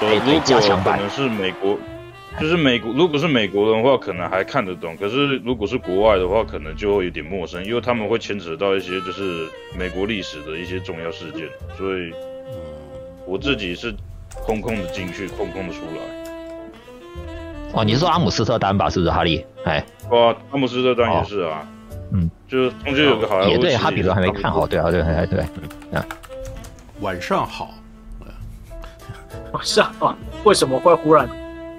呃，如果可能是美国，就是美国，如果是美国人的话，可能还看得懂。可是如果是国外的话，可能就会有点陌生，因为他们会牵扯到一些就是美国历史的一些重要事件，所以，我自己是空空的进去，空空的出来。哦，你是说阿姆斯特丹吧？是不是哈利？哎，哇，阿姆斯特丹也是啊。嗯，就是中间有个好莱坞，也对，哈比人还没看好，对啊，对，对，对，嗯，晚上好。晚上好，为什么会忽然？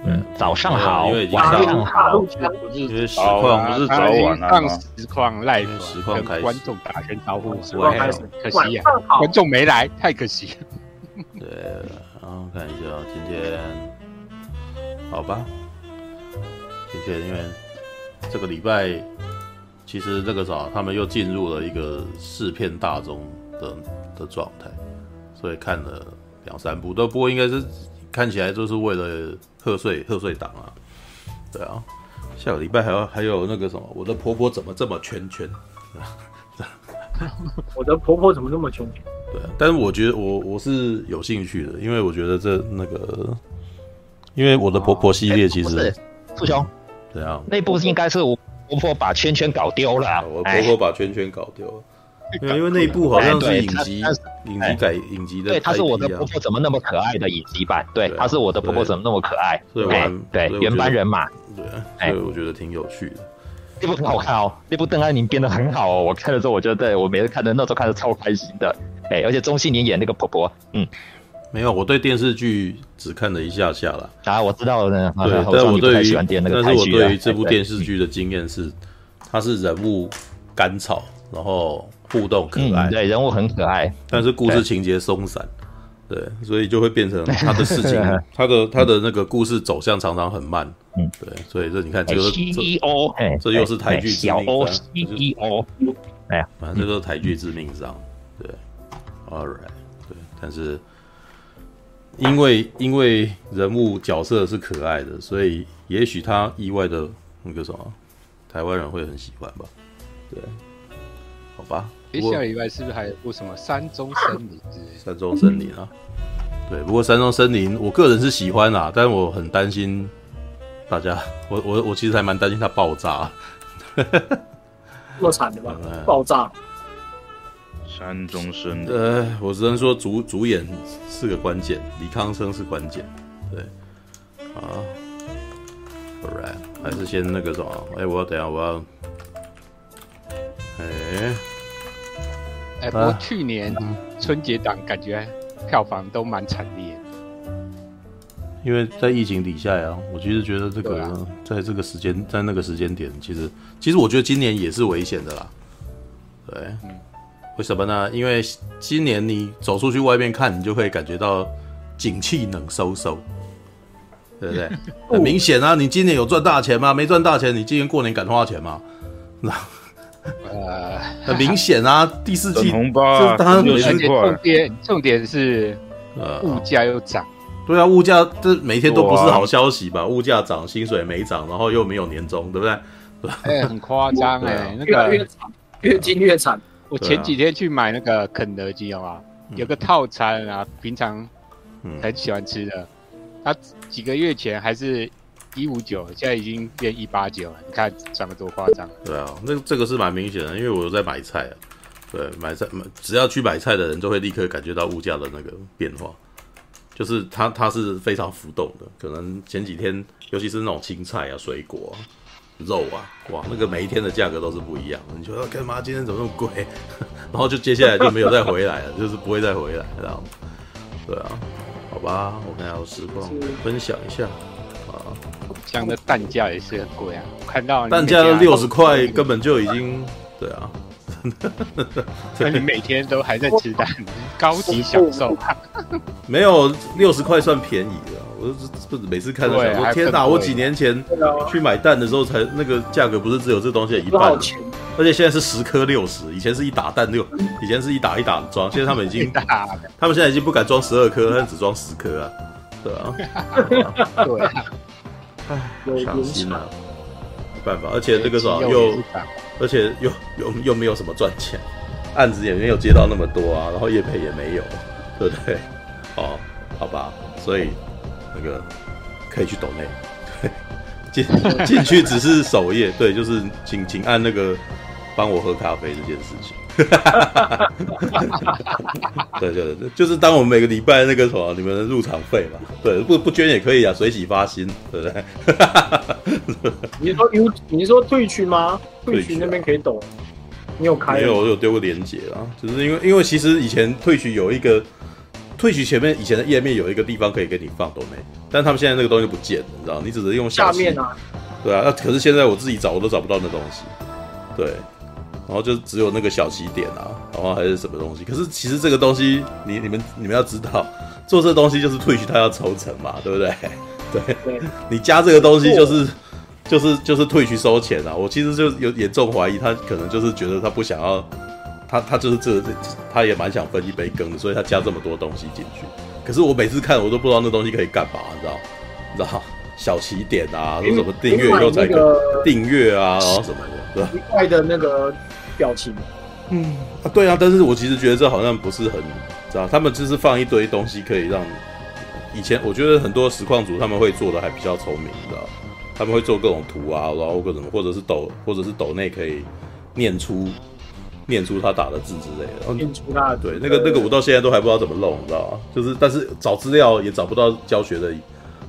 嗯，早上好，因为晚上好，因为实况不是早晚啊，让实况 live 实况跟观众打声招呼，实况开始，可惜啊，观众没来，太可惜。对，然后看一下今天，好吧，今天因为这个礼拜，其实这个啥，他们又进入了一个四片大中的的状态，所以看了。两三部都，不过应该是看起来就是为了贺岁贺岁档啊，对啊，下个礼拜还要还有那个什么，我的婆婆怎么这么圈圈？我的婆婆怎么这么圈圈？对，但是我觉得我我是有兴趣的，因为我觉得这那个，因为我的婆婆系列其实，富兄，怎样？那部应该是我婆婆把圈圈搞丢了，我婆婆把圈圈搞丢了。没有，因为那一部好像是影集，影集改影集的。对，他是我的婆婆怎么那么可爱的影集版。对，他是我的婆婆怎么那么可爱。对，对，原班人马。对，所以我觉得挺有趣的。那部很好看哦，那部邓安宁编的很好哦。我看了之后，我觉得我每次看的那时候看的超开心的。哎，而且钟欣凌演那个婆婆，嗯，没有，我对电视剧只看了一下下了。啊，我知道了。对，但我对于但是我对于这部电视剧的经验是，它是人物甘草，然后。互动可爱，嗯，对，人物很可爱，但是故事情节松散，对，对，所以就会变成 他的事情，他的他的那个故事走向常常很慢，嗯，对，所以这你看，这个 CEO，这又是台剧致命伤，CEO，哎呀，反正这都是台剧致命伤，对，All right，对，但是因为因为人物角色是可爱的，所以也许他意外的那个什么，台湾人会很喜欢吧，对，好吧。接下礼拜是不是还有部什么山中森林？山中森林啊，对。不过山中森林，我个人是喜欢啊，但是我很担心大家，我我我其实还蛮担心它爆炸，这么惨的吧？爆炸。山中森林，呃，我只能说主主演是个关键，李康生是关键，对。啊，Alright，还是先那个什么？哎、欸，我要等下我要，哎、欸。哎、欸，不过去年春节档感觉票房都蛮惨烈，因为在疫情底下呀。我其实觉得这个、啊、在这个时间，在那个时间点，其实其实我觉得今年也是危险的啦。对、嗯，为什么呢？因为今年你走出去外面看，你就会感觉到景气冷飕飕，对不对？很明显啊，你今年有赚大钱吗？没赚大钱，你今年过年敢花钱吗？那。呃，很明显啊，第四季红包当然没错。重点重点是，呃，物价又涨。对啊，物价这每天都不是好消息吧？物价涨，薪水没涨，然后又没有年终，对不对？哎，很夸张哎，那个越惨，越经越惨。我前几天去买那个肯德基，好吧，有个套餐啊，平常很喜欢吃的，他几个月前还是。一五九，现在已经变一八九了，你看涨得多夸张。对啊，那这个是蛮明显的，因为我有在买菜啊。对，买菜买，只要去买菜的人都会立刻感觉到物价的那个变化，就是它它是非常浮动的。可能前几天，尤其是那种青菜啊、水果啊、肉啊，哇，那个每一天的价格都是不一样。你说干嘛今天怎么那么贵？然后就接下来就没有再回来了，就是不会再回来，这样。对啊，好吧，我看下有实况分享一下。讲的蛋价也是很贵啊！我看到蛋价都六十块，根本就已经对啊。所以你每天都还在吃蛋，高级享受。没有六十块算便宜的，我每次看都想说天哪！我几年前去买蛋的时候才那个价格不是只有这东西的一半，而且现在是十颗六十，以前是一打蛋六，以前是一打一打装，现在他们已经 他们现在已经不敢装十二颗，他们只装十颗啊，对啊，对。伤心啊，没办法，而且这个啥又，而且又又又没有什么赚钱，案子也没有接到那么多啊，然后业配也没有，对不对？哦，好吧，所以那个可以去抖内，进进去只是首页，对，就是请请按那个帮我喝咖啡这件事情。对对对，就是当我们每个礼拜那个什么你们的入场费嘛，对，不不捐也可以啊，随喜发心，对不对？你是说 U，你是说退群吗？退群那边可以抖，你有开？没有，我有丢过链接啊，只是因为因为其实以前退群有一个退群前面以前的页面有一个地方可以给你放抖内，但他们现在那个东西不见了，你知道？你只能用下面啊，对啊，那可是现在我自己找我都找不到那东西，对。然后就只有那个小起点啊，然后还是什么东西？可是其实这个东西，你你们你们要知道，做这个东西就是 Twitch 它要抽成嘛，对不对？对，对你加这个东西就是就是就是 Twitch 收钱啊。我其实就有严重怀疑他可能就是觉得他不想要，他他就是这个，他也蛮想分一杯羹的，所以他加这么多东西进去。可是我每次看我都不知道那东西可以干嘛，你知道？你知道？小起点啊，说什么订阅又才个订阅啊，然后什么的，对吧？奇怪的那个。表情，嗯啊，对啊，但是我其实觉得这好像不是很，知道他们就是放一堆东西可以让以前我觉得很多实况组他们会做的还比较聪明，你知道他们会做各种图啊，然后各种或者是抖或者是抖内可以念出念出他打的字之类的，念出他的对那个那个我到现在都还不知道怎么弄，你知道吗？就是但是找资料也找不到教学的，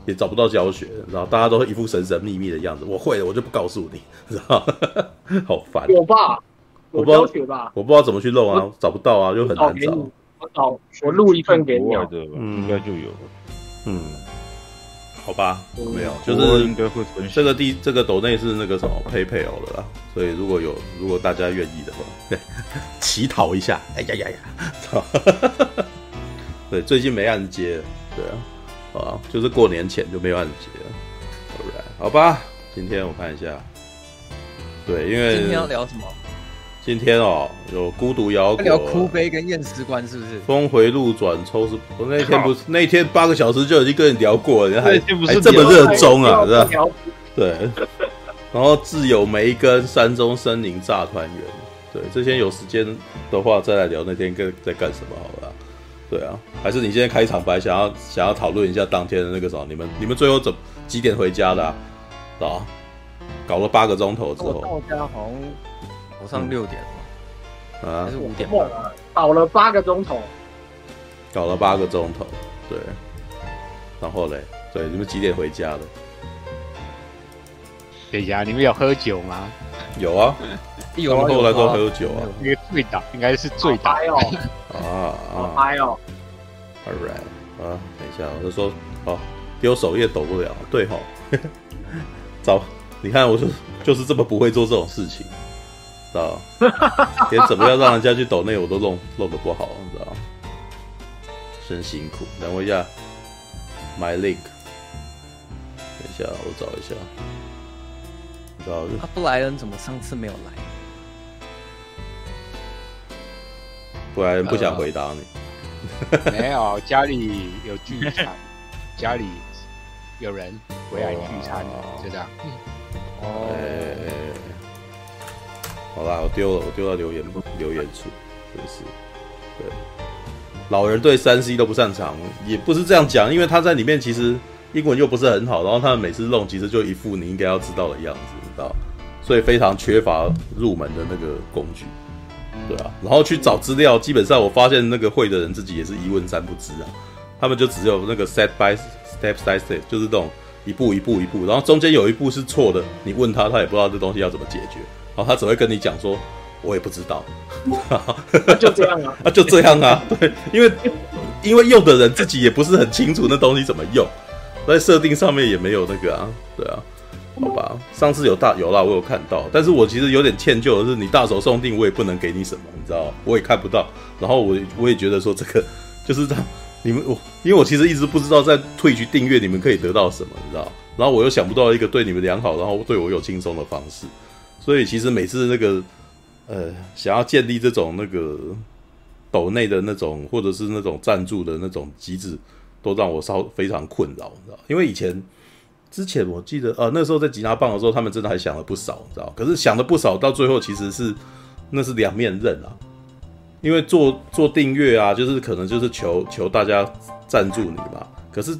也找不到教学，然后大家都一副神神秘秘的样子，我会了我就不告诉你，知道 好烦，我爸。我不知道，我不知道怎么去弄啊，找不到啊，就很难找。我找，我录一份给你。应该就有了。嗯，好吧，没有，就是应该会这个第这个斗内是那个什么 PayPal 的啦，所以如果有如果大家愿意的话，乞讨一下。哎呀呀呀，操！对，最近没按接，对啊，啊，就是过年前就没有按接了。Alright，好吧，今天我看一下，对，因为今天要聊什么？今天哦，有孤独摇滚，聊哭悲跟验尸官是不是？峰回路转抽是，我那天不是那天八个小时就已经跟你聊过了，还不是还这么热衷啊，是吧？对。然后自有梅根山中森林炸团圆，对，这些有时间的话再来聊那天跟在干什么，好吧？对啊，还是你今天开场白想要想要讨论一下当天的那个什么？你们你们最后怎几点回家的啊？啊？搞了八个钟头之后，到家好像。早上六点吗？啊，还是五点半？搞了八个钟头，搞了八个钟头，对。然后嘞，对，你们几点回家的？等一下，你们有喝酒吗？有啊，有啊。后来都喝酒啊。那个醉倒，应该是醉倒哦。啊啊！嗨哦。All right，啊，等一下，我就说，哦，丢首页抖不了，对吼。早，你看，我就就是这么不会做这种事情。知道，连怎么样让人家去抖内我都弄弄得不好，你知道？真辛苦。等我一下，My Link，等一下，我找一下。知道？他布莱恩怎么上次没有来？布莱恩不想回答你。呃、没有，家里有聚餐，家里有人回来聚餐，就这样。哦。欸好啦，我丢了，我丢到留言留言处，真是，对，老人对三 C 都不擅长，也不是这样讲，因为他在里面其实英文又不是很好，然后他们每次弄其实就一副你应该要知道的样子，你知道，所以非常缺乏入门的那个工具，对啊，然后去找资料，基本上我发现那个会的人自己也是一问三不知啊，他们就只有那个 step by step by step，就是这种一步一步一步，然后中间有一步是错的，你问他，他也不知道这东西要怎么解决。他只会跟你讲说，我也不知道，就这样啊，啊就这样啊，对，因为因为用的人自己也不是很清楚那东西怎么用，在设定上面也没有那个啊，对啊，好吧，上次有大有啦，我有看到，但是我其实有点歉疚的是，你大手送定我也不能给你什么，你知道，我也看不到，然后我我也觉得说这个就是这样，你们我因为我其实一直不知道在 Twitch 订阅你们可以得到什么，你知道，然后我又想不到一个对你们良好，然后对我有轻松的方式。所以其实每次那个，呃，想要建立这种那个抖内的那种，或者是那种赞助的那种机制，都让我稍非常困扰，你知道？因为以前之前我记得，呃，那时候在吉拿棒的时候，他们真的还想了不少，你知道？可是想了不少，到最后其实是那是两面刃啊。因为做做订阅啊，就是可能就是求求大家赞助你嘛。可是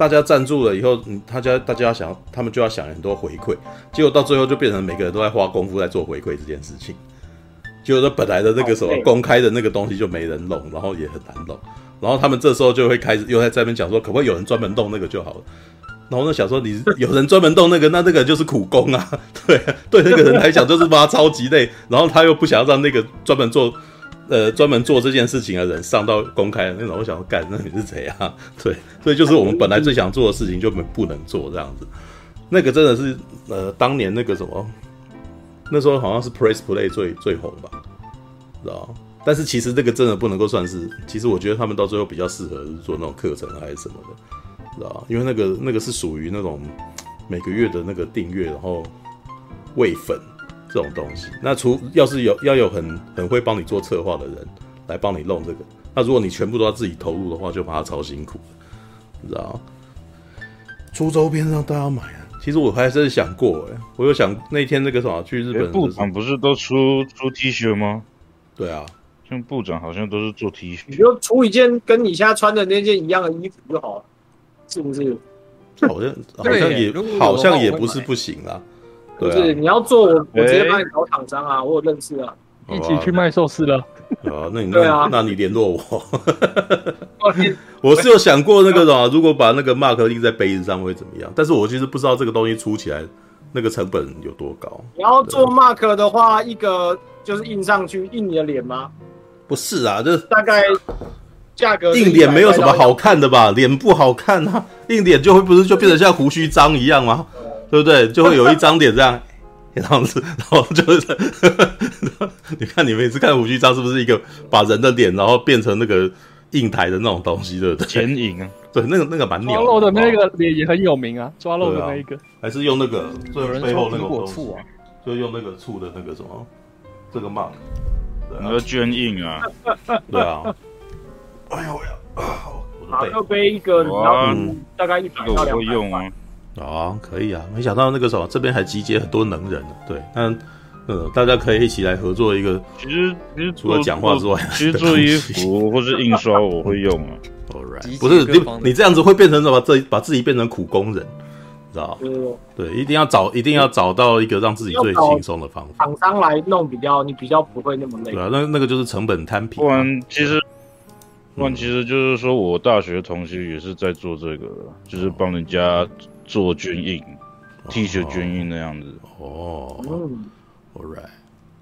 大家赞助了以后，嗯，大家大家想，他们就要想很多回馈，结果到最后就变成每个人都在花功夫在做回馈这件事情。结果本来的那个什么公开的那个东西就没人弄，然后也很难弄。然后他们这时候就会开始又在这边讲说，可不可以有人专门弄那个就好了。然后我就想说，你有人专门弄那个，那那个就是苦工啊，对对，那个人来讲就是把他超级累，然后他又不想要让那个专门做。呃，专门做这件事情的人上到公开的那种，我想要干，那你是谁啊？对，所以就是我们本来最想做的事情就没不能做这样子。那个真的是，呃，当年那个什么，那时候好像是 Press Play 最最红吧，知道？但是其实这个真的不能够算是，其实我觉得他们到最后比较适合做那种课程还是什么的，知道？因为那个那个是属于那种每个月的那个订阅，然后喂粉。这种东西，那除要是有要有很很会帮你做策划的人来帮你弄这个，那如果你全部都要自己投入的话，就把它超辛苦，你知道？出周边让大家买啊！其实我还真是想过哎，我有想那天那个什么去日本部长不是都出出 T 恤吗？对啊，像部长好像都是做 T 恤，你就出一件跟你现在穿的那件一样的衣服就好了，是不是？好像好像也好像也不是不行啊。不是，你要做我，我直接帮你找厂商啊，我有认识啊，一起去卖寿司了。啊，那你 那那你联络我。我是有想过那个什么，如果把那个 mark 印在杯子上会怎么样？但是我其实不知道这个东西出起来那个成本有多高。你要做 mark 的话，一个就是印上去印你的脸吗？不是啊，这大概价格印脸没有什么好看的吧？脸不好看啊，印脸就会不是就变成像胡须章一样吗？对不对？就会有一张脸这样，这样子，然后就是，你看你每次看胡须章是不是一个把人的脸，然后变成那个印台的那种东西，对不对？剪影啊，对，那个那个蛮鸟。抓漏的那个脸也很有名啊，抓漏的那一个，还是用那个最背后那个果醋啊，就用那个醋的那个什么，这个 mark，那个绢印啊，对啊。哎呦呀，马克杯一个，然后大概一百到两百。啊，可以啊！没想到那个什么，这边还集结很多能人呢。对，那呃，大家可以一起来合作一个。其实其实除了讲话之外，其实做衣服或是印刷我会用啊。All right，不是你你这样子会变成什么？这把自己变成苦工人，知道？对，一定要找一定要找到一个让自己最轻松的方法。厂商来弄比较，你比较不会那么累。对啊，那那个就是成本摊平。不然其实，不然其实就是说我大学同学也是在做这个，就是帮人家。做军印，T 恤军印那样子哦。All right，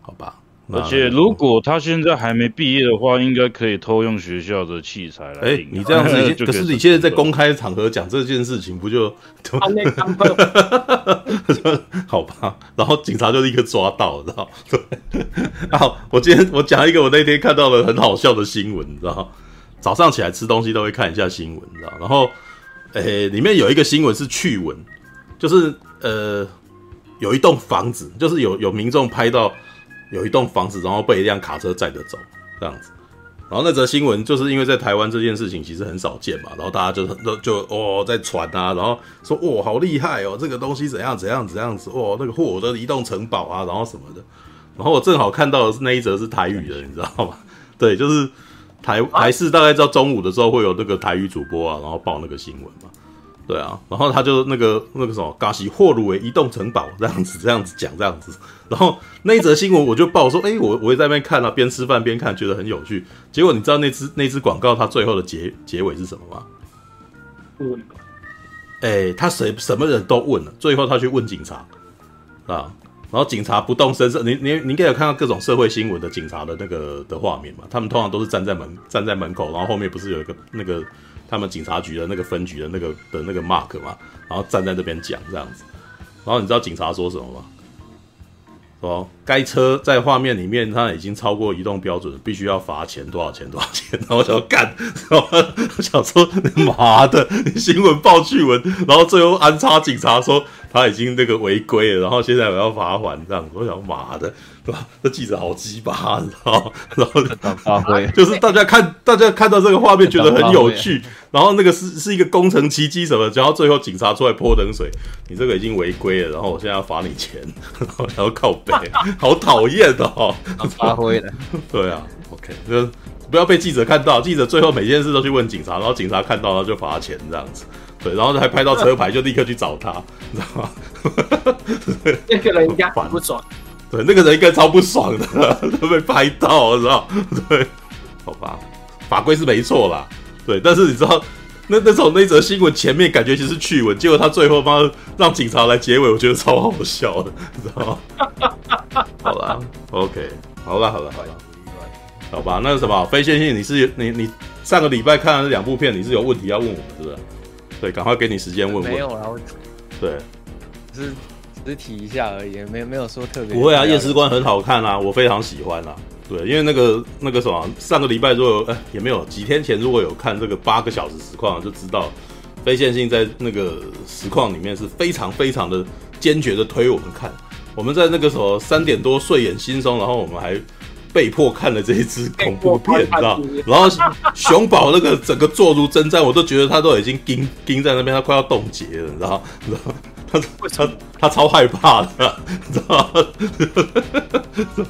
好吧。而且如果他现在还没毕业的话，应该可以偷用学校的器材来。哎，你这样子已经，可是你现在在公开场合讲这件事情，不就？好吧，然后警察就立刻抓到，知道？对。好，我今天我讲一个我那天看到了很好笑的新闻，你知道？早上起来吃东西都会看一下新闻，你知道？然后。诶、欸，里面有一个新闻是趣闻，就是呃，有一栋房子，就是有有民众拍到有一栋房子，然后被一辆卡车载着走这样子。然后那则新闻就是因为在台湾这件事情其实很少见嘛，然后大家就都就哦在传啊，然后说哇好厉害哦，这个东西怎样怎样怎样子，哇那个货的移动城堡啊，然后什么的。然后我正好看到的是那一则是台语的，你知道吗？对，就是。台台视大概到中午的时候会有那个台语主播啊，然后报那个新闻嘛，对啊，然后他就那个那个什么，嘎西霍鲁为移动城堡这样子这样子讲这样子，然后那一则新闻我就报说，哎，我我也在那边看啊，边吃饭边看，觉得很有趣。结果你知道那只那只广告它最后的结结尾是什么吗？问，哎，他谁什么人都问了，最后他去问警察啊。然后警察不动声色，你你你应该有看到各种社会新闻的警察的那个的画面嘛？他们通常都是站在门站在门口，然后后面不是有一个那个他们警察局的那个分局的那个的那个 mark 嘛？然后站在那边讲这样子。然后你知道警察说什么吗？说该车在画面里面，它已经超过移动标准，必须要罚钱多少钱多少钱。然后我想要干，然 后我想说妈的，你新闻报趣闻，然后最后安插警察说。他已经那个违规了，然后现在我要罚款这样子，我想妈的，对吧？这记者好鸡巴，你知道？然后发挥，就是大家看，大家看到这个画面觉得很有趣，然后那个是是一个工程奇迹什么，然后最后警察出来泼冷水，你这个已经违规了，然后我现在要罚你钱，然后要靠背，好讨厌哦，发挥的，对啊，OK，就不要被记者看到，记者最后每件事都去问警察，然后警察看到了就罚钱这样子。对，然后还拍到车牌，就立刻去找他，你知道吗？那个人应该很不爽。对，那个人应该超不爽的，都被拍到，知道？对，好吧，法规是没错啦，对，但是你知道，那那种那则新闻前面感觉其实是趣闻，结果他最后帮让警察来结尾，我觉得超好笑的，你知道吗？好啦，OK，好了，好了，好了，好吧，那个什么，非线性，你是你你上个礼拜看了这两部片，你是有问题要问我们，是不是？对，赶快给你时间问问。没有啊，我对，是。只提一下而已，没没有说特别。不会啊，验尸官很好看啊，我非常喜欢啊。对，因为那个那个什么，上个礼拜如果哎也没有，几天前如果有看这个八个小时实况，就知道非线性在那个实况里面是非常非常的坚决的推我们看。我们在那个时候三点多睡眼惺忪，然后我们还被迫看了这一支恐怖片，你知道？然后熊宝那个整个坐如针毡，我都觉得他都已经盯盯在那边，他快要冻结了，你知道？你知道？他他他超害怕的，你 知道吗？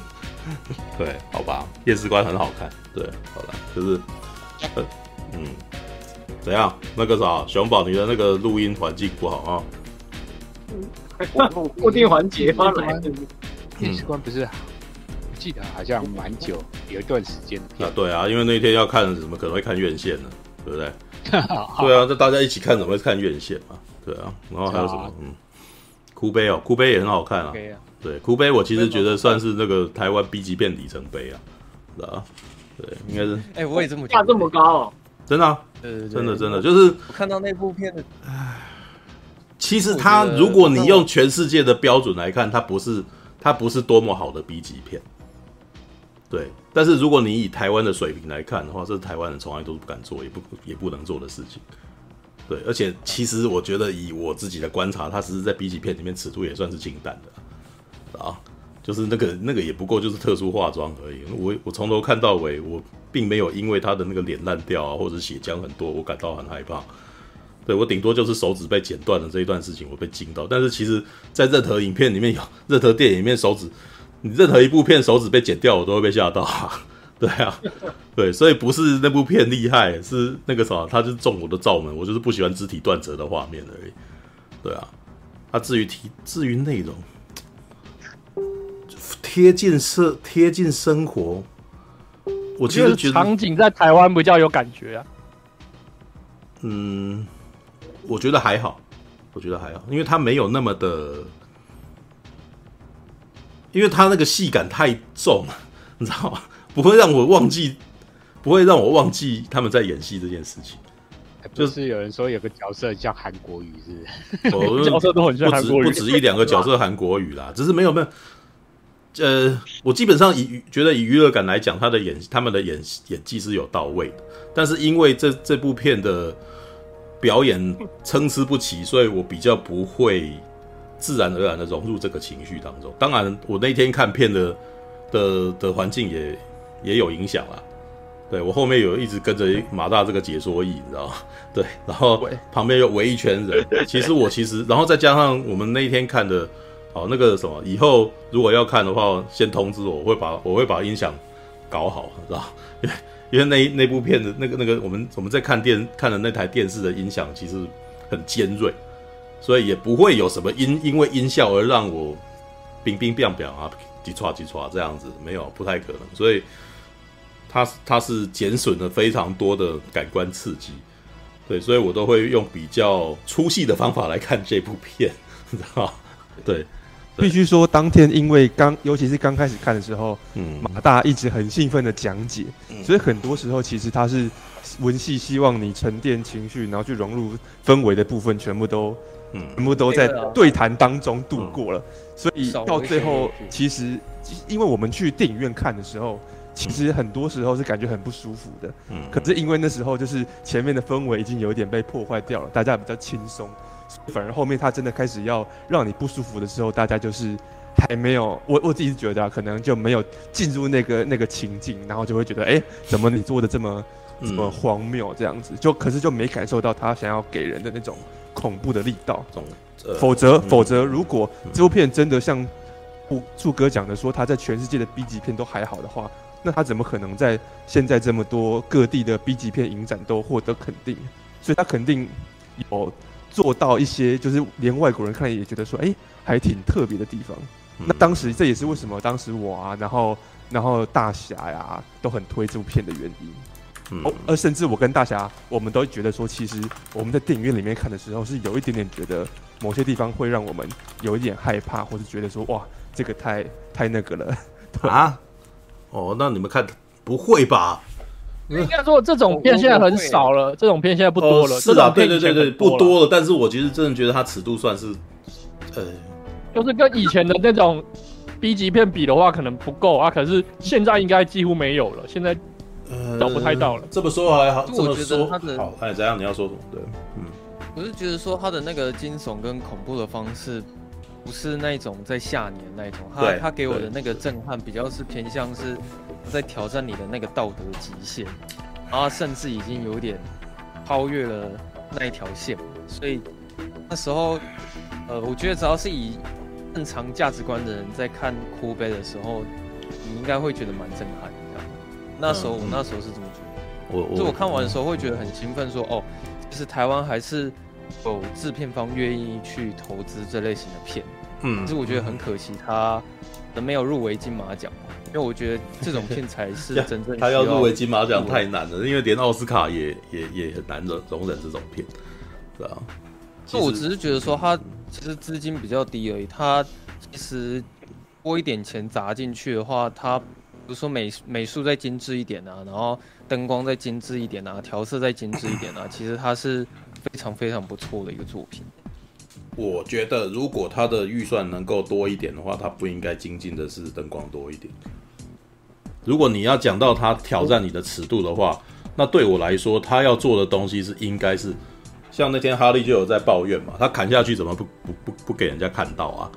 对，好吧，夜视官很好看，对，好了，就是，嗯，怎样？那个啥，熊宝，你的那个录音环境不好啊？固定环节吗？验尸官不是？我记得好像蛮久，有一段时间啊，对啊，因为那天要看，怎么可能会看院线呢？对不对？对啊，那大家一起看，怎么会看院线嘛？对啊，然后还有什么？啊、嗯，哭悲哦，哭悲也很好看啊。Okay 啊对，哭悲我其实觉得算是那个台湾 B 级片里程碑啊，是啊，对，应该是。哎、欸，我也这么觉得。价这么高哦？真的、啊？对对对真的真的就是我看到那部片的。唉，其实它如果你用全世界的标准来看，它不是它不是多么好的 B 级片。对，但是如果你以台湾的水平来看的话，这是台湾人从来都不敢做，也不也不能做的事情。对，而且其实我觉得以我自己的观察，他其实在 B 级片里面尺度也算是清淡的啊，就是那个那个也不过就是特殊化妆而已。我我从头看到尾，我并没有因为他的那个脸烂掉啊，或者血浆很多，我感到很害怕。对，我顶多就是手指被剪断了这一段事情，我被惊到。但是其实，在任何影片里面有任何电影里面手指，你任何一部片手指被剪掉，我都会被吓到。对啊，对，所以不是那部片厉害，是那个啥，他就是中我的罩门，我就是不喜欢肢体断折的画面而已。对啊，他至于题，至于内容，贴近生贴近生活，我其实觉得场景在台湾比较有感觉啊。嗯，我觉得还好，我觉得还好，因为他没有那么的，因为他那个戏感太重了，你知道吗？不会让我忘记，不会让我忘记他们在演戏这件事情。就是有人说有个角色叫韩国语，是不是？我角色都很像韩国语，不止一两个角色韩国语啦，只是没有没有。呃，我基本上以觉得以娱乐感来讲，他的演他们的演演技是有到位的，但是因为这这部片的表演参差不齐，所以我比较不会自然而然的融入这个情绪当中。当然，我那天看片的的的环境也。也有影响啊，对，我后面有一直跟着马大这个解说役，你知道吗？对，然后旁边又围一圈人。其实我其实，然后再加上我们那一天看的，哦，那个什么，以后如果要看的话，先通知我，我会把我会把音响搞好，知道？因为因为那那部片子那个那个我们我们在看电看的那台电视的音响其实很尖锐，所以也不会有什么音因为音效而让我冰冰冰冰啊，叽唰叽唰这样子，没有，不太可能，所以。它它是减损了非常多的感官刺激，对，所以我都会用比较粗细的方法来看这部片，你知道吗？对，必须说当天因为刚，尤其是刚开始看的时候，嗯，马大一直很兴奋的讲解，嗯，所以很多时候其实他是文戏希望你沉淀情绪，然后去融入氛围的部分，全部都，嗯，全部都在对谈当中度过了，所以到最后，其实因为我们去电影院看的时候。其实很多时候是感觉很不舒服的，嗯，可是因为那时候就是前面的氛围已经有点被破坏掉了，大家比较轻松，反而后面他真的开始要让你不舒服的时候，大家就是还没有，我我自己觉得啊，可能就没有进入那个那个情境，然后就会觉得，哎，怎么你做的这么这么荒谬这样子，就可是就没感受到他想要给人的那种恐怖的力道，否则否则如果这部片真的像柱哥讲的说，他在全世界的 B 级片都还好的话。那他怎么可能在现在这么多各地的 B 级片影展都获得肯定？所以他肯定有做到一些就是连外国人看也觉得说，哎、欸，还挺特别的地方。嗯、那当时这也是为什么当时我啊，然后然后大侠呀都很推这部片的原因。嗯、哦，而甚至我跟大侠，我们都觉得说，其实我们在电影院里面看的时候，是有一点点觉得某些地方会让我们有一点害怕，或是觉得说，哇，这个太太那个了啊。哦，那你们看，不会吧？应该说这种片现在很少了，这种片现在不多了。哦、是啊，对对对对，不多了。但是我其实真的觉得它尺度算是，呃，就是跟以前的那种 B 级片比的话，可能不够啊。可是现在应该几乎没有了。现在。找不太到了。这么说还好，我觉得他的好，哎，怎样？你要说什么？对，嗯，我是觉得说他的那个惊悚跟恐怖的方式，不是那种在吓你的那种，他他给我的那个震撼比较是偏向是在挑战你的那个道德极限，然后甚至已经有点超越了那一条线，所以那时候，呃，我觉得只要是以正常价值观的人在看哭悲的时候，你应该会觉得蛮震撼。那时候我那时候是这么觉得，我就我看完的时候会觉得很兴奋，说哦，就是台湾还是有制片方愿意去投资这类型的片，嗯，其实我觉得很可惜，他没有入围金马奖，因为我觉得这种片才是 真正他要入围金马奖太难了，因为连奥斯卡也也也很难容容忍这种片，对啊。那我只是觉得说他其实资金比较低而已，他其实多一点钱砸进去的话，他。比如说美美术再精致一点啊，然后灯光再精致一点啊，调色再精致一点啊，其实它是非常非常不错的一个作品。我觉得如果他的预算能够多一点的话，他不应该精进的是灯光多一点。如果你要讲到他挑战你的尺度的话，那对我来说，他要做的东西是应该是像那天哈利就有在抱怨嘛，他砍下去怎么不不不不给人家看到啊？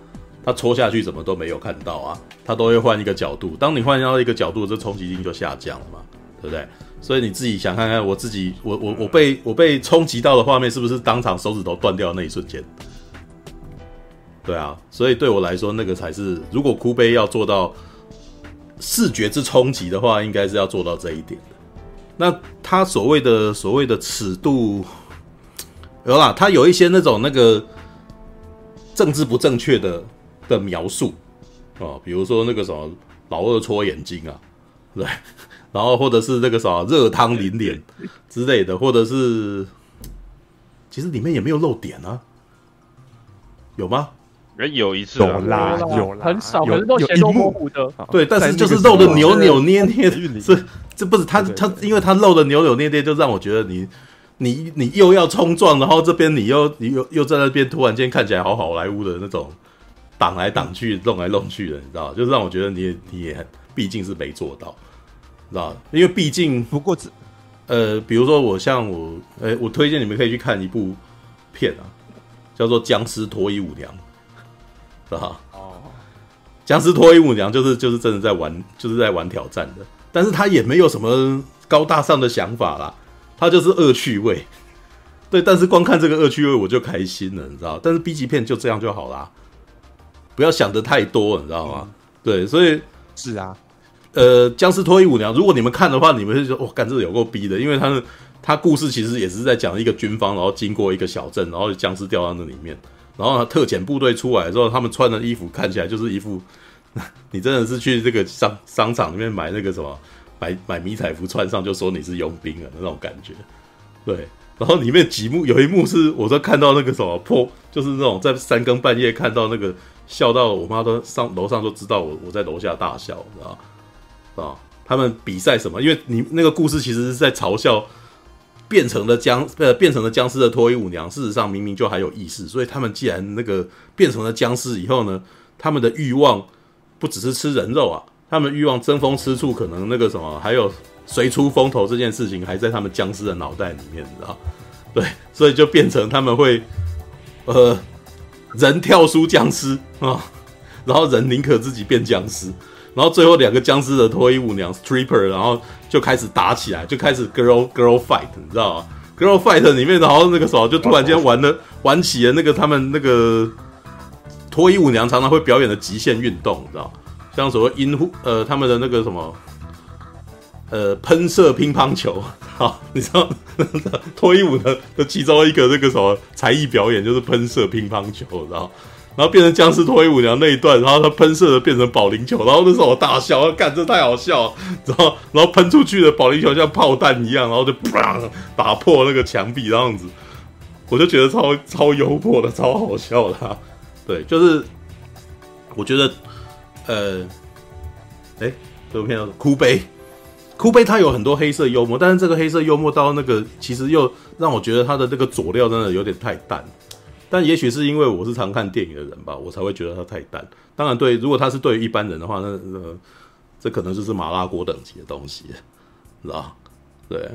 他戳下去怎么都没有看到啊？他都会换一个角度。当你换到一个角度，这冲击力就下降了嘛，对不对？所以你自己想看看，我自己，我我我被我被冲击到的画面，是不是当场手指头断掉的那一瞬间？对啊，所以对我来说，那个才是如果哭悲要做到视觉之冲击的话，应该是要做到这一点的。那他所谓的所谓的尺度，有啦，他有一些那种那个政治不正确的。的描述啊，比如说那个什么老二戳眼睛啊，对，然后或者是那个什么热汤淋脸之类的，或者是其实里面也没有漏点啊，有吗？有一次有啦，有啦，很少，可是都显露模糊的。对，但是就是露的扭扭捏捏，是这不是他他，因为他露的扭扭捏捏，就让我觉得你你你又要冲撞，然后这边你又你又又在那边突然间看起来好好莱坞的那种。挡来挡去，弄来弄去的，你知道？就是让我觉得你你也毕竟是没做到，知道？因为毕竟不过这呃，比如说我像我，呃、欸，我推荐你们可以去看一部片啊，叫做《僵尸脱衣舞娘》，是吧？哦，僵尸脱衣舞娘就是就是真的在玩，就是在玩挑战的，但是他也没有什么高大上的想法啦，他就是恶趣味，对，但是光看这个恶趣味我就开心了，你知道？但是 B 级片就这样就好啦。不要想的太多，你知道吗？嗯、对，所以是啊，呃，僵尸脱衣舞娘，如果你们看的话，你们会说，哇，干这个有够逼的，因为他是他故事其实也是在讲一个军方，然后经过一个小镇，然后僵尸掉到那里面，然后特遣部队出来之后，他们穿的衣服看起来就是一副，你真的是去这个商商场里面买那个什么，买买迷彩服穿上就说你是佣兵了那种感觉，对。然后里面几幕有一幕是我在看到那个什么破，就是那种在三更半夜看到那个。笑到我妈都上楼上都知道我我在楼下大笑，知道啊？他们比赛什么？因为你那个故事其实是在嘲笑变成了僵呃变成了僵尸的脱衣舞娘，事实上明明就还有意识。所以他们既然那个变成了僵尸以后呢，他们的欲望不只是吃人肉啊，他们欲望争风吃醋，可能那个什么还有谁出风头这件事情还在他们僵尸的脑袋里面，你知道？对，所以就变成他们会呃。人跳出僵尸啊，然后人宁可自己变僵尸，然后最后两个僵尸的脱衣舞娘 stripper，然后就开始打起来，就开始 girl girl fight，你知道吗？girl fight 里面，然后那个时候就突然间玩了玩起了那个他们那个脱衣舞娘常常会表演的极限运动，你知道，像所谓阴户呃他们的那个什么呃喷射乒乓球，好，你知道 脱衣舞的的其中一个那个什么才艺表演就是喷射乒乓球，你知道然后变成僵尸脱衣舞娘那一段，然后他喷射的变成保龄球，然后那时候我大笑，我干这太好笑了，然后然后喷出去的保龄球像炮弹一样，然后就砰打破那个墙壁，这样子，我就觉得超超幽默的，超好笑的，啊，对，就是我觉得呃，哎，这部片叫哭悲。哭悲他有很多黑色幽默，但是这个黑色幽默到那个其实又让我觉得他的这个佐料真的有点太淡。但也许是因为我是常看电影的人吧，我才会觉得它太淡。当然对，如果他是对于一般人的话，那那这可能就是麻辣锅等级的东西，知道？对，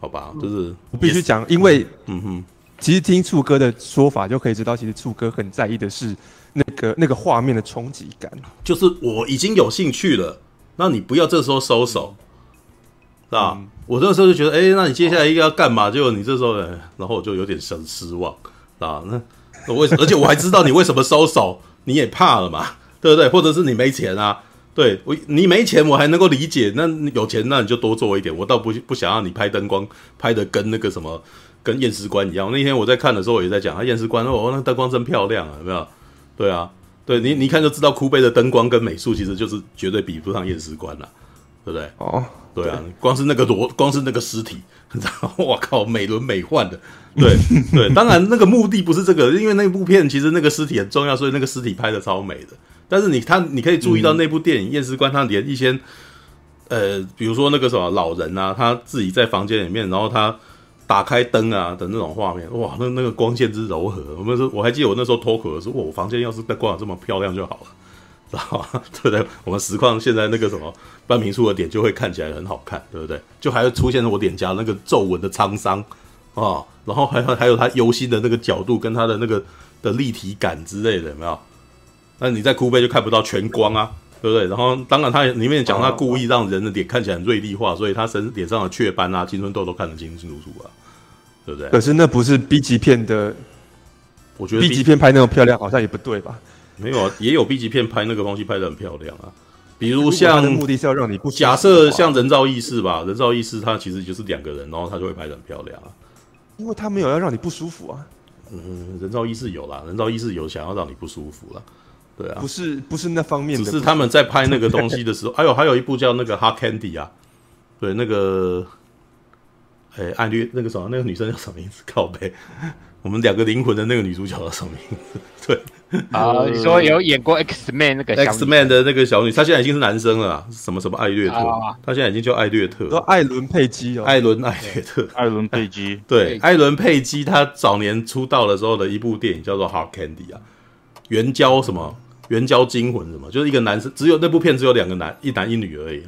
好吧，就是我必须讲，因为嗯哼，其实听醋哥的说法就可以知道，其实醋哥很在意的是那个那个画面的冲击感，就是我已经有兴趣了，那你不要这时候收手。是吧？嗯、我这时候就觉得，哎、欸，那你接下来应该要干嘛？结果你这时候，然后我就有点失失望，啊，那我为什么？而且我还知道你为什么收手，你也怕了嘛，对不对？或者是你没钱啊？对我，你没钱我还能够理解，那有钱那你就多做一点。我倒不不想让你拍灯光拍的跟那个什么跟验尸官一样。那天我在看的时候，我也在讲，啊，验尸官哦，那灯光真漂亮啊，有没有？对啊，对你你一看就知道，哭悲的灯光跟美术其实就是绝对比不上验尸官了，对不对？哦。对啊，光是那个罗，光是那个尸体，然后我靠，美轮美奂的。对对，当然那个目的不是这个，因为那部片其实那个尸体很重要，所以那个尸体拍的超美的。但是你他你可以注意到那部电影，验尸官他连一些呃，比如说那个什么老人啊，他自己在房间里面，然后他打开灯啊的那种画面，哇，那那个光线之柔和。我们说，我还记得我那时候脱口的时候，我房间要是再光这么漂亮就好了。对不对？我们实况现在那个什么半平处的点就会看起来很好看，对不对？就还会出现我脸颊那个皱纹的沧桑啊，然后还有还有他忧心的那个角度跟他的那个的立体感之类的，有没有？那你在哭悲就看不到全光啊，对不对？然后当然他里面讲他故意让人的脸看起来锐利化，所以他身脸上的雀斑啊、青春痘都看得清清楚楚啊，对不对？可是那不是 B 级片的，我觉得 B 级片拍那么漂亮好像也不对吧？没有啊，也有 B 级片拍那个东西拍的很漂亮啊，比如像的目的是要让你不假设像人造意识吧，人造意识它其实就是两个人，然后它就会拍的很漂亮啊，因为它没有要让你不舒服啊。嗯，人造意识有啦，人造意识有想要让你不舒服啦，对啊，不是不是那方面的，只是他们在拍那个东西的时候，还有还有一部叫那个 Hard Candy 啊，对，那个，哎，爱略那个什么那个女生叫什么名字？靠北，我们两个灵魂的那个女主角叫什么名字？对。啊，你说有演过 X Man 那个 X Man 的那个小女，她现在已经是男生了，什么什么艾略特，她现在已经叫艾略特，说艾伦佩姬哦，艾伦艾略特，艾伦佩姬，对，艾伦佩姬，她早年出道的时候的一部电影叫做 Hard Candy 啊，援交什么？援交惊魂什么，就是一个男生，只有那部片只有两个男，一男一女而已，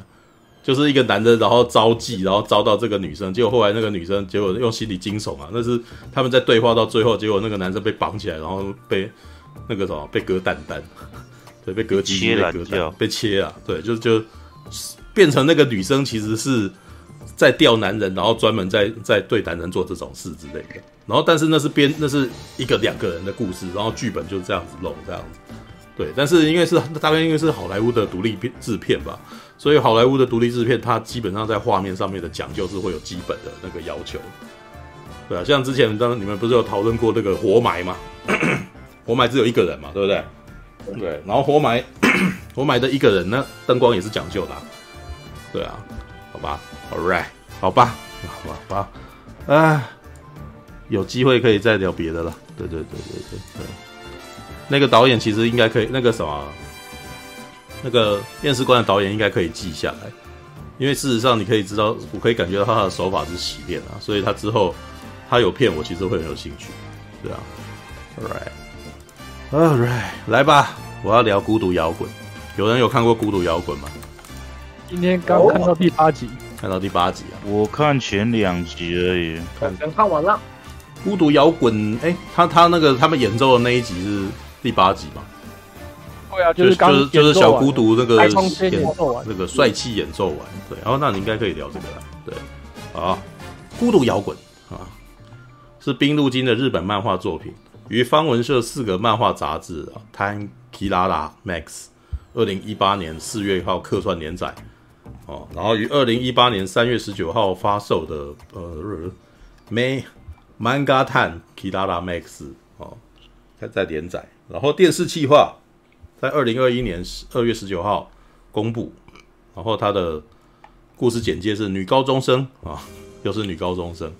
就是一个男的，然后招妓，然后招到这个女生，结果后来那个女生结果用心理惊悚啊，那是他们在对话到最后，结果那个男生被绑起来，然后被。那个什么被割蛋蛋，对，被割鸡被割蛋，被切啊，对，就就变成那个女生其实是在钓男人，然后专门在在对男人做这种事之类的。然后但是那是编那是一个两个人的故事，然后剧本就是这样子弄这样子。对，但是因为是大概因为是好莱坞的独立片制片吧，所以好莱坞的独立制片它基本上在画面上面的讲究是会有基本的那个要求。对啊，像之前当你们不是有讨论过那个活埋吗？活埋只有一个人嘛，对不对？对，然后活埋，活埋的一个人呢，灯光也是讲究的，对啊，好吧，All right，好吧，好吧，好吧，啊，有机会可以再聊别的了，对对对对对对，那个导演其实应该可以，那个什么，那个验尸官的导演应该可以记下来，因为事实上你可以知道，我可以感觉到他的手法是洗练啊，所以他之后他有骗我其实会很有兴趣，对啊，All right。Alright，来吧，我要聊孤独摇滚。有人有看过孤独摇滚吗？今天刚看到第八集，看到第八集啊！我看前两集而已，看看完了。孤独摇滚，哎，他他那个他们演奏的那一集是第八集吗？对啊，就是就是就是小孤独那个演那个帅气演奏完，对，然后那你应该可以聊这个了，对，啊，孤独摇滚啊，是冰路金的日本漫画作品。于方文社四个漫画杂志啊，Time Kirara Max，二零一八年四月号客串连载，哦，然后于二零一八年三月十九号发售的呃，May Manga Tan Kirara Max 哦，在在连载，然后电视企划在二零二一年二月十九号公布，然后他的故事简介是女高中生啊，又是女高中生，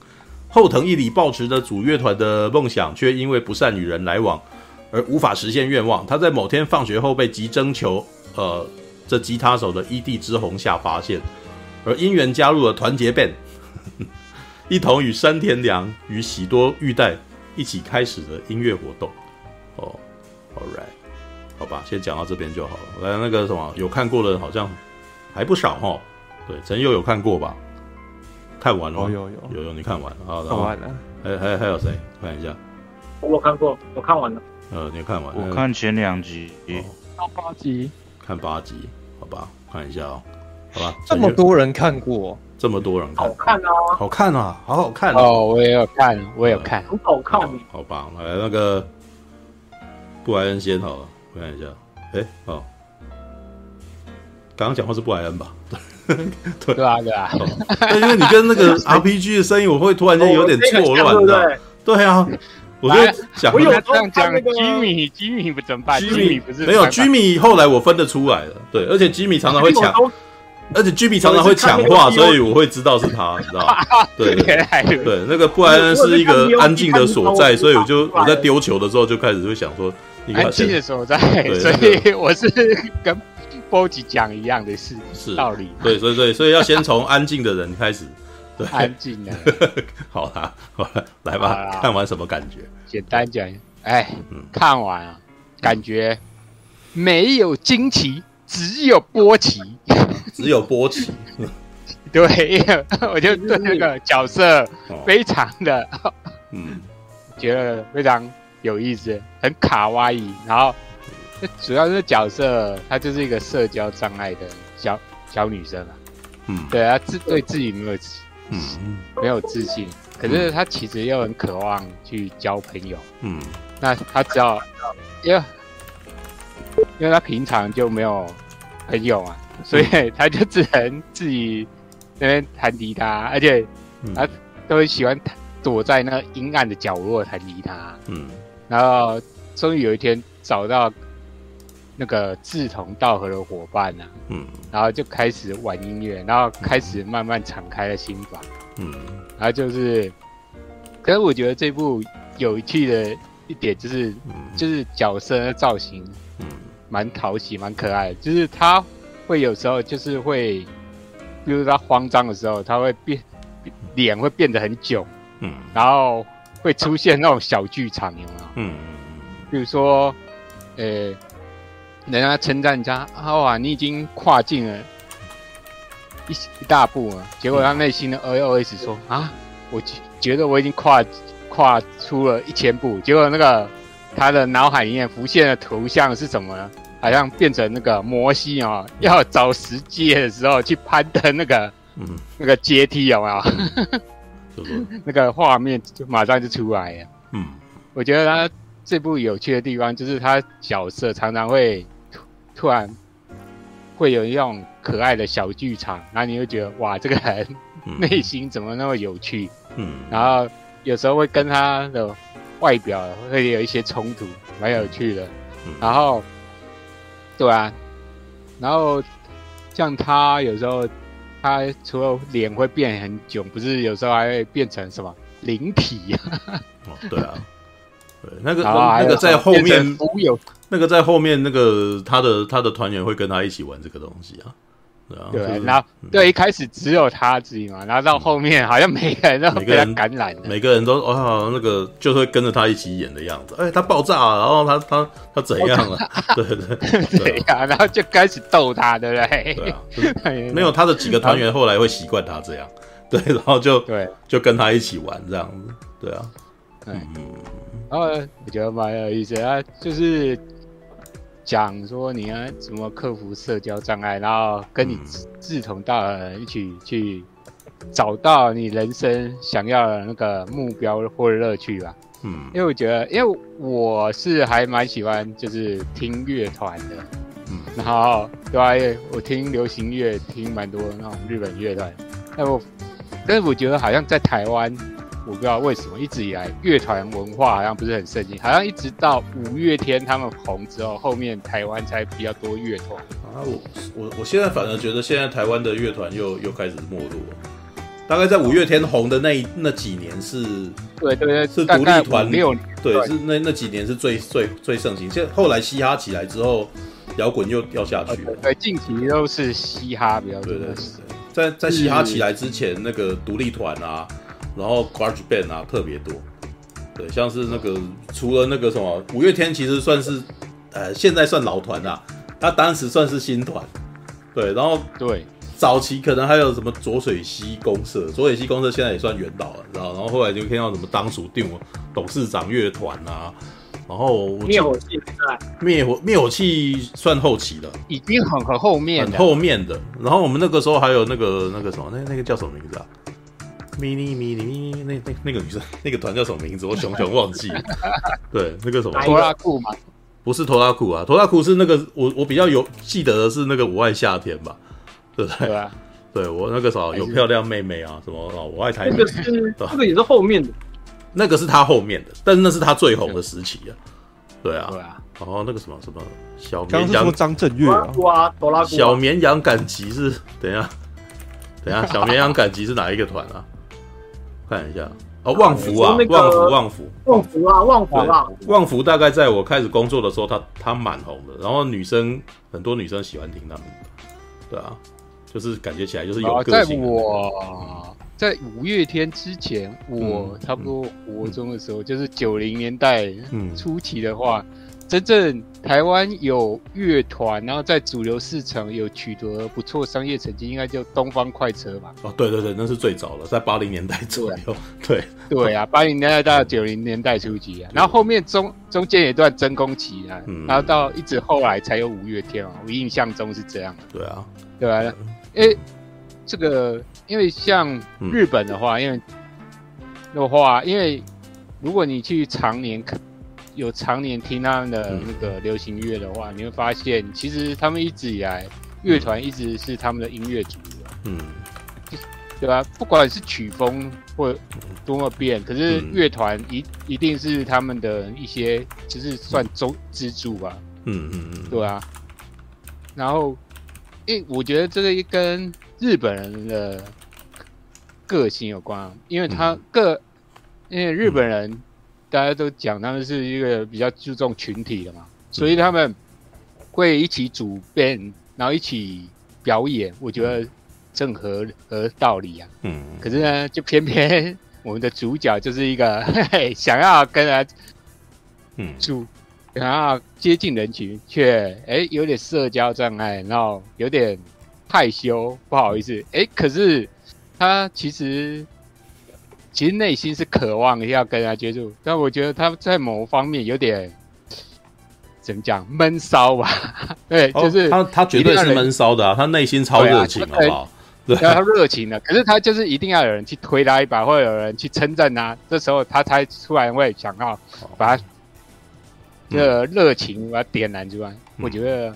后藤一里抱持着组乐团的梦想，却因为不善与人来往而无法实现愿望。他在某天放学后被急征求呃。这吉他手的伊地之红下发现，而因缘加入了团结 band，一同与山田良与喜多玉代一起开始了音乐活动。哦，All right，好吧，先讲到这边就好了。来，那个什么，有看过的好像还不少哈。对，陈佑有看过吧？看完了，有有有有有，你看完了啊？看完了。还还还有谁？看一下。我看过，我看完了。呃，你看完了？我看前两集，到八集，看八集。好吧，看一下哦，好吧，这么多人看过，这么多人看，好看啊，好看啊，好好看哦，我也有看，我也有看，很好看，好吧，来那个布莱恩先好了，我看一下，哎，哦，刚刚讲话是布莱恩吧？对。对啊对啊，因为你跟那个 RPG 的声音，我会突然间有点错乱你知道，对啊。我就想，我有这样讲，吉米，吉米不怎么办？吉米不是没有吉米，后来我分得出来了。对，而且吉米常常会抢，而且吉米常常会抢话，所以我会知道是他，你知道吗？对对。对，那个布莱恩是一个安静的所在，所以我就我在丢球的时候就开始会想说，安静的所在，所以我是跟波吉讲一样的事，是道理。对，所以所以所以要先从安静的人开始。对 安静的，好啦，好了，来吧，看完什么感觉？简单讲，哎，嗯、看完啊，感觉没有惊奇，只有波奇，只有波奇。对，我就对那个角色非常的，嗯，觉得非常有意思，很卡哇伊。然后，主要是角色，她就是一个社交障碍的小小女生啊。嗯，对啊，自对自己没有。嗯，没有自信，可是她其实又很渴望去交朋友。嗯，那她只要，因为因为她平常就没有朋友啊，所以她就只能自己那边弹吉他，而且她都会喜欢躲在那个阴暗的角落弹吉他。嗯，然后终于有一天找到那个志同道合的伙伴啊。嗯，然后就开始玩音乐，然后开始慢慢敞开了心房。嗯，然后就是，可是我觉得这部有趣的一点就是，嗯、就是角色的造型，嗯，蛮讨喜，蛮可爱的。就是他会有时候就是会，比如他慌张的时候，他会变脸会变得很囧，嗯，然后会出现那种小剧场，有没有？嗯嗯嗯，比如说，呃。人家称赞人家啊，哇，你已经跨进了一一大步了。结果他内心的 OS 说啊，我觉得我已经跨跨出了一千步。结果那个他的脑海里面浮现的图像是什么呢？好像变成那个摩西啊，要找石阶的时候去攀登那个嗯那个阶梯有没有？那个画面就马上就出来了。嗯，我觉得他这部有趣的地方就是他角色常常会。突然会有一种可爱的小剧场，然后你会觉得哇，这个人内心怎么那么有趣？嗯，然后有时候会跟他的外表会有一些冲突，蛮有趣的。嗯、然后，对啊，然后像他有时候，他除了脸会变很囧，不是有时候还会变成什么灵体？哦，对啊，对，那个那个在后面那个在后面，那个他的他的团员会跟他一起玩这个东西啊，对然后对一开始只有他自己嘛，然后到后面好像 每个人都被他感染了，每个人都哦那个就会跟着他一起演的样子，哎，他爆炸了，然后他他他怎样 了？对对对。啊，然后就开始逗他，对不对？对啊，没有他的几个团员后来会习惯他这样，对，然后就对。就跟他一起玩这样子，对啊，嗯，然后我觉得蛮有意思啊，就是。讲说你要怎么克服社交障碍，然后跟你志同道合人一起去找到你人生想要的那个目标或者乐趣吧。嗯，因为我觉得，因为我是还蛮喜欢就是听乐团的，嗯，然后对啊，我听流行乐听蛮多那种日本乐团，但我但是我觉得好像在台湾，我不知道为什么一直以来乐团文化好像不是很盛行，好像一直到五月天他们红之后，后面台湾才比较多乐团啊。我我我现在反而觉得现在台湾的乐团又又开始没落了。大概在五月天红的那那几年是，对对对，是独立团，六年对，是那那几年是最最最盛行。现在后来嘻哈起来之后，摇滚又掉下去了。对，近期都是嘻哈比较多。对对对，在在嘻哈起来之前，那个独立团啊，然后 garage band 啊特别多。对，像是那个除了那个什么五月天，其实算是呃现在算老团啊，他当时算是新团。对，然后对。早期可能还有什么浊水溪公社，浊水溪公社现在也算元老了，然后？然后后来就听到什么当属定董事长乐团啊，然后灭火器在灭火灭火器算后期了，已经很很后面很后面的。然后我们那个时候还有那个那个什么，那那个叫什么名字啊？mini mini mini 那那那个女生那个团叫什么名字？我熊熊忘记了。对，那个什么拖拉库吗？不是拖拉库啊，拖拉库是那个我我比较有记得的是那个我爱夏天吧。对不对？对啊，对我那个时候有漂亮妹妹啊，什么哦，我爱台北。那个是这个也是后面的，那个是他后面的，但是那是他最红的时期啊。对啊，对啊。然后那个什么什么小绵羊张震岳啊，小绵羊赶集是等一下，等一下，小绵羊赶集是哪一个团啊？看一下哦，旺福啊，旺福，旺福，旺福啊，旺福啊，旺福大概在我开始工作的时候，他他蛮红的，然后女生很多女生喜欢听他们，对啊。就是感觉起来就是有个性。在我在五月天之前，我差不多国中的时候，就是九零年代初期的话，真正台湾有乐团，然后在主流市场有取得不错商业成绩，应该叫东方快车吧？哦，对对对，那是最早了，在八零年代左右。对对啊，八零年代到九零年代初期啊，然后后面中中间有一段真空期啊，然后到一直后来才有五月天啊，我印象中是这样。对啊，对啊。哎，这个因为像日本的话，嗯、因为的话，因为如果你去常年看，有常年听他们的那个流行乐的话，嗯、你会发现，其实他们一直以来乐团一直是他们的音乐主流，嗯，对吧？不管是曲风或多么变，可是乐团一一定是他们的一些，就是算中支柱吧，嗯嗯嗯，对啊，然后。因为我觉得这个跟日本人的个性有关，因为他个，嗯、因为日本人大家都讲他们是一个比较注重群体的嘛，所以他们会一起组 band，然后一起表演，我觉得正合合道理啊。嗯。可是呢，就偏偏我们的主角就是一个 嘿嘿想要跟人嗯组。想要接近人群，却哎有点社交障碍，然后有点害羞，不好意思。哎，可是他其实其实内心是渴望要跟他接触，但我觉得他在某方面有点怎么讲闷骚吧？对，就是、哦、他他绝对是闷骚的啊，他内心超热情，好不好？对，他热情的，可是他就是一定要有人去推他一把，或者有人去称赞他，这时候他才突然会想要把他。这热情把它点燃之外，嗯、我觉得，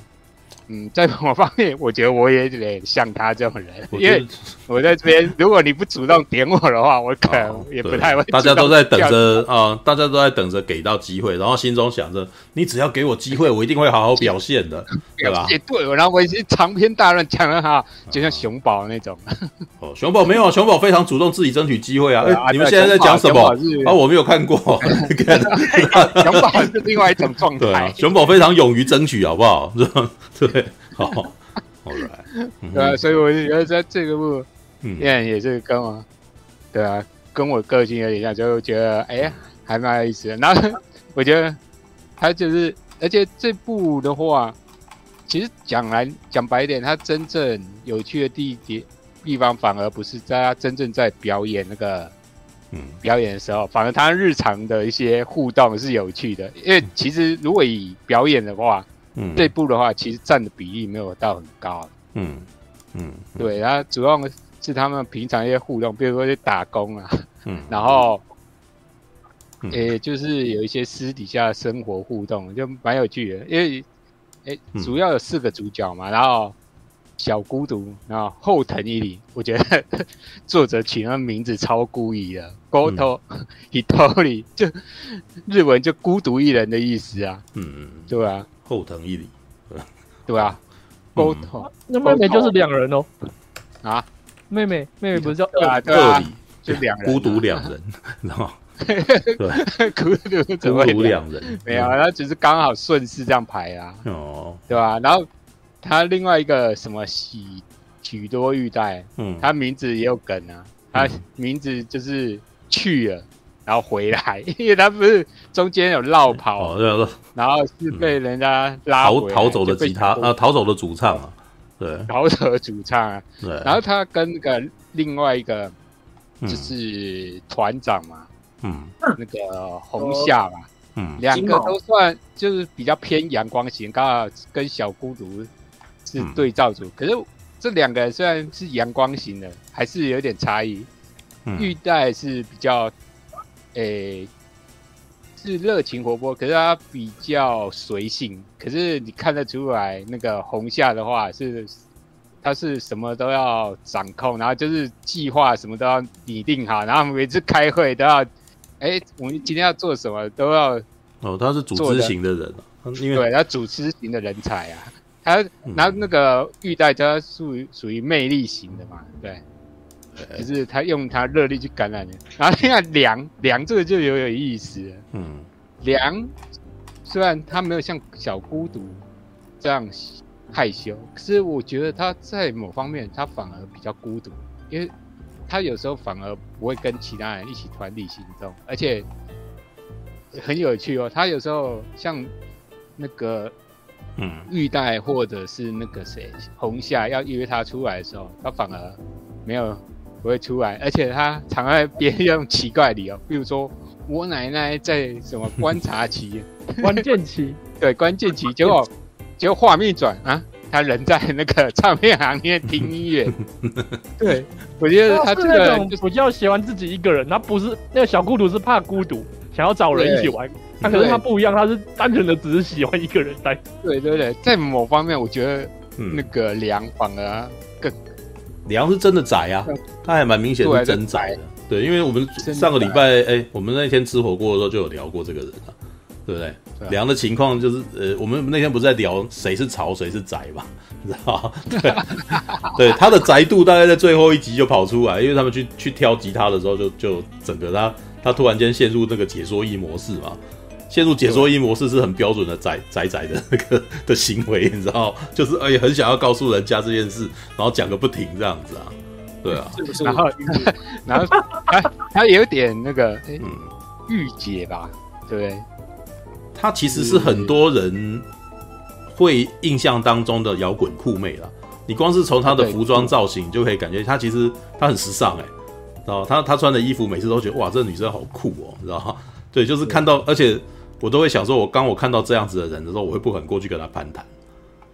嗯，在某方面，我觉得我也得像他这种人，因为我在这边，如果你不主动点我的话，我可能也不太会。大家都在等着啊、呃，大家都在等着给到机会，然后心中想着，你只要给我机会，我一定会好好表现的，对吧？也对，然后我已经长篇大论讲了哈，就像熊宝那种。哦，熊宝没有，熊宝非常主动自己争取机会啊！哎，你们现在在讲什么？啊，我没有看过。熊宝是另外一种状态。熊宝非常勇于争取，好不好？对，好，好来。对啊，所以我就觉得在这个部，嗯，也是跟我，对啊，跟我个性有点像，就觉得哎呀，还蛮有意思的。然后我觉得他就是，而且这部的话，其实讲来讲白一点，他真正有趣的地点。地方反而不是在他真正在表演那个，嗯，表演的时候，反而他日常的一些互动是有趣的。因为其实如果以表演的话，嗯，这部的话其实占的比例没有到很高，嗯。嗯，对，然后主要是他们平常一些互动，比如说去打工啊，嗯，然后，诶，就是有一些私底下的生活互动，就蛮有趣的。因为哎，主要有四个主角嘛，然后小孤独，然后后藤一里，我觉得 作者取那名字超故意的，Goto Hitori 就日文就孤独一人的意思啊，嗯嗯，对啊，后藤一里，对啊，Goto 那妹妹就是两人哦，啊，妹妹妹妹不是叫对啊，对啊，就两人，孤独两人，然后。对，孤独孤独两人没有，他只是刚好顺势这样排啊，哦，对吧？然后他另外一个什么喜许多玉带，嗯，他名字也有梗啊，他名字就是去了，然后回来，因为他不是中间有绕跑，哦然后是被人家拉逃逃走的吉他啊，逃走的主唱啊，对，饶舌主唱啊，对，然后他跟那个另外一个就是团长嘛。嗯，那个红夏嘛，嗯，两个都算就是比较偏阳光型，刚好跟小孤独是对照组。嗯、可是这两个虽然是阳光型的，还是有点差异。嗯、玉带是比较，诶、欸，是热情活泼，可是他比较随性。可是你看得出来，那个红夏的话是，他是什么都要掌控，然后就是计划什么都要拟定好，然后每次开会都要。哎，我们今天要做什么都要哦，他是组织型的人，因为对他组织型的人才啊，他然后那个玉带他属于属于魅力型的嘛，对，可是他用他热力去感染人，然后现在凉凉 这个就有有意思了，嗯，凉虽然他没有像小孤独这样害羞，可是我觉得他在某方面他反而比较孤独，因为。他有时候反而不会跟其他人一起团体行动，而且很有趣哦。他有时候像那个嗯玉带或者是那个谁红夏要约他出来的时候，他反而没有不会出来，而且他常爱别用奇怪理由，比如说我奶奶在什么观察期、关键期，对关键期，结果结果画面一转啊。他人在那个唱片行业听音乐，对，我觉得他这个比较喜欢自己一个人，他不是那个小孤独，是怕孤独，想要找人一起玩。他可是他不一样，他是单纯的只是喜欢一个人待。对对对，在某方面，我觉得那个凉反而更凉是真的宅啊，他还蛮明显是真宅的。对，因为我们上个礼拜哎，我们那天吃火锅的时候就有聊过这个人啊。对不对？梁的情况就是，呃，我们那天不是在聊谁是潮谁是宅嘛，你知道吗？对，对，他的宅度大概在最后一集就跑出来，因为他们去去挑吉他的时候就，就就整个他他突然间陷入那个解说一模式嘛，陷入解说一模式是很标准的宅宅宅的那个的行为，你知道，就是哎，很想要告诉人家这件事，然后讲个不停这样子啊，对啊，是不是？然后然后他他有点那个嗯御姐吧，对。他其实是很多人会印象当中的摇滚酷妹啦。你光是从她的服装造型，就可以感觉她其实她很时尚哎，然后她她穿的衣服每次都觉得哇，这个女生好酷哦，知道吗？对，就是看到，而且我都会想说，我刚我看到这样子的人的时候，我会不肯过去跟他攀谈，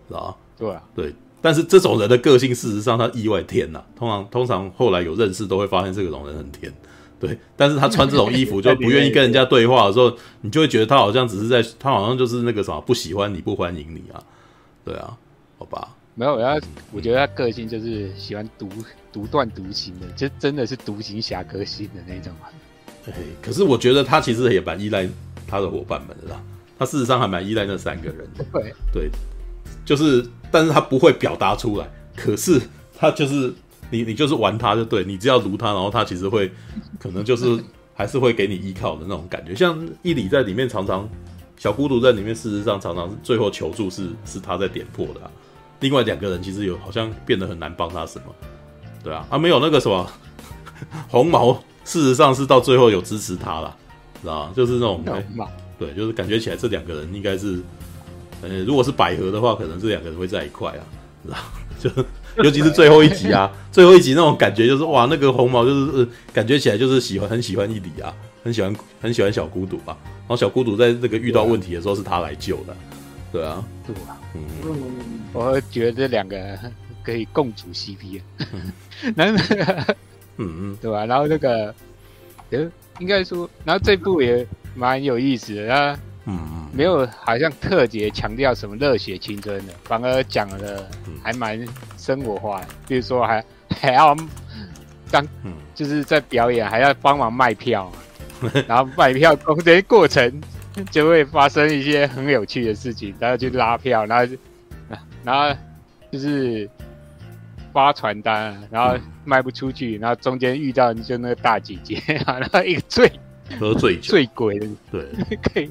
知道吗？对啊，对。但是这种人的个性，事实上他意外天呐，通常通常后来有认识都会发现这种人很天。对，但是他穿这种衣服就不愿意跟人家对话的时候，你就会觉得他好像只是在，他好像就是那个什么不喜欢你不欢迎你啊，对啊，好吧，没有，他我觉得他个性就是喜欢独独断独行的，就真的是独行侠个性的那种。对，可是我觉得他其实也蛮依赖他的伙伴们的啦，他事实上还蛮依赖那三个人的。对对，就是，但是他不会表达出来，可是他就是。你你就是玩他就对，你只要如他，然后他其实会，可能就是还是会给你依靠的那种感觉。像伊里在里面常常，小孤独在里面，事实上常常最后求助是是他在点破的啊。另外两个人其实有好像变得很难帮他什么，对啊，啊没有那个什么红毛，事实上是到最后有支持他了，知道？就是那种对，就是感觉起来这两个人应该是，呃，如果是百合的话，可能这两个人会在一块啊，知道 就。尤其是最后一集啊，最后一集那种感觉就是哇，那个红毛就是、呃、感觉起来就是喜欢很喜欢一里啊，很喜欢很喜欢小孤独啊。然后小孤独在这个遇到问题的时候是他来救的，对啊，对啊，嗯，我觉得这两个可以共组 CP 啊，然后嗯 嗯，对吧？然后那个呃，应该说，然后这部也蛮有意思的，啊嗯，没有好像特别强调什么热血青春的，反而讲的还蛮生活化的，比如说还还要当，就是在表演还要帮忙卖票，然后卖票中间过程就会发生一些很有趣的事情，然后去拉票，然后然后就是发传单，然后卖不出去，然后中间遇到就那个大姐姐，然后一个醉。喝醉酒，醉鬼的，对，可以。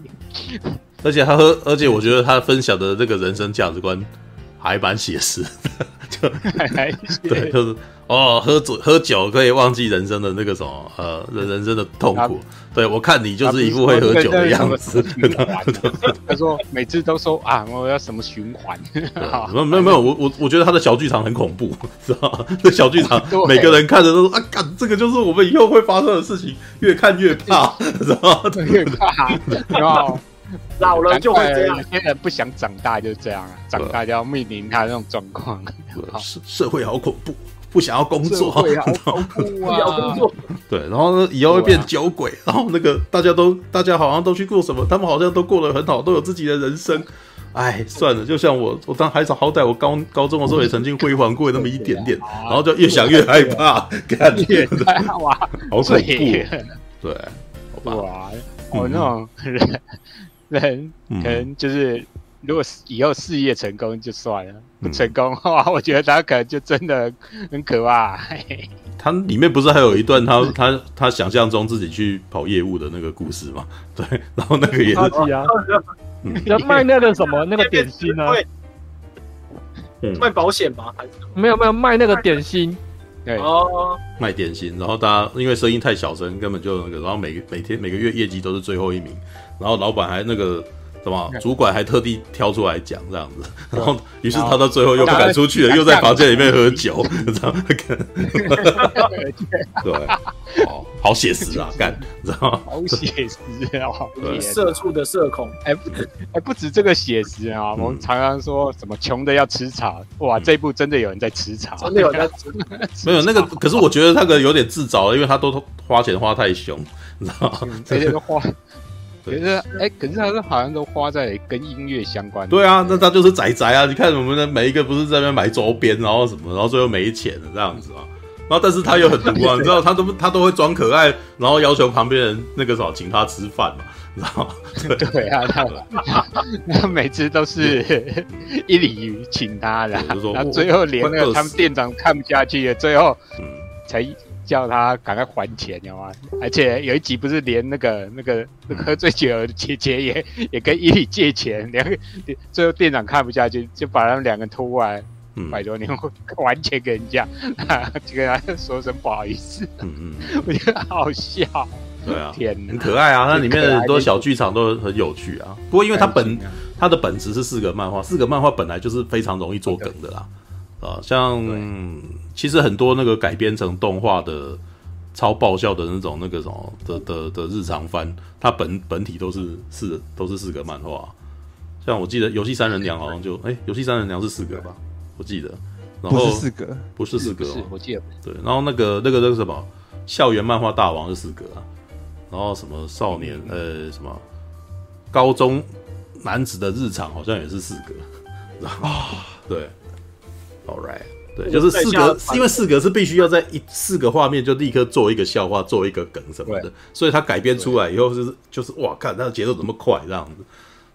而且他喝，而且我觉得他分享的这个人生价值观还蛮写实的，就对，就是哦，喝酒喝酒可以忘记人生的那个什么呃人人生的痛苦。对，我看你就是一副会喝酒的样子。他说每次都说啊，我要什么循环？没有没有没有，我我我觉得他的小剧场很恐怖，知道吗？这小剧场 每个人看着都说啊，干这个就是我们以后会发生的事情，越看越怕，知道吗？越怕，然后 老了就会这样。有些人不想长大就是这样啊，长大就要面临他那种状况。社社会好恐怖。不想要工作，不要工作。对，然后呢，以后会变酒鬼，然后那个大家都，大家好像都去过什么，他们好像都过得很好，都有自己的人生。哎，算了，就像我，我当孩子，好歹我高高中的时候也曾经辉煌过那么一点点，然后就越想越害怕，感觉 哇，好恐怖。对，好吧。哇，我那种人，人可能就是。如果以后事业成功就算了，不成功的话，我觉得他可能就真的很可怕。他里面不是还有一段他他他想象中自己去跑业务的那个故事吗？对，然后那个也是啊，要 卖那个什么 那个点心呢？卖保险吗？还是没有没有卖那个点心？对哦，卖点心，然后大家因为声音太小声，根本就那个，然后每每天每个月业绩都是最后一名，然后老板还那个。什么？主管还特地挑出来讲这样子，然后于是他到最后又不敢出去了，又在房间里面喝酒，这样对，好好写实啊，干，知道吗？好写实啊，社畜的社恐，哎不止，哎不止这个写实啊，我们常常说什么穷的要吃茶，哇，这一部真的有人在吃茶，真的有人在吃，没有那个，可是我觉得那个有点自找，因为他都花钱花太凶，你知道吗？这些都花。可是，哎、欸，可是他是好像都花在跟音乐相关的。对啊，那他就是宅宅啊！你看我们的每一个不是在那边买周边，然后什么，然后最后没钱了这样子啊。然后，但是他又很毒啊，你知道，他都他都会装可爱，然后要求旁边人那个什么请他吃饭嘛，你知道吗？对啊，他他每次都是 一鲤鱼请他的，然后最后连那个他们店长看不下去了，最后才。叫他赶快还钱，你知道吗？而且有一集不是连那个那个喝醉酒的姐姐也 也跟伊里借钱，两个 最后店长看不下去，就把他们两个拖过来，嗯、拜托你们还钱给人家，就跟他说声不好意思。嗯嗯，我觉得好笑。对啊，天哪，很可爱啊！它里面的很多小剧场都很有趣啊。不过因为它本它的本质是四格漫画，四格漫画本来就是非常容易做梗的啦。啊，像其实很多那个改编成动画的超爆笑的那种那个什么的的的日常番，它本本体都是四都是四格漫画。像我记得《游戏三人娘》好像就哎，《游戏三人娘》是四格吧？我记得，然后不是四格，不是四格，是我记得对。然后那个那个那个什么《校园漫画大王》是四格啊，然后什么少年呃什么？高中男子的日常好像也是四格，然后对。All right，对，就是四格，因为四格是必须要在一四个画面就立刻做一个笑话，做一个梗什么的，所以他改编出来以后就是就是哇，看他的节奏怎么快这样子，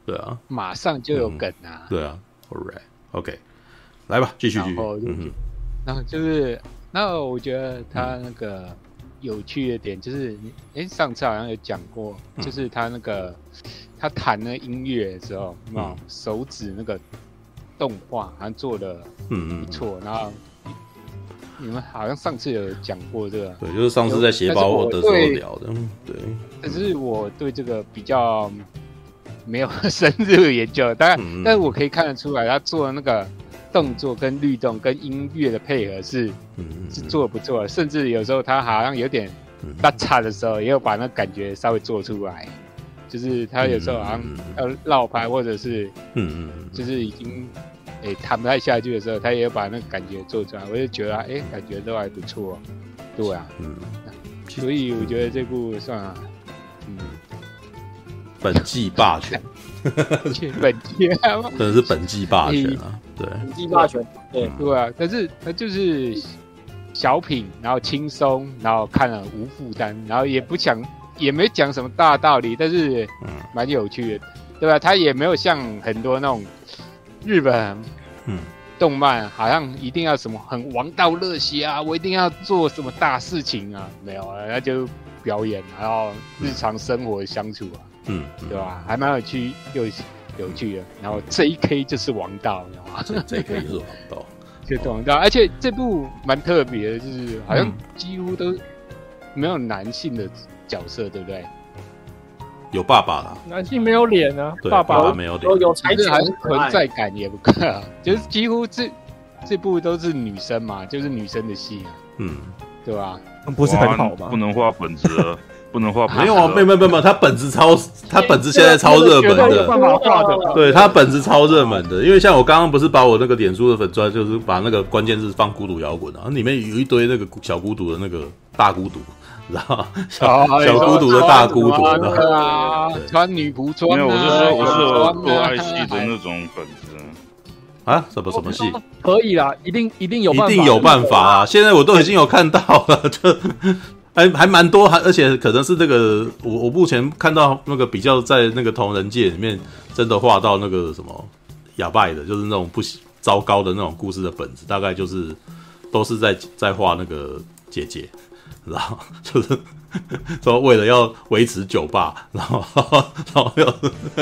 对啊，马上就有梗啊，对啊，All right，OK，来吧，继续继续，嗯，然后就是，那我觉得他那个有趣的点就是，哎，上次好像有讲过，就是他那个他弹那音乐的时候，啊，手指那个。动画好像做的嗯不错，然后你们好像上次有讲过这个，对，就是上次在写包的时候聊的，对。可是我对这个比较没有深入研究，当然，但是我可以看得出来，他做的那个动作跟律动跟音乐的配合是是做的不错，甚至有时候他好像有点大差的时候，也有把那感觉稍微做出来，就是他有时候好像要绕拍或者是嗯嗯，就是已经。哎，弹不太下去的时候，他也把那个感觉做出来，我就觉得，哎，感觉都还不错，对啊，嗯，所以我觉得这部算啊，嗯，本季霸权，本 季真的是本季霸权啊！对，本季霸权，对对啊。但是它就是小品，然后轻松，然后看了无负担，然后也不讲，也没讲什么大道理，但是嗯，蛮有趣的，对吧？他也没有像很多那种日本嗯动漫，好像一定要什么很王道热血啊，我一定要做什么大事情啊，没有啊，那就。表演，然后日常生活相处啊，嗯，对吧？还蛮有趣又有趣的。然后 J.K. 就是王道，你知道吗？J.K. 就是王道，就是王道。而且这部蛮特别的，就是好像几乎都没有男性的角色，对不对？有爸爸啦，男性没有脸啊，爸爸没有脸，有才子还是存在感也不够，就是几乎这这部都是女生嘛，就是女生的戏啊，嗯，对吧？不是很好吗？不能画本子了，不能画。没有啊，没有没有没有，他本子超，他本子现在超热门的。对，他本子超热门的，因为像我刚刚不是把我那个脸书的粉砖，就是把那个关键字放孤独摇滚啊，里面有一堆那个小孤独的那个大孤独，然后小小孤独的大孤独，啊，穿女仆装。没有，我是说我是做爱戏的那种本子。啊，什么什么戏？可以啦，一定一定有，一定有办法啊！现在我都已经有看到了，就还还蛮多，还而且可能是这个，我我目前看到那个比较在那个同人界里面真的画到那个什么哑巴的，就是那种不糟糕的那种故事的本子，大概就是都是在在画那个姐姐，然后就是。说为了要维持酒吧，然后然后要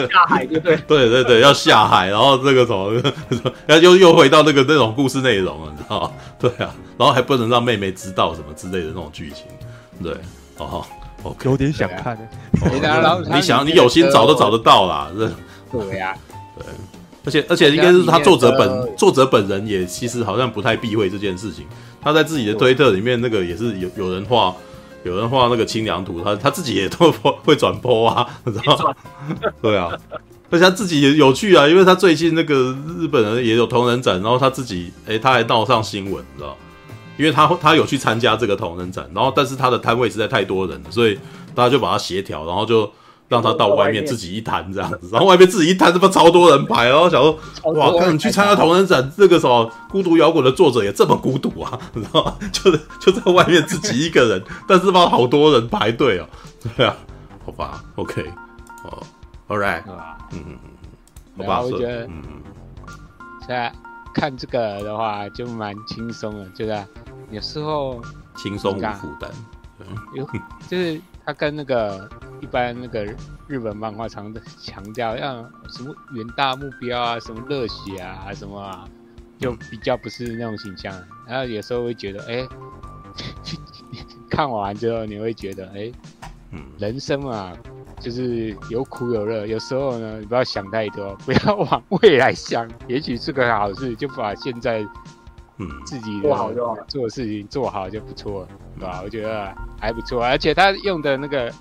下海，就对。对对对，要下海，然后这个什么，然后又又回到那个那种故事内容了，你知道吗？对啊，然后还不能让妹妹知道什么之类的那种剧情，对，哦，OK，有点想看，你想你有心找都找得到啦，对呀，对，而且而且应该是他作者本作者本人也其实好像不太避讳这件事情，他在自己的推特里面那个也是有有人画。有人画那个清凉图，他他自己也都会转 po 啊，你知道吗？对啊，而且他自己也有趣啊，因为他最近那个日本人也有同人展，然后他自己哎、欸，他还闹上新闻，你知道？因为他他有去参加这个同人展，然后但是他的摊位实在太多人了，所以大家就把他协调，然后就。让他到外面自己一摊这样子，然后外面自己一摊，这么超多人排，然后想说，哇，看你去参加同人展，这个什么孤独摇滚的作者也这么孤独啊，你知道吗？就是就在外面自己一个人，但是吧，好多人排队哦，对啊，好吧，OK，哦，All right，嗯嗯嗯，好吧，我觉得，嗯嗯，现在看这个的话就蛮轻松的，就是有时候轻松无负担，有就是。他跟那个一般那个日本漫画常的强调，要什么远大目标啊，什么热血啊，什么啊，就比较不是那种形象。然后有时候会觉得，哎、欸，看完之后你会觉得，哎、欸，人生啊，就是有苦有乐。有时候呢，你不要想太多，不要往未来想，也许是个好事，就把现在。嗯，自己做好就好，做事情做好就不错了，对吧？我觉得还不错，而且他用的那个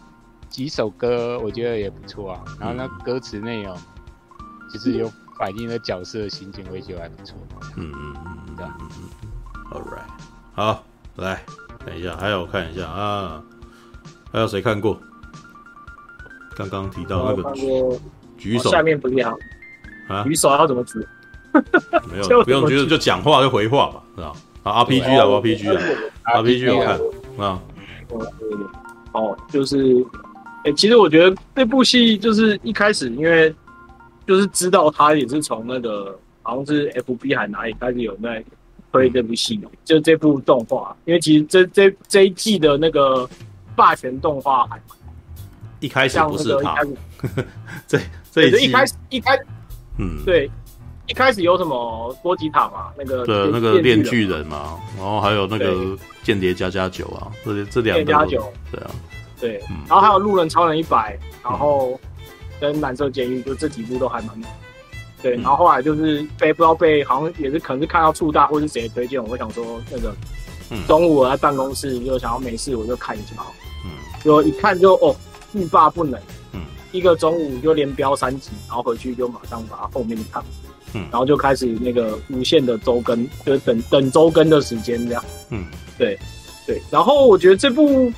几首歌，我觉得也不错啊。然后那歌词内容，就是有反映的角色的心情，我也觉得还不错。嗯嗯嗯，对吧？嗯嗯，All right，好，来等一下，还有我看一下啊，还有谁看过？刚刚提到那个举举手，下面不要啊，举手要怎么举？没有，不用觉得就讲话就回话吧，是吧？啊，RPG 啊，RPG 啊，RPG 有看啊。哦，就是，哎，其实我觉得这部戏就是一开始，因为就是知道他也是从那个好像是 FB 还哪里开始有在推这部戏，就这部动画。因为其实这这这一季的那个霸权动画还一开始不是他，这这一一开始 一开，嗯，对。一开始有什么波吉塔嘛？那个对，那个炼巨人嘛，然后还有那个间谍加加九啊，这这两个加九，对啊，对，然后还有路人超人一百，然后跟蓝色监狱，就这几部都还蛮，对，然后后来就是被不知道被好像也是可能是看到触大或是谁推荐，我会想说那个中午我在办公室就想要没事我就看一下，嗯，就一看就哦欲罢不能，嗯，一个中午就连飙三集，然后回去就马上把它后面看。嗯，然后就开始那个无限的周更，就是等等周更的时间这样。嗯，对，对。然后我觉得这部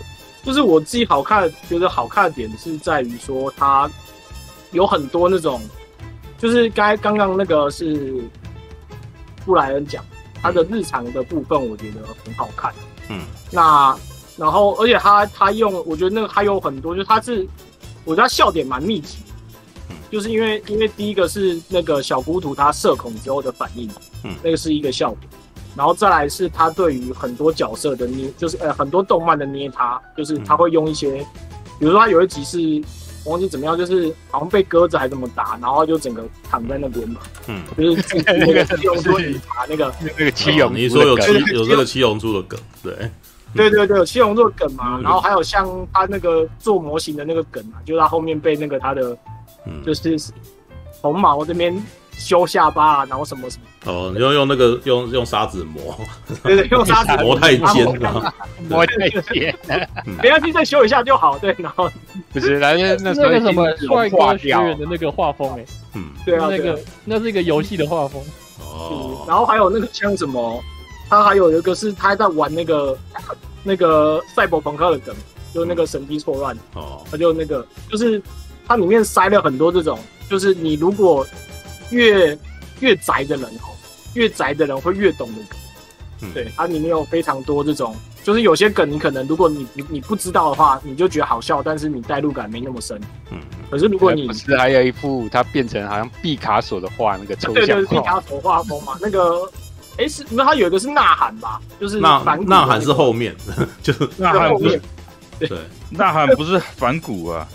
就是我自己好看，觉得好看的点是在于说它有很多那种，就是该刚刚那个是布莱恩讲他的日常的部分，我觉得很好看。嗯，那然后而且他他用，我觉得那个还有很多，就是他是我觉得他笑点蛮密集。就是因为，因为第一个是那个小孤独他社恐之后的反应，嗯，那个是一个效果，然后再来是他对于很多角色的捏，就是呃很多动漫的捏他，就是他会用一些，比如说他有一集是我忘记怎么样，就是好像被鸽子还怎么打，然后就整个躺在那边嘛，嗯，就是 那个七龙珠打那个那个七龙，你说有七有这个七龙珠的梗，对，对对对，有七龙珠的梗嘛，然后还有像他那个做模型的那个梗嘛，就是他后面被那个他的。嗯，就是红毛这边修下巴，啊，然后什么什么。哦，你要用那个用用砂纸磨，对对，用砂纸 磨太尖了，磨太尖，不要去，再修一下就好。对，然后不是，那那那个什么帅哥学院的那个画风哎，嗯，对啊，那个那是一个游戏的画风。哦，然后还有那个像什么，他还有一个是他在玩那个那个赛博朋克的梗，就那个神机错乱。哦，他就那个就是。它里面塞了很多这种，就是你如果越越宅的人哦，越宅的人会越懂的梗。嗯，对，它里面有非常多这种，就是有些梗你可能如果你你你不知道的话，你就觉得好笑，但是你代入感没那么深。嗯，可是如果你不是还有一幅它变成好像毕卡索的画那个抽象画，对对，毕卡索画风嘛，那个哎是，那它有一个是呐喊吧，就是呐呐喊是后面，就是呐喊后面，对，呐喊不是反骨啊。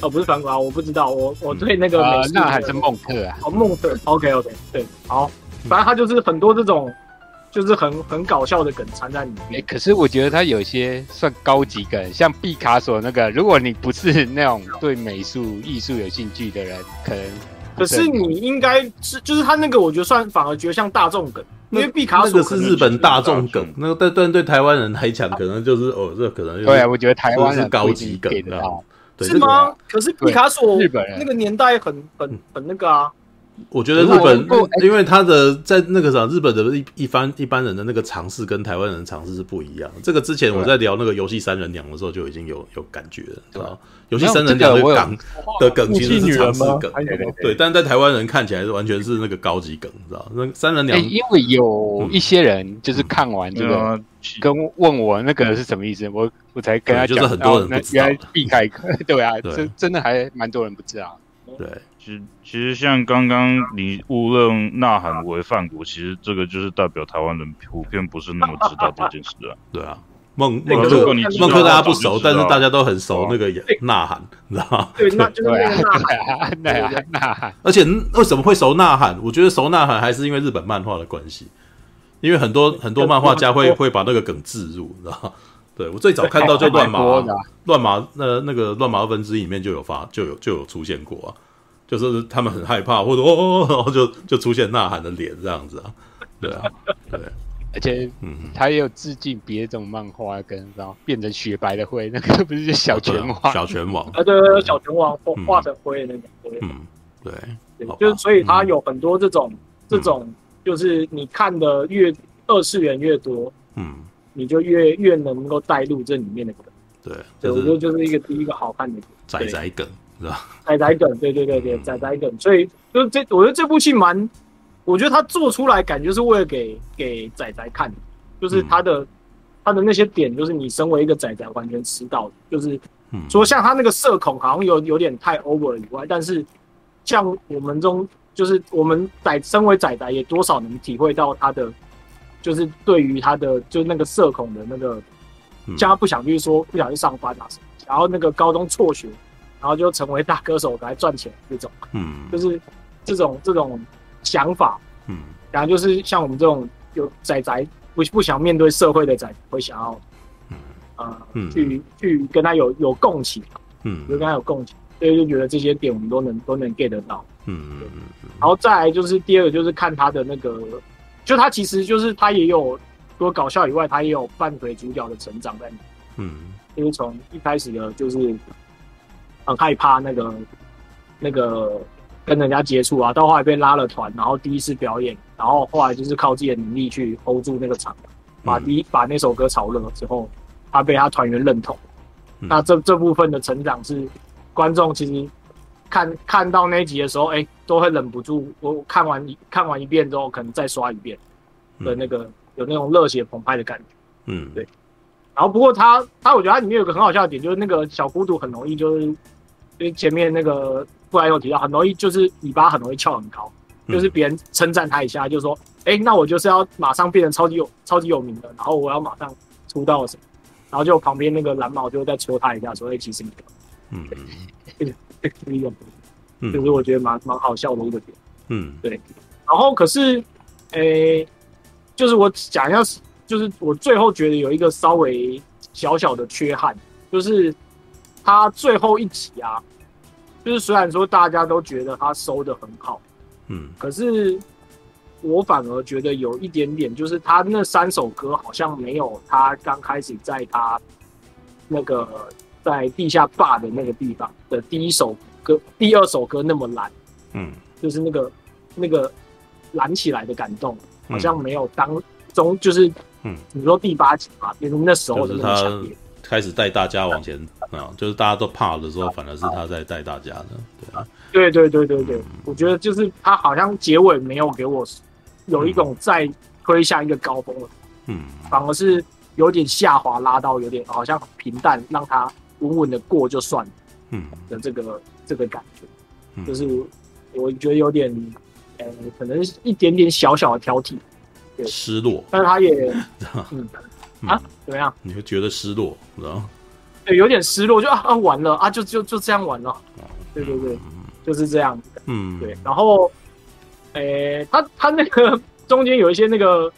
哦，不是反骨啊，我不知道，我我对那个美那还是孟克啊，哦，孟克，OK OK，对，好，反正他就是很多这种，就是很很搞笑的梗藏在里面。可是我觉得他有些算高级梗，像毕卡索那个，如果你不是那种对美术艺术有兴趣的人，可能，可是你应该是，就是他那个，我觉得算反而觉得像大众梗，因为毕卡索那个是日本大众梗，那个但但对台湾人来讲，可能就是哦，这可能对啊，我觉得台湾是高级梗啊。是吗？可是毕卡索日本那个年代很很很那个啊。我觉得日本，因为他的在那个啥，日本的一一般一般人的那个尝试跟台湾人的尝试是不一样。这个之前我在聊那个游戏三人娘的时候就已经有有感觉了，知道？游戏三人娘的梗的梗其实是尝试梗，对，但在台湾人看起来是完全是那个高级梗，知道？那三人娘，因为有一些人就是看完这个跟问我那个是什么意思，我我才跟他讲，就是很多人不知道，原来避开 对啊，真真的还蛮多人不知道，对。其实，其实像刚刚你误认呐喊为梵谷，其实这个就是代表台湾人普遍不是那么知道这件事啊。对啊，孟孟克，孟克大家不熟，但是大家都很熟那个呐喊，你知道吗？对，那就是那个呐喊，呐喊。而且为什么会熟呐喊？我觉得熟呐喊还是因为日本漫画的关系，因为很多很多漫画家会会把那个梗置入，你知道吗？对，我最早看到就乱麻，乱麻那那个乱麻二分之一里面就有发就有就有出现过啊。就是他们很害怕，或者哦，然后就就出现呐喊的脸这样子啊，对啊，对，而且嗯，他也有致敬别种漫画，跟然后变成雪白的灰，那个不是小拳王，小拳王。啊，对对对，小拳王画成灰的那个。灰，嗯，对，就是所以他有很多这种这种，就是你看的越二次元越多，嗯，你就越越能够带入这里面的梗，对，我觉得就是一个第一个好看的宅宅梗。是吧？仔仔梗，对对对对，仔仔梗，所以就这，我觉得这部戏蛮，我觉得他做出来感觉是为了给给仔仔看，就是他的、嗯、他的那些点，就是你身为一个仔仔完全吃到的，就是说像他那个社恐好像有有点太 over 了以外，但是像我们中，就是我们仔身为仔仔也多少能体会到他的，就是对于他的就是那个社恐的那个，像他不想去说不想去上班啊什么，然后那个高中辍学。然后就成为大歌手来赚钱这种，嗯，就是这种这种想法，嗯，然后就是像我们这种有仔仔不不想面对社会的仔，会想要，嗯，呃，嗯，去去跟他有有共情，嗯，就跟他有共情，所以就觉得这些点我们都能都能 get 得到，嗯嗯嗯，然后再来就是第二个就是看他的那个，就他其实就是他也有除了搞笑以外，他也有伴随主角的成长在里面，嗯，就是从一开始的就是。很害怕那个那个跟人家接触啊，到后来被拉了团，然后第一次表演，然后后来就是靠自己的能力去 hold 住那个场，把第一把那首歌炒热之后，他被他团员认同。那这这部分的成长是观众其实看看到那一集的时候，哎、欸，都会忍不住，我看完看完一遍之后，可能再刷一遍的那个、嗯、有那种热血澎湃的感觉。嗯，对。然后不过他他我觉得他里面有个很好笑的点，就是那个小孤独很容易就是因为前面那个布莱有提到，很容易就是尾巴很容易翘很高，嗯、就是别人称赞他一下，就说，哎、欸，那我就是要马上变成超级有超级有名的，然后我要马上出道什么，然后就旁边那个蓝毛就再戳他一下，说，哎、欸，其实你。嗯嗯。一个，就是我觉得蛮蛮好笑的一个点，嗯，对。然后可是，哎、欸，就是我讲一下，就是我最后觉得有一个稍微小小的缺憾，就是他最后一集啊，就是虽然说大家都觉得他收的很好，嗯，可是我反而觉得有一点点，就是他那三首歌好像没有他刚开始在他那个。在地下坝的那个地方的第一首歌、第二首歌那么燃，嗯，就是那个那个燃起来的感动，好像没有当中就是，嗯，你说第八集嘛，变成那时候的那么强烈，开始带大家往前啊，就是大家都怕的时候，反而是他在带大家的，对啊，对对对对对，我觉得就是他好像结尾没有给我有一种再推向一个高峰了，嗯，反而是有点下滑，拉到有点好像平淡，让他。稳稳的过就算了，嗯。的这个、嗯、这个感觉，嗯、就是我觉得有点，呃，可能一点点小小的挑剔，对，失落，但是他也，嗯，嗯。啊，怎么样？你会觉得失落，知道对，有点失落，就啊啊完了啊，就就就这样完了，嗯、对对对，就是这样子，嗯，对，然后，诶、欸，他他那个中间有一些那个，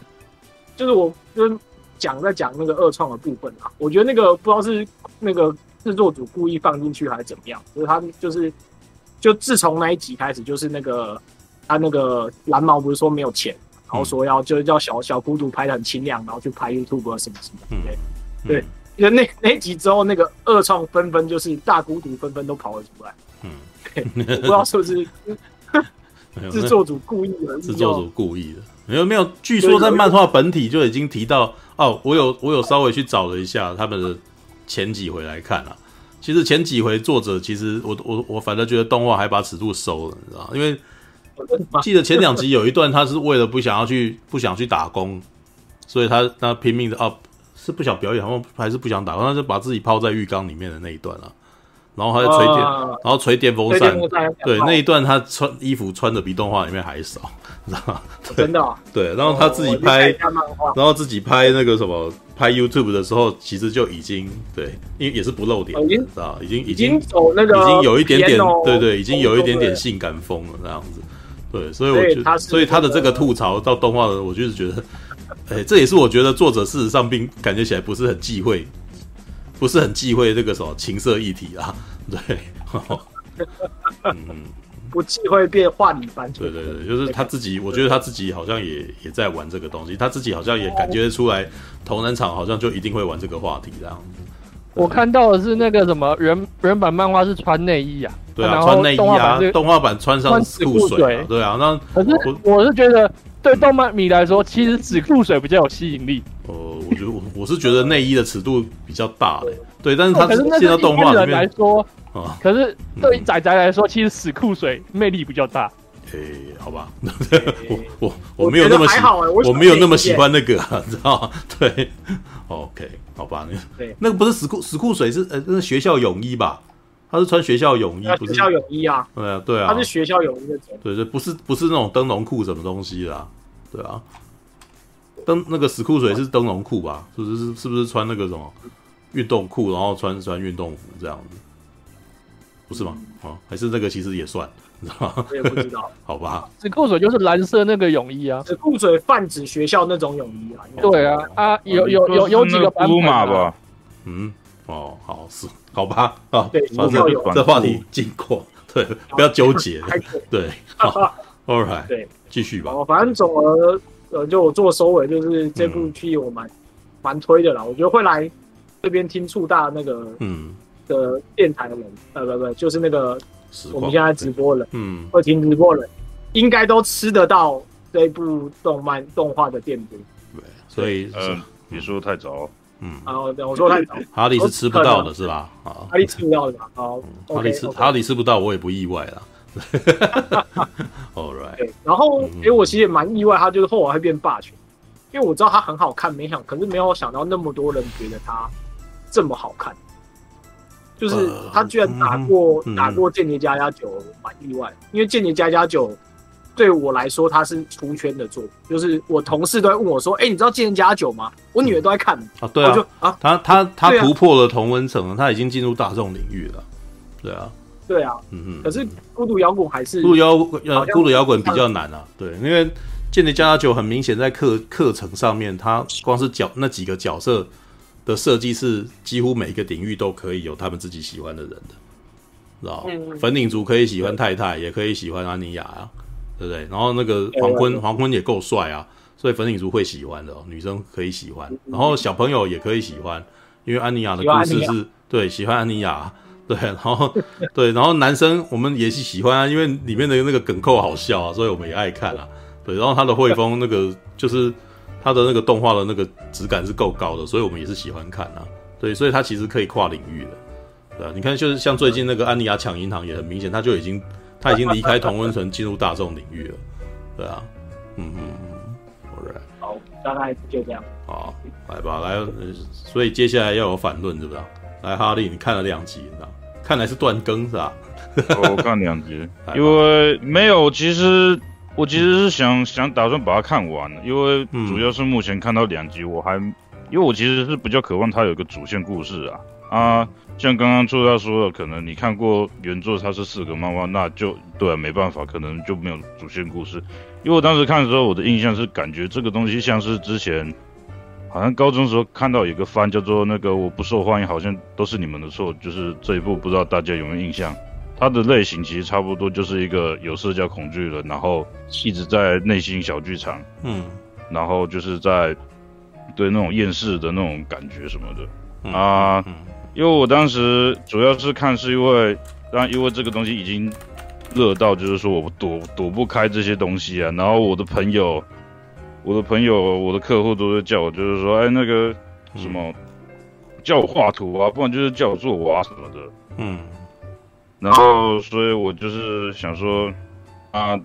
就是我跟讲在讲那个二创的部分啊，我觉得那个不知道是那个。制作组故意放进去还是怎么样？就是他就是，就自从那一集开始，就是那个他那个蓝毛不是说没有钱，然后说要就是叫小小孤独拍的很清亮，然后去拍 YouTube 什么什么，对、嗯、对，那那一集之后，那个二创纷纷就是大孤独纷纷都跑了出来，嗯，我不知道是不是制作组故意的，制作组故意的，没有没有，据说在漫画本体就已经提到哦，我有我有稍微去找了一下他们的。前几回来看啊，其实前几回作者其实我我我反正觉得动画还把尺度收了，你知道吗？因为记得前两集有一段他是为了不想要去不想去打工，所以他他拼命的啊，是不想表演，好像还是不想打工，他就把自己泡在浴缸里面的那一段啊，然后他就吹电，然后吹电风扇，对那一段他穿衣服穿的比动画里面还少，你知道吗？真的，对，然后他自己拍，然后自己拍那个什么。拍 YouTube 的时候，其实就已经对，因为也是不露点，知道已经已经走那个，已经有一点点，对对，已经有一点点性感风了那样子，对，所以我觉得，所以他的这个吐槽到动画的，我就是觉得，哎，这也是我觉得作者事实上并感觉起来不是很忌讳，不是很忌讳这个什么情色议题啊，对，嗯。不忌讳变化你番对对对，就是他自己，我觉得他自己好像也也在玩这个东西，他自己好像也感觉出来，同人场好像就一定会玩这个话题这样子。我看到的是那个什么原原版漫画是穿内衣啊，对啊，穿内衣啊，动画版穿上死裤水，对啊，那可是我是觉得对动漫迷来说，其实死裤水比较有吸引力。哦，我觉得我我是觉得内衣的尺度比较大的，对，但是他现在动画里面来说。啊！可是对于仔仔来说，其实死裤水魅力比较大。诶，好吧，我我我没有那么喜欢，我没有那么喜欢那个，知道吗？对，OK，好吧，那那个不是死库死库水是呃，那是学校泳衣吧？他是穿学校泳衣，不是学校泳衣啊？对啊，对啊，他是学校泳衣的。对对，不是不是那种灯笼裤什么东西啦，对啊，灯那个死库水是灯笼裤吧？是不是是不是穿那个什么运动裤，然后穿穿运动服这样子？不是吗？啊，还是那个其实也算，你知道吗？我也不知道。好吧，死库水就是蓝色那个泳衣啊。死库水泛指学校那种泳衣啊。对啊，啊，有有有有几个版本吧？嗯，哦，好是，好吧，啊，对，反正这话题经过，对，不要纠结，对，好，All right，对，继续吧。哦，反正总而呃，就我做收尾，就是这部剧我蛮蛮推的啦。我觉得会来这边听触大那个，嗯。的电台的人，呃，不不，就是那个我们现在直播了，嗯，会听直播了，应该都吃得到这一部动漫动画的电波。对，所以呃，你说太早，嗯，啊我说太早，哈利是吃不到的是吧？啊，哈利吃不到的吧？好，哈利吃哈利吃不到，我也不意外了。All right，对，然后哎、欸，我其实也蛮意外，他就是后来会变霸权，因为我知道他很好看，没想，可是没有想到那么多人觉得他这么好看，就是他居然打过、打过间谍加加九，蛮意外，因为间谍加加九对我来说它是出圈的作品，就是我同事都在问我说，哎、欸，你知道间谍加加酒吗？我女儿都在看。啊，对啊，就啊，他他他突破了同温层，他已经进入大众领域了，对啊。对啊，嗯嗯，可是孤独摇滚还是孤独摇呃孤独摇滚比较难啊，对，因为间谍加加九很明显在课课程上面，他光是角那几个角色的设计是几乎每一个领域都可以有他们自己喜欢的人的，知道、嗯、粉领族可以喜欢太太，也可以喜欢安妮亚啊，对不对？然后那个黄昏黄昏也够帅啊，所以粉领族会喜欢的、哦，女生可以喜欢，然后小朋友也可以喜欢，因为安妮亚的故事是对喜欢安妮亚。对，然后对，然后男生我们也是喜欢啊，因为里面的那个梗扣好笑啊，所以我们也爱看啊。对，然后他的汇丰那个就是他的那个动画的那个质感是够高的，所以我们也是喜欢看啊。对，所以它其实可以跨领域的。对啊，你看，就是像最近那个安妮亚抢银行也很明显，他就已经他已经离开同温层进入大众领域了。对啊，嗯嗯嗯，Alright，好，大概就这样。好，来吧，来，所以接下来要有反论，是不是？来，哈利，你看了两集，你知道？看来是断更是吧？我看两集，因为没有。其实我其实是想想打算把它看完，因为主要是目前看到两集，我还因为我其实是比较渴望它有个主线故事啊啊，像刚刚作家说的，可能你看过原作，它是四个漫画，那就对啊，没办法，可能就没有主线故事。因为我当时看的时候，我的印象是感觉这个东西像是之前。好像高中时候看到有个番叫做那个我不受欢迎，好像都是你们的错。就是这一部不知道大家有没有印象？它的类型其实差不多，就是一个有社交恐惧的，然后一直在内心小剧场，嗯，然后就是在对那种厌世的那种感觉什么的、嗯、啊。因为我当时主要是看是因为，当然因为这个东西已经热到，就是说我躲躲不开这些东西啊。然后我的朋友。我的朋友，我的客户都是叫我，就是说，哎，那个什么，叫我画图啊，不然就是叫我做娃什么的。嗯。然后，所以我就是想说，啊，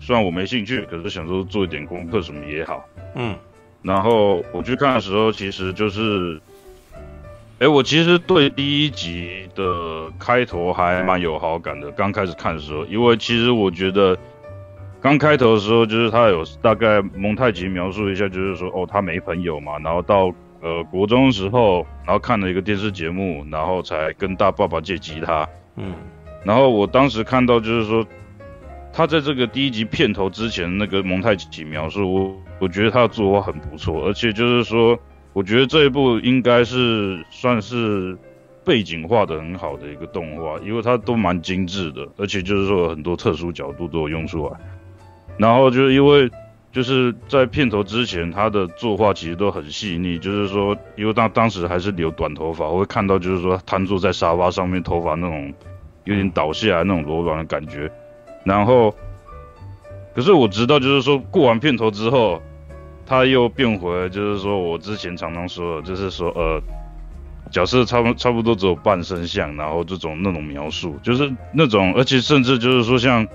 虽然我没兴趣，可是想说做一点功课什么也好。嗯。然后我去看的时候，其实就是，哎，我其实对第一集的开头还蛮有好感的。刚开始看的时候，因为其实我觉得。刚开头的时候，就是他有大概蒙太奇描述一下，就是说哦，他没朋友嘛，然后到呃国中的时候，然后看了一个电视节目，然后才跟大爸爸借吉他。嗯，然后我当时看到就是说，他在这个第一集片头之前那个蒙太奇描述，我我觉得他的作画很不错，而且就是说，我觉得这一部应该是算是背景画的很好的一个动画，因为它都蛮精致的，而且就是说很多特殊角度都有用出来。然后就是因为就是在片头之前，他的作画其实都很细腻。就是说，因为当当时还是留短头发，我会看到就是说瘫坐在沙发上面，头发那种有点倒下来那种柔软的感觉。然后，可是我知道就是说过完片头之后，他又变回，就是说我之前常常说的，就是说呃，角色差不差不多只有半身像，然后这种那种描述，就是那种，而且甚至就是说像。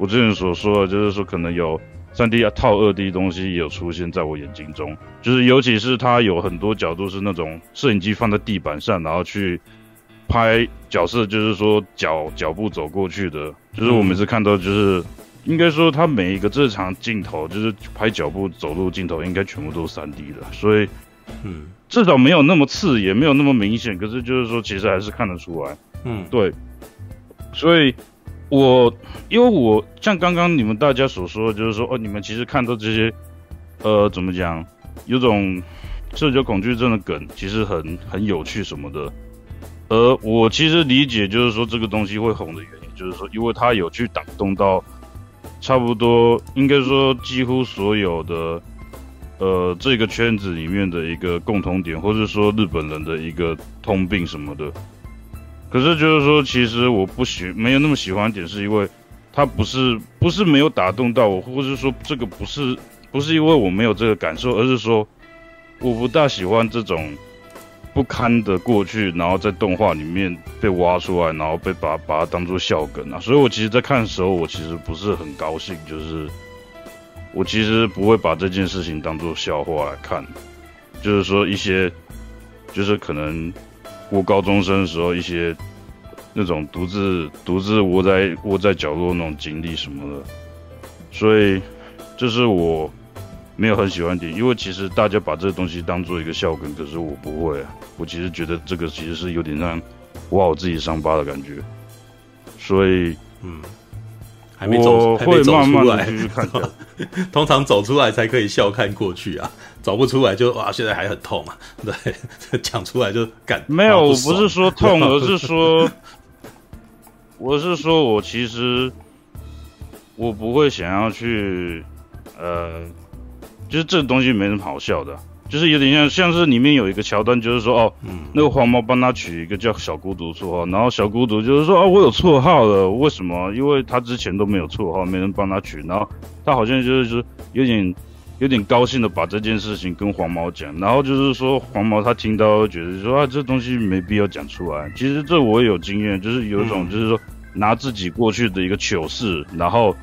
我之前所说的，就是说可能有三 D 套二 D 东西也有出现在我眼睛中，就是尤其是它有很多角度是那种摄影机放在地板上，然后去拍角色，就是说脚脚步走过去的，就是我每次看到就是应该说他每一个这场镜头就是拍脚步走路镜头应该全部都是三 D 的，所以嗯，至少没有那么刺眼，没有那么明显，可是就是说其实还是看得出来，嗯，对，所以。我因为我像刚刚你们大家所说的，就是说哦，你们其实看到这些，呃，怎么讲，有种社交恐惧症的梗，其实很很有趣什么的。而我其实理解，就是说这个东西会红的原因，就是说因为它有去打动到差不多应该说几乎所有的呃这个圈子里面的一个共同点，或者说日本人的一个通病什么的。可是就是说，其实我不喜没有那么喜欢点，是因为他不是不是没有打动到我，或者是说这个不是不是因为我没有这个感受，而是说我不大喜欢这种不堪的过去，然后在动画里面被挖出来，然后被把把它当做笑梗啊。所以我其实，在看的时候，我其实不是很高兴，就是我其实不会把这件事情当做笑话来看，就是说一些，就是可能我高中生的时候一些那种独自独自窝在窝在角落那种经历什么的，所以这是我。没有很喜欢点，因为其实大家把这个东西当做一个笑梗，可是我不会啊。我其实觉得这个其实是有点像挖我自己伤疤的感觉，所以嗯，还没走，我会慢慢的继续看。通常走出来才可以笑看过去啊，走不出来就哇，现在还很痛啊。对，讲出来就感没有，我不是说痛，而是说，我是说我其实我不会想要去呃。就是这个东西没什么好笑的，就是有点像像是里面有一个桥段，就是说哦，嗯，那个黄毛帮他取一个叫小孤独绰号，然后小孤独就是说哦，我有绰号了，为什么？因为他之前都没有绰号，没人帮他取，然后他好像就是说有点有点高兴的把这件事情跟黄毛讲，然后就是说黄毛他听到觉得说啊，这东西没必要讲出来。其实这我也有经验，就是有一种就是说拿自己过去的一个糗事，然后。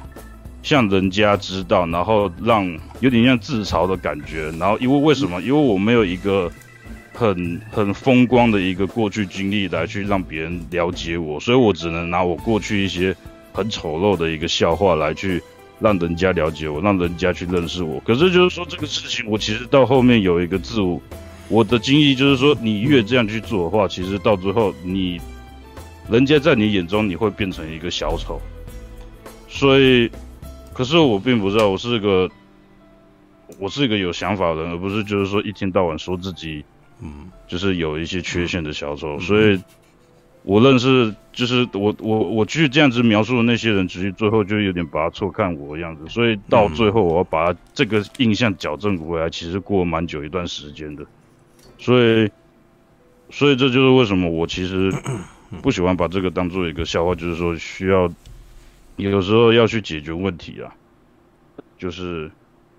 向人家知道，然后让有点像自嘲的感觉，然后因为为什么？因为我没有一个很很风光的一个过去经历来去让别人了解我，所以我只能拿我过去一些很丑陋的一个笑话来去让人家了解我，让人家去认识我。可是就是说这个事情，我其实到后面有一个自我，我的经历就是说，你越这样去做的话，其实到最后你人家在你眼中你会变成一个小丑，所以。可是我并不知道，我是一个，我是一个有想法的人，而不是就是说一天到晚说自己，嗯，就是有一些缺陷的小丑。嗯、所以，我认识就是我我我去这样子描述的那些人，其实最后就有点把他错看我的样子。所以到最后，我要把这个印象矫正回来，其实过了蛮久一段时间的。所以，所以这就是为什么我其实不喜欢把这个当做一个笑话，就是说需要。有时候要去解决问题啊，就是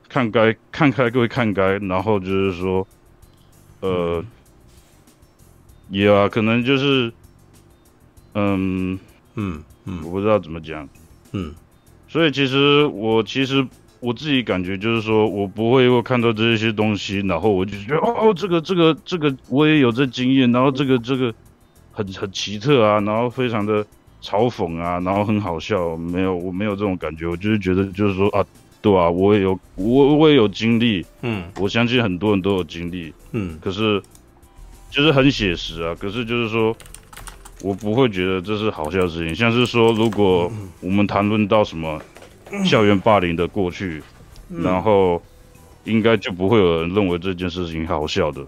看该看开归看开，然后就是说，呃，也啊，可能就是，嗯嗯嗯，我不知道怎么讲，嗯，所以其实我其实我自己感觉就是说我不会因为看到这些东西，然后我就觉得哦，这个这个这个我也有这经验，然后这个这个很很奇特啊，然后非常的。嘲讽啊，然后很好笑，没有，我没有这种感觉，我就是觉得，就是说啊，对啊，我也有，我我也有经历，嗯，我相信很多人都有经历，嗯，可是就是很写实啊，可是就是说，我不会觉得这是好笑的事情，像是说，如果我们谈论到什么校园霸凌的过去，嗯，然后应该就不会有人认为这件事情好笑的，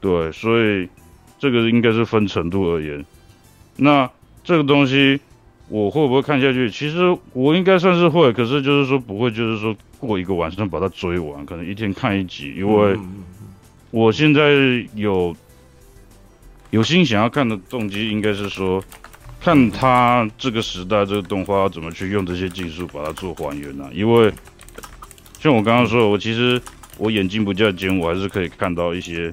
对，所以这个应该是分程度而言，那。这个东西我会不会看下去？其实我应该算是会，可是就是说不会，就是说过一个晚上把它追完，可能一天看一集。因为我现在有有心想要看的动机，应该是说看他这个时代这个动画要怎么去用这些技术把它做还原啊。因为像我刚刚说的，我其实我眼睛不较尖，我还是可以看到一些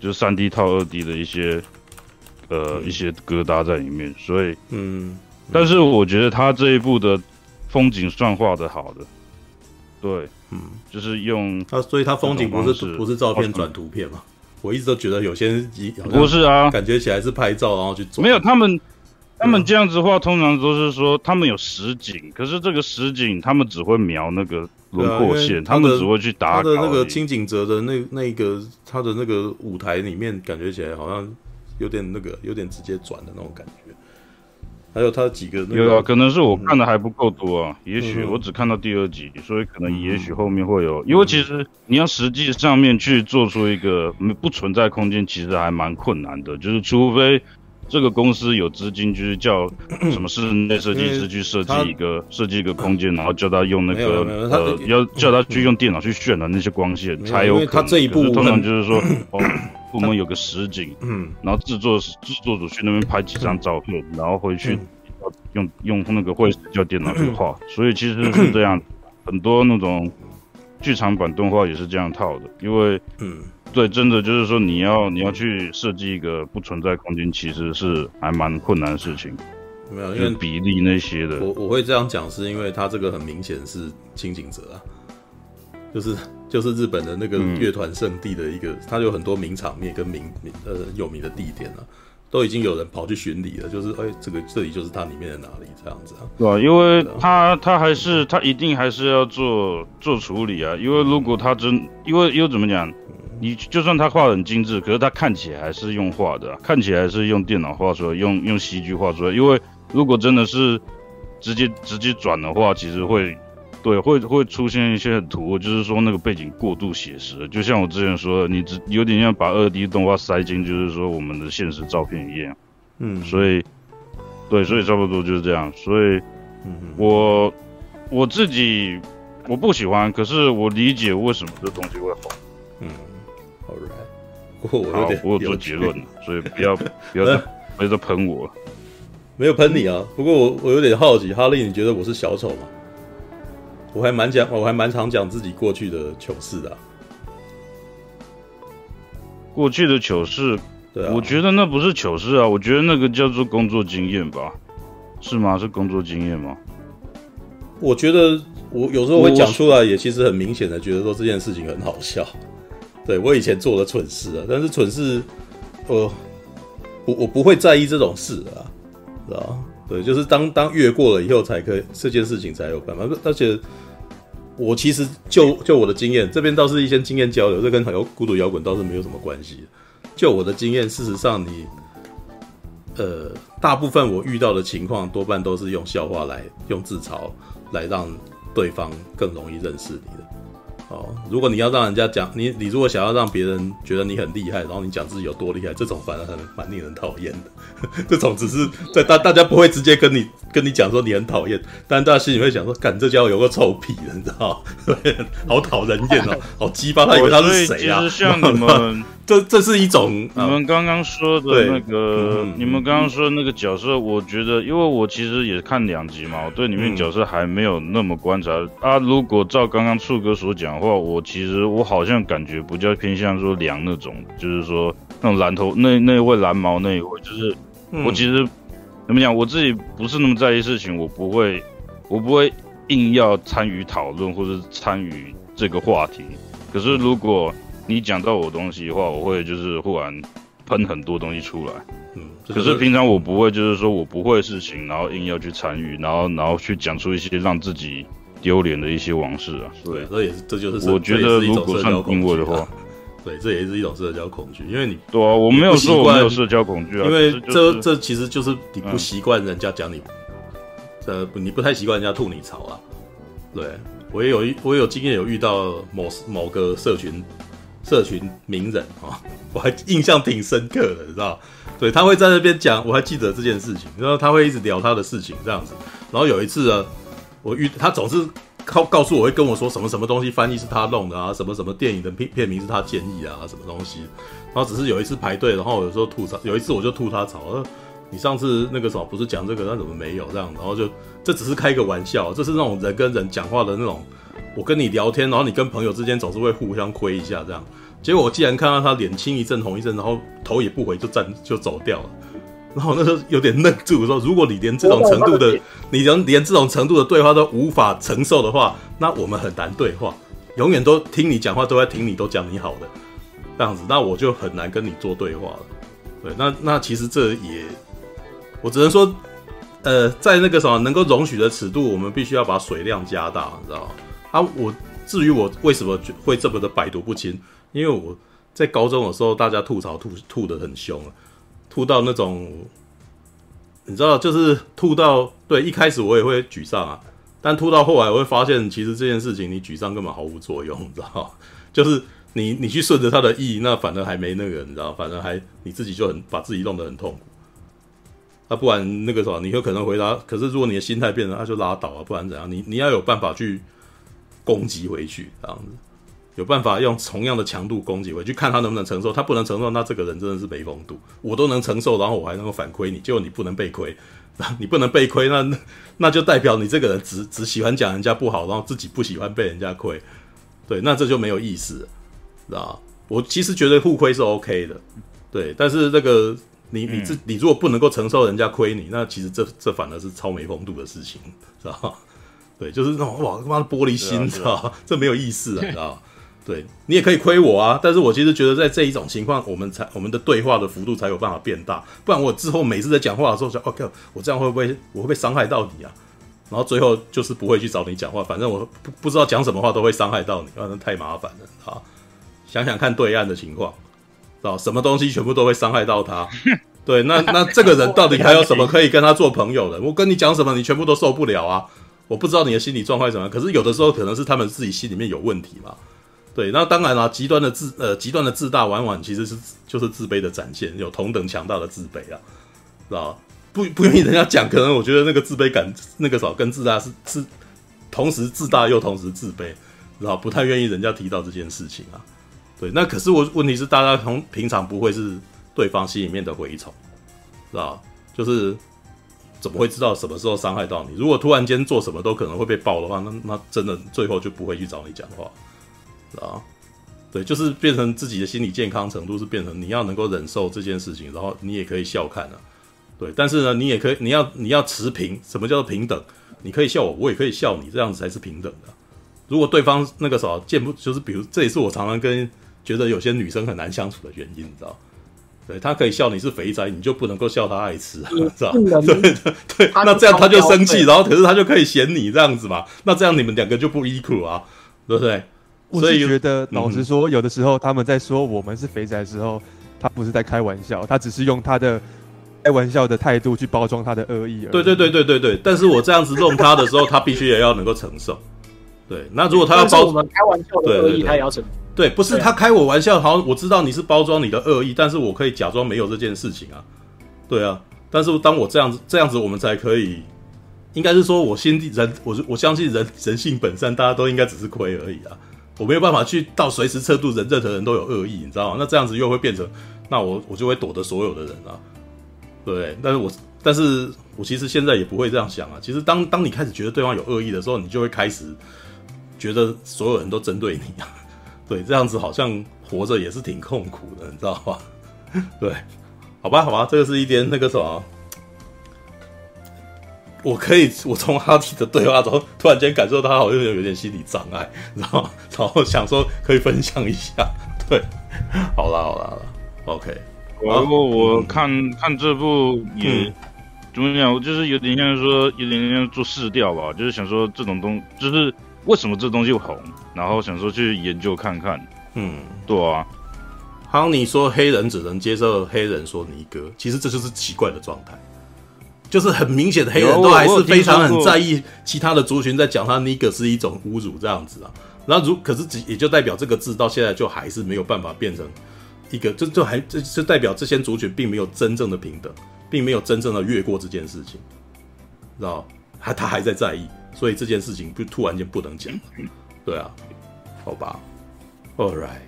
就是三 D 套二 D 的一些。呃，一些疙瘩在里面，所以，嗯，但是我觉得他这一部的风景算画的好的，对，嗯，就是用他，所以他风景不是不是照片转图片嘛？我一直都觉得有些人不是啊，感觉起来是拍照然后去做，没有他们，他们这样子画通常都是说他们有实景，可是这个实景他们只会描那个轮廓线，他们只会去打他的那个清景泽的那那个他的那个舞台里面，感觉起来好像。有点那个，有点直接转的那种感觉。还有他几个、那个，有啊，可能是我看的还不够多啊。嗯、也许我只看到第二集，嗯、所以可能也许后面会有。嗯、因为其实你要实际上面去做出一个不存在空间，其实还蛮困难的。就是除非这个公司有资金，就是叫 什么室内设计师去设计一个设计一个空间，然后叫他用那个呃，要叫他去用电脑去渲染那些光线，才有可能。他这一步通常就是说。哦 我们有个实景，嗯，然后制作制作组去那边拍几张照片，然后回去用用那个绘师叫电脑去画，所以其实是这样，很多那种剧场版动画也是这样套的，因为嗯，对，真的就是说你要你要去设计一个不存在空间，其实是还蛮困难的事情。没有，因为比例那些的，我我会这样讲，是因为他这个很明显是清景泽啊，就是就是日本的那个乐团圣地的一个，嗯、它有很多名场面跟名名呃有名的地点啊，都已经有人跑去巡礼了，就是哎、欸，这个这里就是它里面的哪里这样子啊，对啊，因为它它还是它一定还是要做做处理啊，因为如果它真，因为又怎么讲，你就算他画的很精致，可是他看起来还是用画的、啊，看起来还是用电脑画出来，用用戏剧画出来，因为。如果真的是直接直接转的话，其实会对会会出现一些很突兀，就是说那个背景过度写实，就像我之前说的，你只有点像把二 D 动画塞进，就是说我们的现实照片一样。嗯，所以对，所以差不多就是这样。所以，我我自己我不喜欢，可是我理解为什么这东西会红。嗯，All right，不过我有点好，我有做结论，所以不要 不要再不要再喷我了。没有喷你啊，不过我我有点好奇，哈利，你觉得我是小丑吗？我还蛮讲，我还蛮常讲自己过去的糗事的啊。过去的糗事，对啊，我觉得那不是糗事啊，我觉得那个叫做工作经验吧，是吗？是工作经验吗？我觉得我有时候会讲出来，也其实很明显的觉得说这件事情很好笑。对，我以前做的蠢事啊，但是蠢事，我我我不会在意这种事啊。啊，对，就是当当越过了以后，才可以这件事情才有办法。而且我其实就就我的经验，这边倒是一些经验交流，这跟摇孤独摇滚倒是没有什么关系。就我的经验，事实上你，呃，大部分我遇到的情况，多半都是用笑话来用自嘲来让对方更容易认识你的。哦，如果你要让人家讲你，你如果想要让别人觉得你很厉害，然后你讲自己有多厉害，这种反而很蛮令人讨厌的。这种只是在大大家不会直接跟你跟你讲说你很讨厌，但大家心里会想说，干这家伙有个臭屁，你知道对，好讨人厌哦，好鸡巴，他以为他是谁啊？就是像你们。这这是一种你们刚刚说的那个，你们刚刚说的那个角色，我觉得，因为我其实也看两集嘛，我对里面角色还没有那么观察啊。如果照刚刚处哥所讲的话，我其实我好像感觉比较偏向说凉那种，就是说那种蓝头那那位蓝毛那一位，就是我其实怎么讲，我自己不是那么在意事情，我不会我不会硬要参与讨论或者参与这个话题。可是如果你讲到我东西的话，我会就是忽然喷很多东西出来。嗯，可是平常我不会，就是说我不会事情，然后硬要去参与，然后然后去讲出一些让自己丢脸的一些往事啊。对，这也是这就是我觉得如果算因为的话，对，这也是一种社交恐惧，因为你对啊，我没有说我没有社交恐惧啊，因为这这其实就是你不习惯人家讲你，呃，你不太习惯人家吐你槽啊。对，我也有一我也有经验有遇到某某个社群。社群名人啊，我还印象挺深刻的，你知道？对，他会在那边讲，我还记得这件事情。然后他会一直聊他的事情这样子。然后有一次呢，我遇他总是告告诉我会跟我说什么什么东西翻译是他弄的啊，什么什么电影的片片名是他建议啊，什么东西。然后只是有一次排队，然后有时候吐槽，有一次我就吐他槽，说你上次那个什么不是讲这个，那怎么没有这样？然后就这只是开个玩笑，这是那种人跟人讲话的那种。我跟你聊天，然后你跟朋友之间总是会互相亏一下这样。结果我既然看到他脸青一阵红一阵，然后头也不回就站就走掉了，然后那时候有点愣住，说如果你连这种程度的，你连连这种程度的对话都无法承受的话，那我们很难对话，永远都听你讲话，都在听你都讲你好的这样子，那我就很难跟你做对话了。对，那那其实这也，我只能说，呃，在那个什么能够容许的尺度，我们必须要把水量加大，你知道吗？啊，我至于我为什么会这么的百毒不侵？因为我在高中的时候，大家吐槽吐吐得很凶啊，吐到那种，你知道，就是吐到对，一开始我也会沮丧啊，但吐到后来，我会发现其实这件事情你沮丧根本毫无作用，你知道，就是你你去顺着他的意，那反而还没那个，你知道，反而还你自己就很把自己弄得很痛苦。那、啊、不然那个什么，你有可能回答，可是如果你的心态变了，那就拉倒啊，不然怎样？你你要有办法去。攻击回去，这样子有办法用同样的强度攻击回去，看他能不能承受。他不能承受，那这个人真的是没风度。我都能承受，然后我还能够反亏你，结果你不能被亏，你不能被亏，那那就代表你这个人只只喜欢讲人家不好，然后自己不喜欢被人家亏。对，那这就没有意思，知道我其实觉得互亏是 OK 的，对。但是这个你你自你如果不能够承受人家亏你，那其实这这反而是超没风度的事情，知道吗？对，就是那种哇他妈的玻璃心，知道吗？这没有意思啊，你知道吗？对，你也可以亏我啊，但是我其实觉得在这一种情况，我们才我们的对话的幅度才有办法变大，不然我之后每次在讲话的时候想，OK，我这样会不会我会不会伤害到你啊？然后最后就是不会去找你讲话，反正我不不知道讲什么话都会伤害到你，反正太麻烦了啊！想想看对岸的情况，啊，什么东西全部都会伤害到他，对，那那这个人到底还有什么可以跟他做朋友的？我跟你讲什么，你全部都受不了啊！我不知道你的心理状况怎么样，可是有的时候可能是他们自己心里面有问题嘛。对，那当然了，极端的自呃极端的自大，往往其实是就是自卑的展现，有同等强大的自卑啊，知道不不愿意人家讲，可能我觉得那个自卑感那个少跟自大是是同时自大又同时自卑，知道不太愿意人家提到这件事情啊。对，那可是我问题是大家从平常不会是对方心里面的蛔虫，知道就是怎么会知道什么时候伤害到你？如果突然间做什么都可能会被爆的话，那那真的最后就不会去找你讲话。啊，对，就是变成自己的心理健康程度是变成你要能够忍受这件事情，然后你也可以笑看啊，对，但是呢，你也可以，你要你要持平，什么叫做平等？你可以笑我，我也可以笑你，这样子才是平等的。如果对方那个时候见不，就是比如这也是我常常跟觉得有些女生很难相处的原因，你知道？对，他可以笑你是肥宅，你就不能够笑他爱吃，是吧？对对对，那这样他就生气，然后可是他就可以嫌你这样子嘛？那这样你们两个就不 equal 啊，对不对？我是觉得，老实说，有的时候他们在说我们是肥宅的时候，他不是在开玩笑，他只是用他的开玩笑的态度去包装他的恶意而已。对对对对对对。但是我这样子弄他的时候，他必须也要能够承受。对，那如果他要包我们开玩笑的恶意，他也要承受。对，不是他开我玩笑，好，我知道你是包装你的恶意，但是我可以假装没有这件事情啊。对啊，但是当我这样子这样子，我们才可以，应该是说我心地人，我我相信人人性本善，大家都应该只是亏而已啊。我没有办法去到随时测度人，任何人都有恶意，你知道吗？那这样子又会变成，那我我就会躲得所有的人啊，对不对？但是我但是我其实现在也不会这样想啊。其实当当你开始觉得对方有恶意的时候，你就会开始觉得所有人都针对你啊。对，这样子好像活着也是挺痛苦的，你知道吗？对，好吧，好吧，这个是一点那个什么。我可以，我从阿提的对话中突然间感受到他好像有点心理障碍，然后然后想说可以分享一下。对，好啦好啦好啦，OK。然后我看、嗯、看这部也、嗯、怎么讲，我就是有点像说有点像做试调吧，就是想说这种东就是为什么这东西红，然后想说去研究看看。嗯，对啊。好，你说黑人只能接受黑人说尼哥，其实这就是奇怪的状态。就是很明显的黑人都还是非常很在意其他的族群在讲他 nigger 是一种侮辱这样子啊，然后如可是只也就代表这个字到现在就还是没有办法变成一个，就就还这就代表这些族群并没有真正的平等，并没有真正的越过这件事情，知道？他他还在在意，所以这件事情就突然间不能讲，对啊，好吧，All right。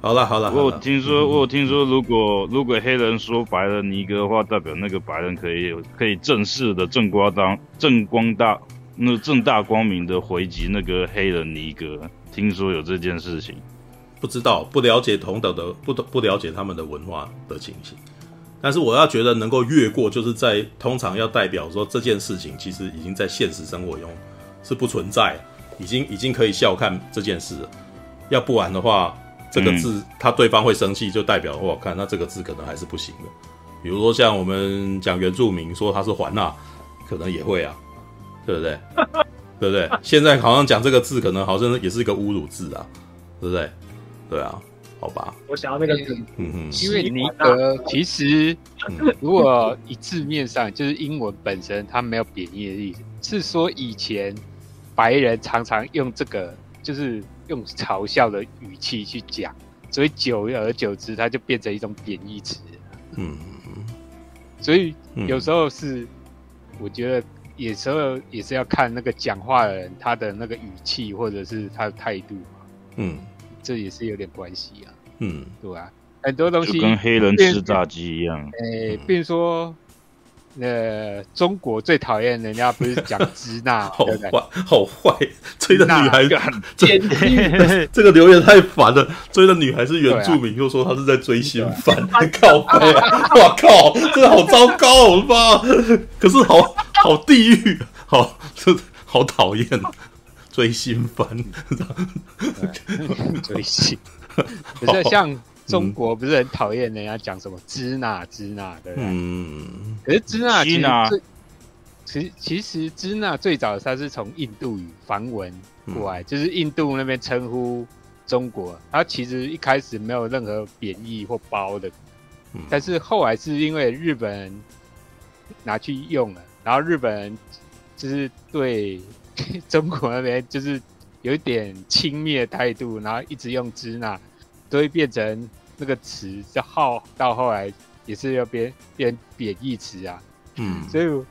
好了好了，我有听说，我有听说，如果如果黑人说白人尼哥的话，代表那个白人可以可以正式的正光当正光大那正大光明的回击那个黑人尼哥。听说有这件事情，不知道不了解同等的不不了解他们的文化的情形。但是我要觉得能够越过，就是在通常要代表说这件事情其实已经在现实生活中是不存在，已经已经可以笑看这件事了。要不然的话。这个字，他对方会生气，就代表我看那这个字可能还是不行的。比如说像我们讲原住民说他是环纳，可能也会啊，对不对？对不对？现在好像讲这个字，可能好像也是一个侮辱字啊，对不对？对啊，好吧。我想要那个字，嗯哼，因为尼格其实如果以字面上就是英文本身，它没有贬义的意思，是说以前白人常常用这个，就是。用嘲笑的语气去讲，所以久而久之，它就变成一种贬义词。嗯，所以有时候是，我觉得有时候也是要看那个讲话的人他的那个语气或者是他的态度。嗯，这也是有点关系啊。嗯，对吧？很多东西跟黑人吃炸鸡一样。诶，比如说那中国最讨厌人家不是讲支那，好？坏，好坏，追的女孩很这这个留言太烦了。追的女孩是原住民，又说她是在追新番，靠北，我靠，真的好糟糕，我的妈！可是好好地狱，好这好讨厌，追新番，追新，可是像。中国不是很讨厌人家讲什么支那支那，对不对？嗯。可是支那其实最，其其实支那最早它是从印度语梵文过来，嗯、就是印度那边称呼中国，它其实一开始没有任何贬义或褒的，嗯、但是后来是因为日本人拿去用了，然后日本人就是对 中国那边就是有一点轻蔑的态度，然后一直用支那。都会变成那个词，就号到后来也是要变变贬义词啊。嗯，所以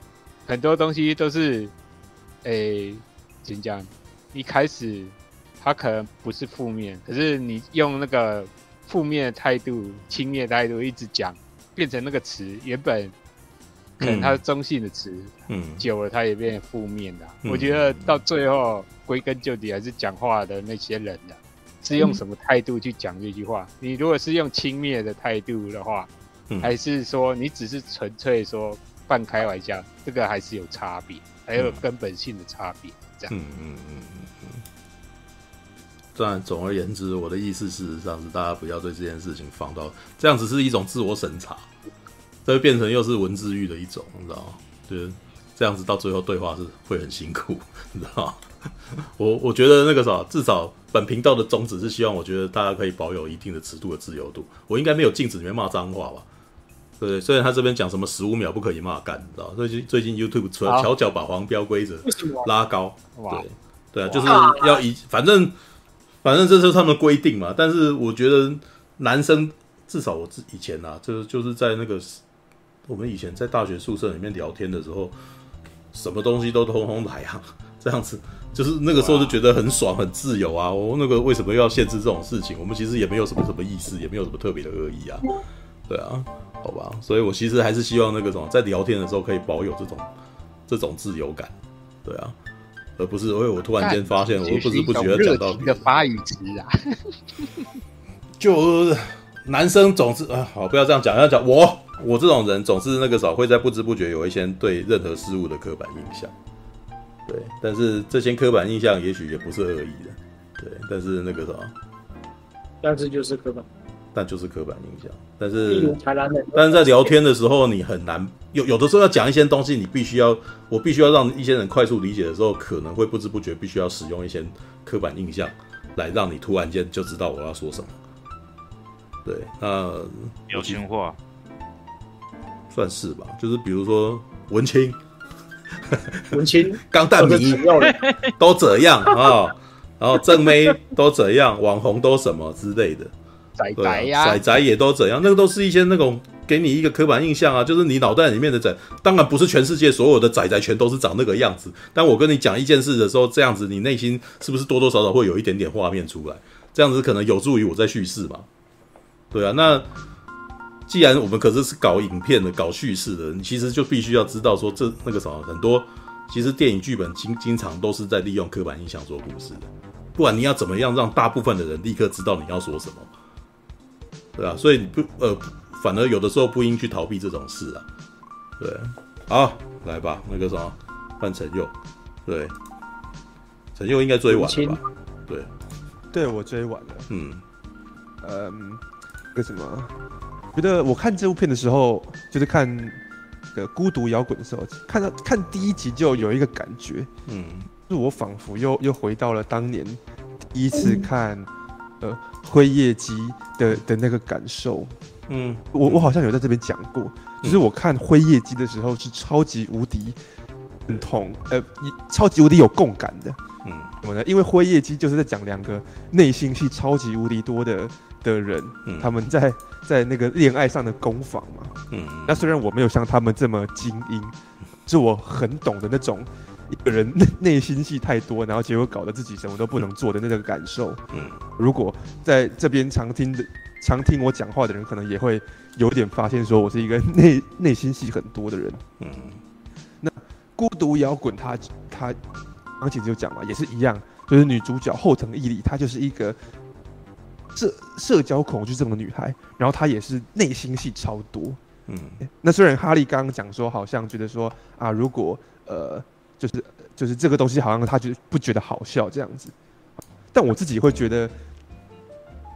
很多东西都是，诶、欸，怎么讲？一开始它可能不是负面，可是你用那个负面的态度、轻蔑态度一直讲，变成那个词原本可能它是中性的词，嗯，久了它也变负面的、啊。嗯、我觉得到最后归根究底还是讲话的那些人的、啊。是用什么态度去讲这句话？你如果是用轻蔑的态度的话，嗯、还是说你只是纯粹说半开玩笑？这个还是有差别，还有根本性的差别。这样，嗯嗯嗯嗯嗯。当然，总而言之，我的意思事实上是大家不要对这件事情放到这样，只是一种自我审查，这会变成又是文字狱的一种，你知道吗？就是这样子，到最后对话是会很辛苦，你知道吗？我我觉得那个啥，至少本频道的宗旨是希望，我觉得大家可以保有一定的尺度的自由度。我应该没有禁止里面骂脏话吧？对，虽然他这边讲什么十五秒不可以骂干，你知道？最近最近 YouTube 除了悄悄把黄标规则拉高，对对啊，就是要以反正反正这是他们的规定嘛。但是我觉得男生至少我以前啊，就是就是在那个我们以前在大学宿舍里面聊天的时候，什么东西都通通来啊，这样子。就是那个时候就觉得很爽很自由啊！我那个为什么要限制这种事情？我们其实也没有什么什么意思，也没有什么特别的恶意啊。对啊，好吧，所以我其实还是希望那个什么，在聊天的时候可以保有这种这种自由感。对啊，而不是因为我突然间发现，我不知不觉讲到的发语词啊。就男生总是啊，好，不要这样讲，要讲我我这种人总是那个时候会在不知不觉有一些对任何事物的刻板印象。对，但是这些刻板印象也许也不是恶意的，对，但是那个什么，但是就是刻板，但就是刻板印象，但是，但是在聊天的时候，你很难有有的时候要讲一些东西，你必须要，我必须要让一些人快速理解的时候，可能会不知不觉必须要使用一些刻板印象，来让你突然间就知道我要说什么。对，那有情话，算是吧，就是比如说文青。文青、钢弹迷 都这样啊，然后正妹都这样，网红都什么之类的，仔仔呀，仔仔也都这样，那个都是一些那种给你一个刻板印象啊，就是你脑袋里面的仔，当然不是全世界所有的仔仔全都是长那个样子，但我跟你讲一件事的时候，这样子你内心是不是多多少少会有一点点画面出来？这样子可能有助于我在叙事嘛？对啊，那。既然我们可是是搞影片的、搞叙事的，你其实就必须要知道说，这那个什么很多，其实电影剧本经经常都是在利用刻板印象做故事的。不管你要怎么样让大部分的人立刻知道你要说什么，对啊，所以你不呃，反而有的时候不应去逃避这种事啊。对，好，来吧，那个什么，换陈佑，对，陈佑应该追完了吧？对，对我追完了。嗯，嗯，为什么？觉得我看这部片的时候，就是看个孤独摇滚的时候，看到看第一集就有一个感觉，嗯，是我仿佛又又回到了当年第一次看呃辉夜姬的的那个感受，嗯，我我好像有在这边讲过，就是我看辉夜姬的时候是超级无敌很痛，呃，超级无敌有共感的，嗯，怎么呢？因为辉夜姬就是在讲两个内心戏超级无敌多的的人，嗯，他们在。在那个恋爱上的攻防嘛，嗯，那虽然我没有像他们这么精英，是我很懂的那种一个人内内心戏太多，然后结果搞得自己什么都不能做的那个感受，嗯，如果在这边常听的常听我讲话的人，可能也会有点发现，说我是一个内 内心戏很多的人。嗯，那孤独摇滚，他他刚才就讲嘛，也是一样，就是女主角后藤伊里，她就是一个社社交恐惧症的女孩，然后她也是内心戏超多。嗯，那虽然哈利刚刚讲说，好像觉得说啊，如果呃，就是就是这个东西，好像他就不觉得好笑这样子，但我自己会觉得。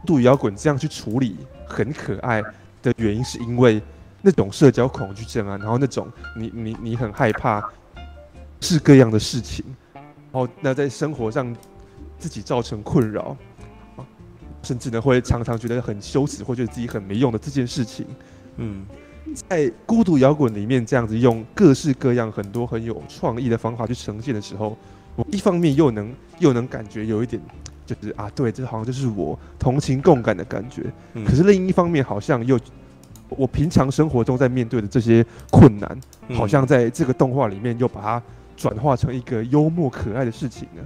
独摇滚这样去处理很可爱的原因，是因为那种社交恐惧症啊，然后那种你你你很害怕是各样的事情，然后那在生活上自己造成困扰，甚至呢会常常觉得很羞耻，或觉得自己很没用的这件事情，嗯，在孤独摇滚里面这样子用各式各样很多很有创意的方法去呈现的时候，我一方面又能又能感觉有一点。就是啊，对，这好像就是我同情共感的感觉。嗯、可是另一方面，好像又我平常生活中在面对的这些困难，嗯、好像在这个动画里面又把它转化成一个幽默可爱的事情呢。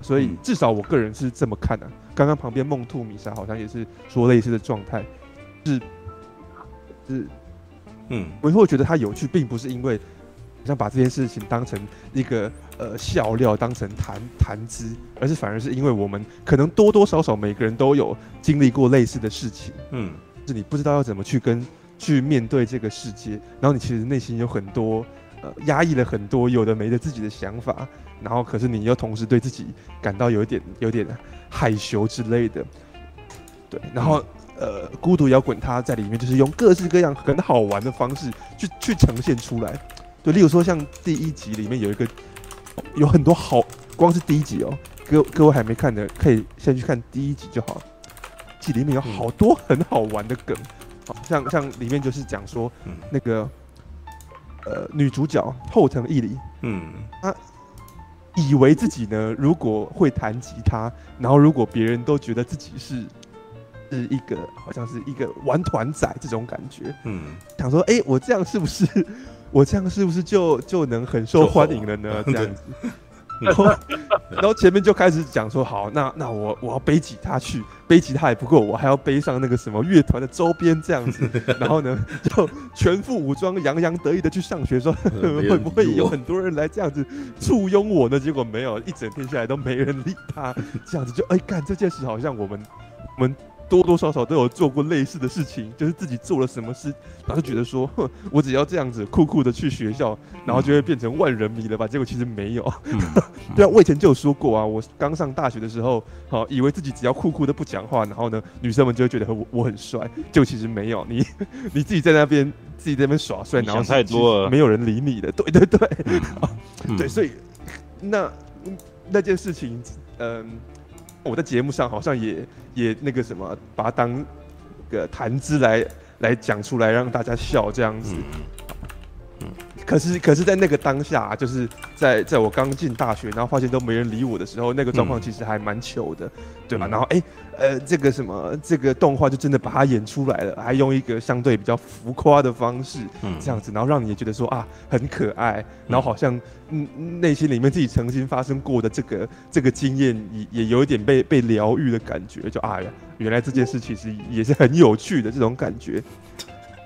所以至少我个人是这么看的、啊。刚刚旁边梦兔米莎好像也是说类似的状态，是是，嗯，我会觉得它有趣，并不是因为。像把这件事情当成一个呃笑料，当成谈谈资，而是反而是因为我们可能多多少少每个人都有经历过类似的事情，嗯，是你不知道要怎么去跟去面对这个世界，然后你其实内心有很多呃压抑了很多有的没的自己的想法，然后可是你又同时对自己感到有一点有点害羞之类的，对，然后呃孤独摇滚它在里面就是用各式各样很好玩的方式去去呈现出来。对，例如说像第一集里面有一个，有很多好，光是第一集哦，各各位还没看的，可以先去看第一集就好。集里面有好多很好玩的梗，好像像里面就是讲说，那个呃女主角后藤义里，嗯，她以为自己呢，如果会弹吉他，然后如果别人都觉得自己是是一个好像是一个玩团仔这种感觉，嗯，想说，哎，我这样是不是？我这样是不是就就能很受欢迎了呢？这样子，然后然后前面就开始讲说，好，那那我我要背吉他去，背吉他也不够，我还要背上那个什么乐团的周边这样子，然后呢就全副武装，洋洋得意的去上学，说 会不会有很多人来这样子簇拥我呢？结果没有，一整天下来都没人理他，这样子就哎干这件事好像我们我们。多多少少都有做过类似的事情，就是自己做了什么事，然后就觉得说，哼，我只要这样子酷酷的去学校，然后就会变成万人迷了吧？结果其实没有。嗯、对啊，我以前就有说过啊，我刚上大学的时候，好，以为自己只要酷酷的不讲话，然后呢，女生们就会觉得我我很帅，结果其实没有，你 你自己在那边自己在那边耍帅，然后太多了，没有人理你的。对对对，嗯、对，所以那那件事情，嗯。我在节目上好像也也那个什么，把它当个谈资来来讲出来，让大家笑这样子。可是可是在那个当下，就是在在我刚进大学，然后发现都没人理我的时候，那个状况其实还蛮糗的，对吧？然后哎。呃，这个什么，这个动画就真的把它演出来了，还用一个相对比较浮夸的方式，嗯，这样子，然后让你也觉得说啊，很可爱，然后好像嗯，内心里面自己曾经发生过的这个这个经验，也也有一点被被疗愈的感觉，就啊呀，原来这件事其实也是很有趣的这种感觉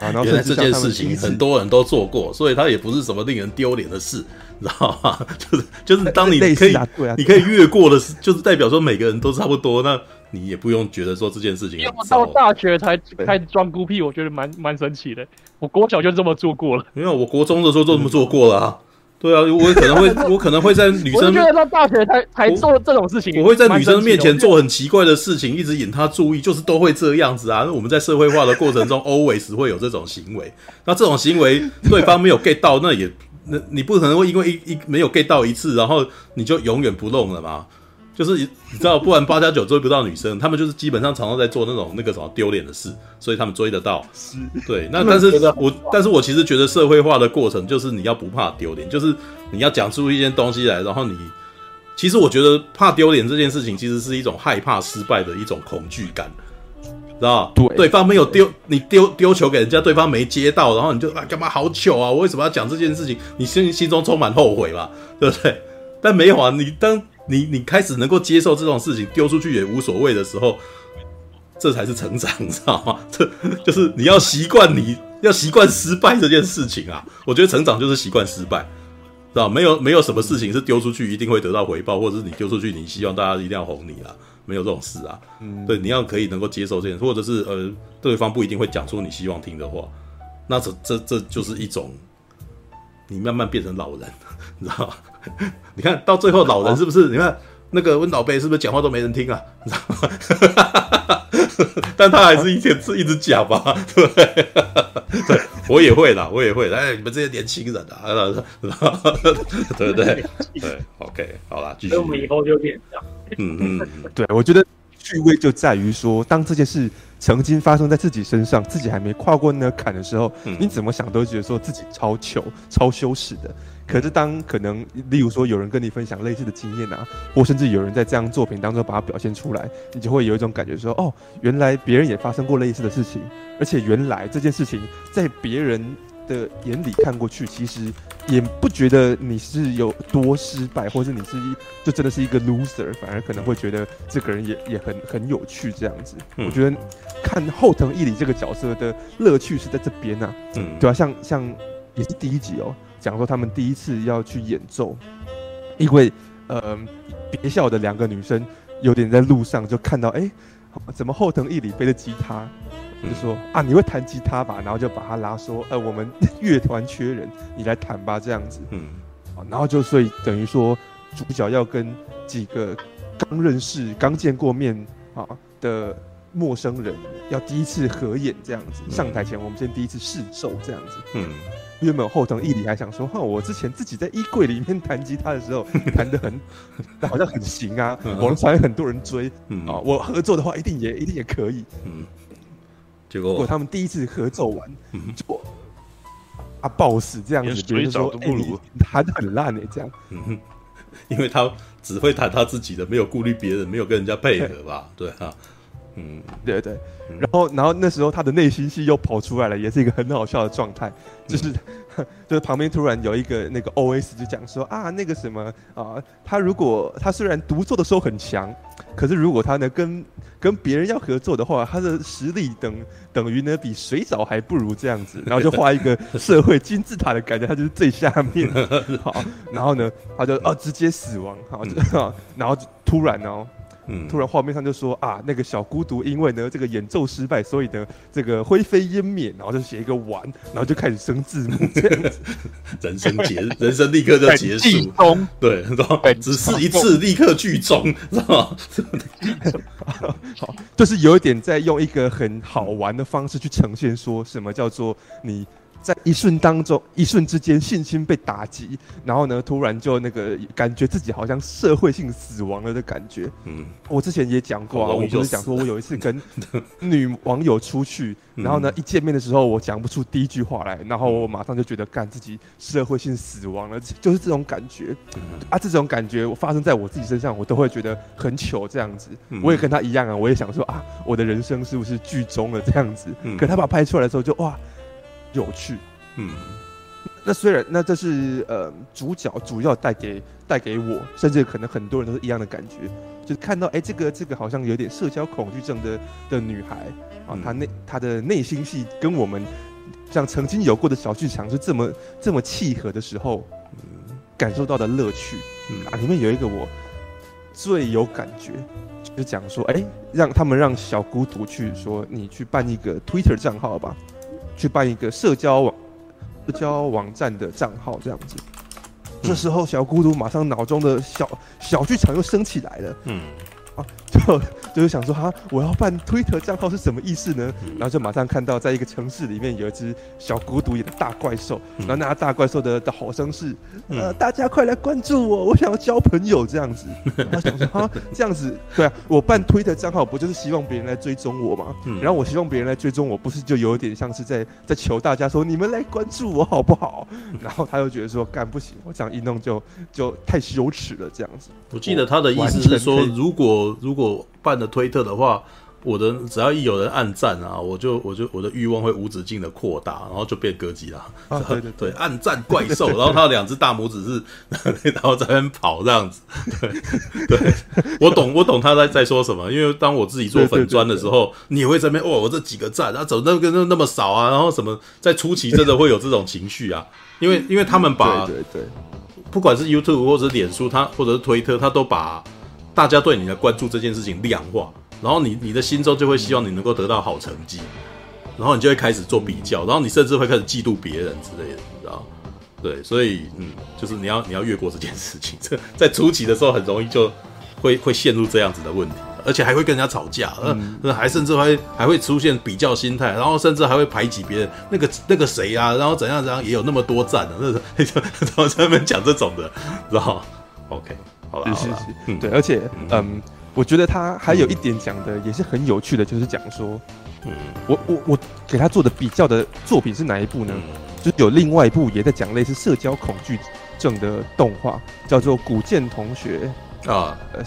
啊。然后原来这件事情很多人都做过，所以它也不是什么令人丢脸的事，你知道吗？就是就是当你可以，啊啊、你可以越过的，就是代表说每个人都差不多那。你也不用觉得说这件事情，我到大学才开始装孤僻，我觉得蛮蛮神奇的。我国小就这么做过了，没有，我国中的时候就这么做过了啊。对啊，我可能会，我可能会在女生，我觉得到大学才才做这种事情。我会在女生面前做很奇怪的事情，一直引她注意，就是都会这样子啊。那我们在社会化的过程中，always 会有这种行为。那这种行为对方没有 get 到，那也那你不可能会因为一一没有 get 到一次，然后你就永远不弄了吗？就是你知道，不然八加九追不到女生，他们就是基本上常常在做那种那个什么丢脸的事，所以他们追得到。是，对。那但是我，但是我其实觉得社会化的过程就是你要不怕丢脸，就是你要讲出一件东西来，然后你，其实我觉得怕丢脸这件事情其实是一种害怕失败的一种恐惧感，知道对，对方没有丢，你丢丢球给人家，对方没接到，然后你就啊干嘛好糗啊！我为什么要讲这件事情？你心心中充满后悔吧，对不对？但没有啊，你当。你你开始能够接受这种事情，丢出去也无所谓的时候，这才是成长，你知道吗？这就是你要习惯，你要习惯失败这件事情啊。我觉得成长就是习惯失败，知道没有？没有什么事情是丢出去一定会得到回报，或者是你丢出去你希望大家一定要哄你啊，没有这种事啊。嗯，对，你要可以能够接受这件事，或者是呃，对方不一定会讲出你希望听的话，那这这这就是一种你慢慢变成老人，你知道吗？你看到最后老人是不是？你看。那个温老贝是不是讲话都没人听啊？你知道吗？但他还是一天是一直讲吧，对不对？对，我也会啦，我也会。哎，你们这些年轻人啊，对不对？对，OK，好啦，继续。那我们以后就变这样。嗯嗯，对，我觉得趣味就在于说，当这件事曾经发生在自己身上，自己还没跨过那个坎的时候，你怎么想都觉得说自己超糗、超羞耻的。可是，当可能，例如说，有人跟你分享类似的经验啊，或甚至有人在这样作品当中把它表现出来，你就会有一种感觉，说，哦，原来别人也发生过类似的事情，而且原来这件事情在别人的眼里看过去，其实也不觉得你是有多失败，或者你是一就真的是一个 loser，反而可能会觉得这个人也也很很有趣这样子。嗯、我觉得看后藤义理这个角色的乐趣是在这边啊，嗯，对啊，像像也是第一集哦。讲说他们第一次要去演奏，因为呃别校的两个女生有点在路上就看到，哎，怎么后藤义里背着吉他，就说啊你会弹吉他吧，然后就把他拉说，呃我们乐团缺人，你来弹吧这样子，嗯，然后就所以等于说主角要跟几个刚认识、刚见过面啊的陌生人要第一次合演这样子，上台前我们先第一次试奏这样子，嗯。原本后藤义里还想说，哈，我之前自己在衣柜里面弹吉他的时候，弹得很，好像很行啊，网上有很多人追，嗯、啊，我合作的话一定也一定也可以，嗯，结果，果他们第一次合作完，嗯、结果啊暴死这样子，别人说，哎，你弹得很烂哎，这样，嗯，因为他只会弹他自己的，没有顾虑别人，没有跟人家配合吧，对啊。嗯，对对，然后然后那时候他的内心戏又跑出来了，也是一个很好笑的状态，就是、嗯、就是旁边突然有一个那个 OS 就讲说啊，那个什么啊，他如果他虽然独奏的时候很强，可是如果他呢跟跟别人要合作的话，他的实力等等于呢比水藻还不如这样子，然后就画一个 社会金字塔的感觉，他就是最下面，好，然后呢他就啊直接死亡，好，嗯、然后突然哦。嗯，突然画面上就说啊，那个小孤独因为呢这个演奏失败，所以呢这个灰飞烟灭，然后就写一个完，然后就开始生字幕 这样子，人生结，人生立刻就结束，对，只是一次立刻剧终，知道吗？好，就是有一点在用一个很好玩的方式去呈现，说什么叫做你。在一瞬当中，一瞬之间，信心被打击，然后呢，突然就那个感觉自己好像社会性死亡了的感觉。嗯，我之前也讲过啊，我不是讲说我有一次 跟女网友出去，然后呢，一见面的时候我讲不出第一句话来，然后我马上就觉得干自己社会性死亡了，就是这种感觉。啊，这种感觉我发生在我自己身上，我都会觉得很糗这样子。我也跟他一样啊，我也想说啊，我的人生是不是剧终了这样子？可他把拍出来的时候就哇。有趣，嗯，那虽然那这是呃主角主要带给带给我，甚至可能很多人都是一样的感觉，就是看到哎、欸、这个这个好像有点社交恐惧症的的女孩啊，她内她的内心戏跟我们像曾经有过的小剧场是这么这么契合的时候，嗯，感受到的乐趣，嗯。啊，里面有一个我最有感觉，就讲说哎、欸，让他们让小孤独去说你去办一个 Twitter 账号吧。去办一个社交网、社交网站的账号，这样子。这时候，小孤独马上脑中的小小剧场又升起来了。嗯。就就是想说哈，我要办推特账号是什么意思呢？然后就马上看到，在一个城市里面有一只小孤独演的大怪兽，然后那大怪兽的的吼声是，呃，大家快来关注我，我想要交朋友这样子。然后想说哈，这样子对啊，我办推特账号不就是希望别人来追踪我吗？然后我希望别人来追踪我，不是就有点像是在在求大家说你们来关注我好不好？然后他又觉得说干不行，我这样一弄就就太羞耻了这样子。我记得他的意思是说，如果如果办了推特的话，我的只要一有人按赞啊，我就我就我的欲望会无止境的扩大，然后就变哥吉拉。啊，对对对，对，按赞怪兽，然后他有两只大拇指是，然后在那边跑这样子。对，对我懂，我懂他在在说什么，因为当我自己做粉砖的时候，你也会在那边哇，我这几个赞，然后怎么那个那那么少啊？然后什么在初期真的会有这种情绪啊？因为因为他们把对对对，不管是 YouTube 或者脸书，他或者是推特，他都把大家对你的关注这件事情量化。然后你你的心中就会希望你能够得到好成绩，然后你就会开始做比较，然后你甚至会开始嫉妒别人之类的，你知道？对，所以嗯，就是你要你要越过这件事情，这 在初期的时候很容易就会会陷入这样子的问题，而且还会跟人家吵架，嗯，还甚至还还会出现比较心态，然后甚至还会排挤别人，那个那个谁啊，然后怎样怎样也有那么多赞的，那是 然后在那边讲这种的，知道？OK，好了，是是是，嗯，对，而且嗯。我觉得他还有一点讲的也是很有趣的，就是讲说，嗯，我我我给他做的比较的作品是哪一部呢？就是有另外一部也在讲类似社交恐惧症的动画，叫做《古剑同学》啊，呃，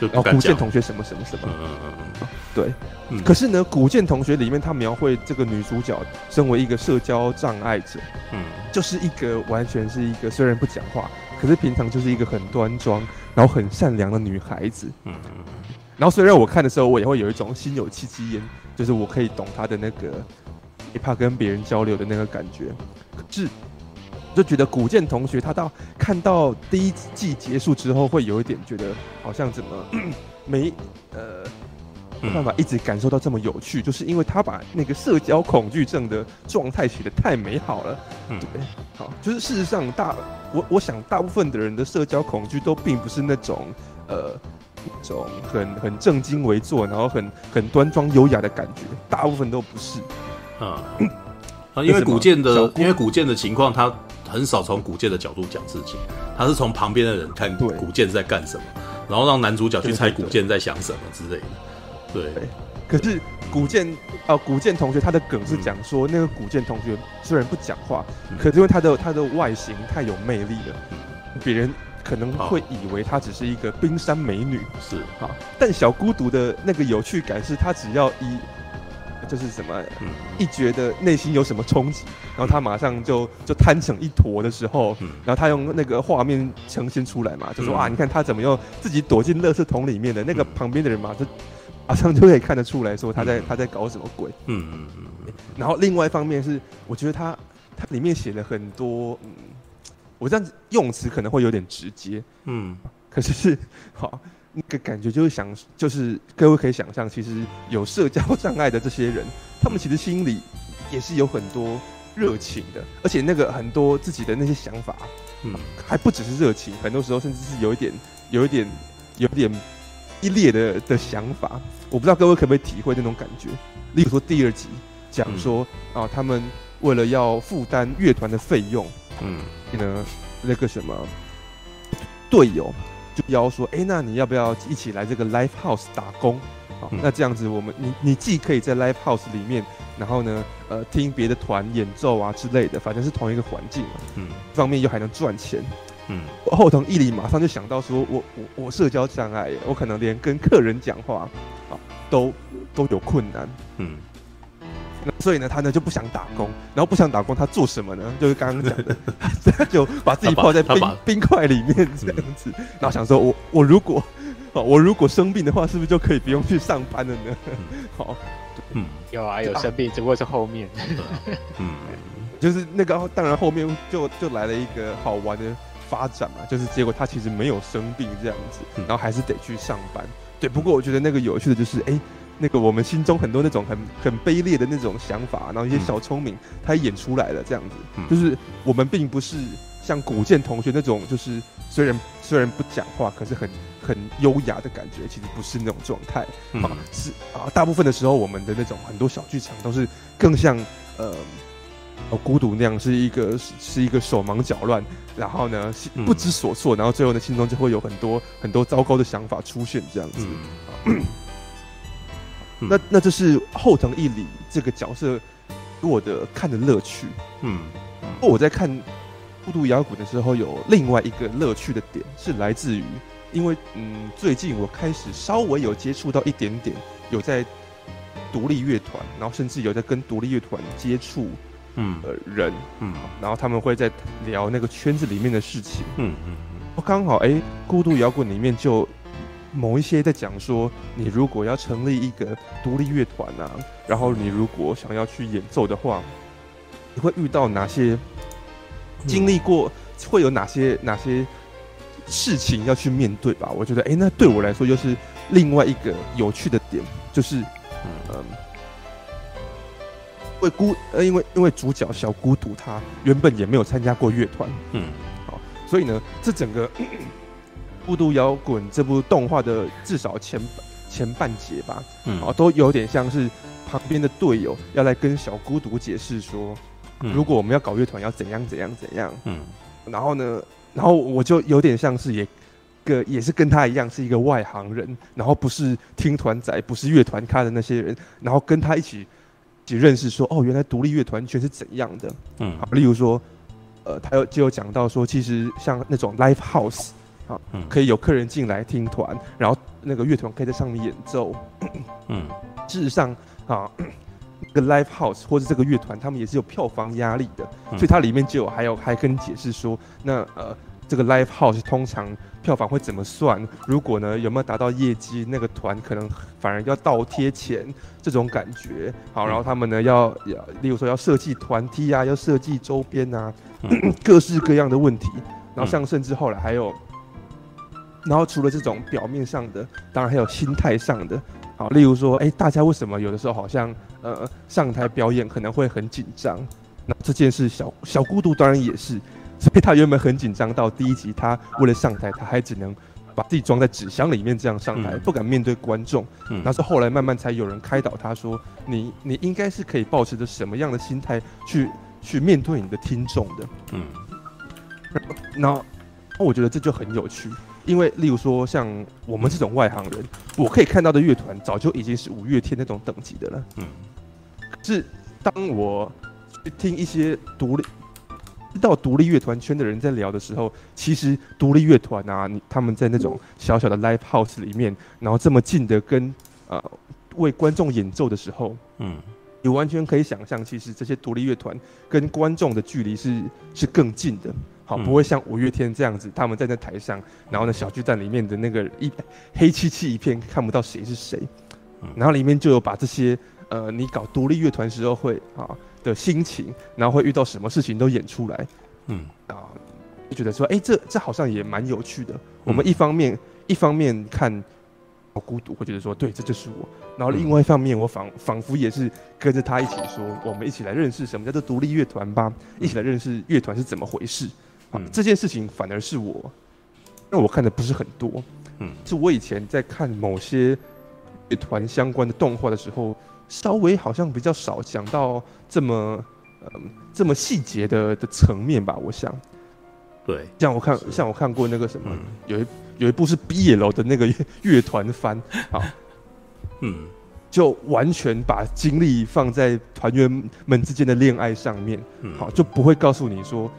就然后《古剑同学》什么什么什么，嗯嗯嗯，对，可是呢，《古剑同学》里面他描绘这个女主角身为一个社交障碍者，嗯，就是一个完全是一个虽然不讲话，可是平常就是一个很端庄。然后很善良的女孩子，嗯，然后虽然我看的时候，我也会有一种心有戚戚焉，就是我可以懂她的那个，也怕跟别人交流的那个感觉，可是就觉得古剑同学他到看到第一季结束之后，会有一点觉得好像怎么 没呃。没办法一直感受到这么有趣，就是因为他把那个社交恐惧症的状态写得太美好了。嗯，对，好，就是事实上大我我想大部分的人的社交恐惧都并不是那种呃一种很很正襟危坐，然后很很端庄优雅的感觉，大部分都不是。啊，啊，因为古剑的因为古剑的情况，他很少从古剑的角度讲事情，他是从旁边的人看古见是在干什么，然后让男主角去猜古剑在想什么之类的。对，可是古建啊，古建同学他的梗是讲说，那个古建同学虽然不讲话，可是因为他的他的外形太有魅力了，别人可能会以为他只是一个冰山美女。是。啊，但小孤独的那个有趣感是，他只要一就是什么，一觉得内心有什么冲击，然后他马上就就摊成一坨的时候，然后他用那个画面呈现出来嘛，就说啊，你看他怎么又自己躲进垃圾桶里面的，那个旁边的人嘛，就。马上就可以看得出来说他在、嗯、他在搞什么鬼。嗯嗯嗯。然后另外一方面是，我觉得他他里面写了很多，嗯，我这样子用词可能会有点直接。嗯。可是是好那个感觉就是想，就是各位可以想象，其实有社交障碍的这些人，他们其实心里也是有很多热情的，而且那个很多自己的那些想法，嗯，还不只是热情，很多时候甚至是有一点有一点有一点。激烈的的想法，我不知道各位可不可以体会那种感觉。例如说第二集讲说、嗯、啊，他们为了要负担乐团的费用，嗯，呢那个什么队友就邀说，哎、欸，那你要不要一起来这个 live house 打工？好、嗯，那这样子我们你你既可以在 live house 里面，然后呢，呃，听别的团演奏啊之类的，反正是同一个环境嘛，嗯，一方面又还能赚钱。嗯，后藤毅里马上就想到说，我我我社交障碍，我可能连跟客人讲话啊都都有困难。嗯，那所以呢，他呢就不想打工，然后不想打工，他做什么呢？就是刚刚讲的，他就把自己泡在冰冰块里面这样子，然后想说我我如果我如果生病的话，是不是就可以不用去上班了呢？好，嗯，有啊，有生病，只不过是后面。嗯，就是那个，当然后面就就来了一个好玩的。发展嘛，就是结果他其实没有生病这样子，然后还是得去上班。对，不过我觉得那个有趣的就是，哎，那个我们心中很多那种很很卑劣的那种想法，然后一些小聪明，他演出来了这样子。就是我们并不是像古建同学那种，就是虽然虽然不讲话，可是很很优雅的感觉，其实不是那种状态。啊，是啊，大部分的时候我们的那种很多小剧场都是更像呃。哦，孤独那样是一个是一个手忙脚乱，然后呢不知所措，然后最后呢心中就会有很多很多糟糕的想法出现这样子。嗯、那那这是后藤义里这个角色给我的看的乐趣。嗯，我在看孤独摇滚的时候，有另外一个乐趣的点是来自于，因为嗯最近我开始稍微有接触到一点点，有在独立乐团，然后甚至有在跟独立乐团接触，嗯，呃人，嗯，然后他们会在聊那个圈子里面的事情，嗯嗯嗯，刚好哎，孤独摇滚里面就某一些在讲说，你如果要成立一个独立乐团啊，然后你如果想要去演奏的话，你会遇到哪些经历过，会有哪些哪些事情要去面对吧？我觉得哎，那对我来说又是另外一个有趣的点，就是嗯。为孤呃，因为因为主角小孤独他原本也没有参加过乐团，嗯，好，所以呢，这整个《孤独摇滚》这部动画的至少前前半节吧，嗯，啊，都有点像是旁边的队友要来跟小孤独解释说，嗯，如果我们要搞乐团，要怎样怎样怎样，嗯，然后呢，然后我就有点像是也个也是跟他一样是一个外行人，然后不是听团仔，不是乐团咖的那些人，然后跟他一起。去认识说哦，原来独立乐团圈是怎样的？嗯，好，例如说，呃，他有就有讲到说，其实像那种 live house 啊，嗯，可以有客人进来听团，然后那个乐团可以在上面演奏。嗯，事实上啊，那个 live house 或者这个乐团，他们也是有票房压力的，嗯，所以它里面就有还有还跟你解释说，那呃。这个 live house 通常票房会怎么算？如果呢，有没有达到业绩，那个团可能反而要倒贴钱，这种感觉。好，然后他们呢要要，例如说要设计团体啊，要设计周边啊，各式各样的问题。然后像甚至后来还有，然后除了这种表面上的，当然还有心态上的。好，例如说，哎，大家为什么有的时候好像呃上台表演可能会很紧张？那这件事小小孤独当然也是。所以他原本很紧张，到第一集他为了上台，他还只能把自己装在纸箱里面这样上台，不敢面对观众。嗯，那是后来慢慢才有人开导他说：“你你应该是可以保持着什么样的心态去去面对你的听众的。”嗯，那我觉得这就很有趣，因为例如说像我们这种外行人，我可以看到的乐团早就已经是五月天那种等级的了。嗯，是当我去听一些独立。知道独立乐团圈的人在聊的时候，其实独立乐团啊，你他们在那种小小的 live house 里面，然后这么近的跟呃为观众演奏的时候，嗯，你完全可以想象，其实这些独立乐团跟观众的距离是是更近的，好，不会像五月天这样子，他们站在那台上，然后呢小巨蛋里面的那个一黑漆漆一片，看不到谁是谁，然后里面就有把这些呃你搞独立乐团时候会啊。的心情，然后会遇到什么事情都演出来，嗯啊，就觉得说，哎、欸，这这好像也蛮有趣的。嗯、我们一方面一方面看好孤独，会觉得说，对，这就是我。然后另外一方面，我仿仿佛也是跟着他一起说，我们一起来认识什么叫做独立乐团吧，一起来认识乐团是怎么回事。啊，这件事情反而是我，因为我看的不是很多，嗯，是我以前在看某些乐团相关的动画的时候。稍微好像比较少讲到这么，嗯，这么细节的的层面吧，我想。对，像我看，像我看过那个什么，嗯、有一有一部是 BL 的那个 乐团番，啊，嗯，就完全把精力放在团员们之间的恋爱上面，好，就不会告诉你说，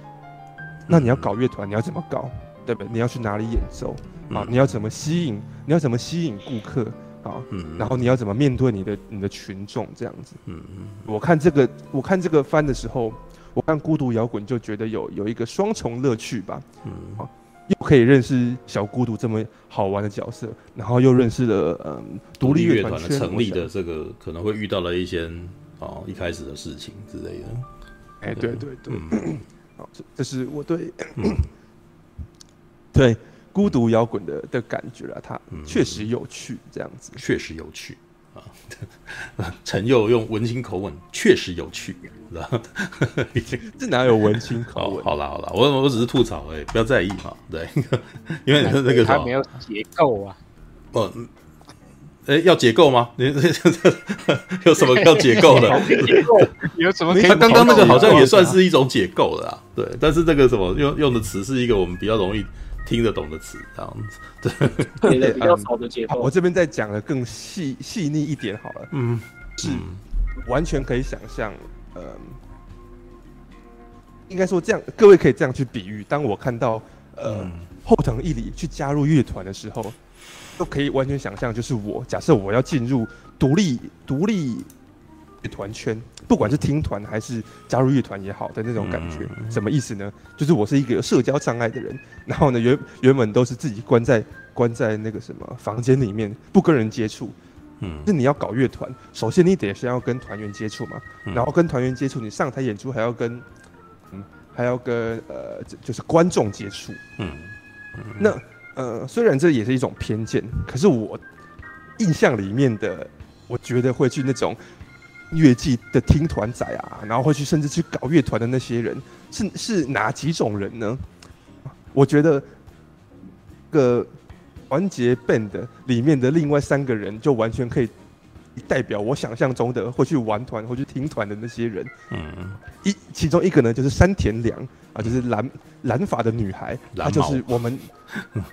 那你要搞乐团，你要怎么搞，对不对？你要去哪里演奏，啊，你要怎么吸引，你要怎么吸引顾客？好，嗯，然后你要怎么面对你的你的群众这样子？嗯嗯，我看这个我看这个番的时候，我看孤独摇滚就觉得有有一个双重乐趣吧。嗯，好，又可以认识小孤独这么好玩的角色，然后又认识了嗯独立乐团的成立的这个可能会遇到了一些哦一开始的事情之类的。哎，对对对，好，这这是我对 对。孤独摇滚的的感觉了，它确实有趣，这样子确、嗯、实有趣啊。陈佑用文青口吻，确实有趣，知道 这哪有文青口吻？好了好了，我我只是吐槽哎、欸，不要在意嘛。对，因为那个他没有结构啊。哦，哎、欸，要结构吗？你有什么要解构的？结构有什么？他刚刚那个好像也算是一种解构的啊。对，但是这个什么用用的词是一个我们比较容易。听得懂的词，这样子，对，对比较少的结构。我这边再讲的更细细腻一点好了，嗯，是完全可以想象，嗯，应该说这样，各位可以这样去比喻。当我看到，呃，后藤一里去加入乐团的时候，都可以完全想象，就是我假设我要进入独立独立乐团圈，不管是听团还是加入乐团也好的那种感觉，什么意思呢？就是我是一个有社交障碍的人，然后呢，原原本都是自己关在关在那个什么房间里面，不跟人接触。嗯，那你要搞乐团，首先你得先要跟团员接触嘛，然后跟团员接触，你上台演出还要跟，嗯，还要跟呃，就是观众接触。嗯，那呃，虽然这也是一种偏见，可是我印象里面的，我觉得会去那种乐季的听团仔啊，然后会去甚至去搞乐团的那些人，是是哪几种人呢？我觉得个。团结 band 里面的另外三个人，就完全可以代表我想象中的会去玩团、会去听团的那些人。嗯，一其中一个呢，就是山田凉啊，就是蓝蓝发的女孩，她就是我们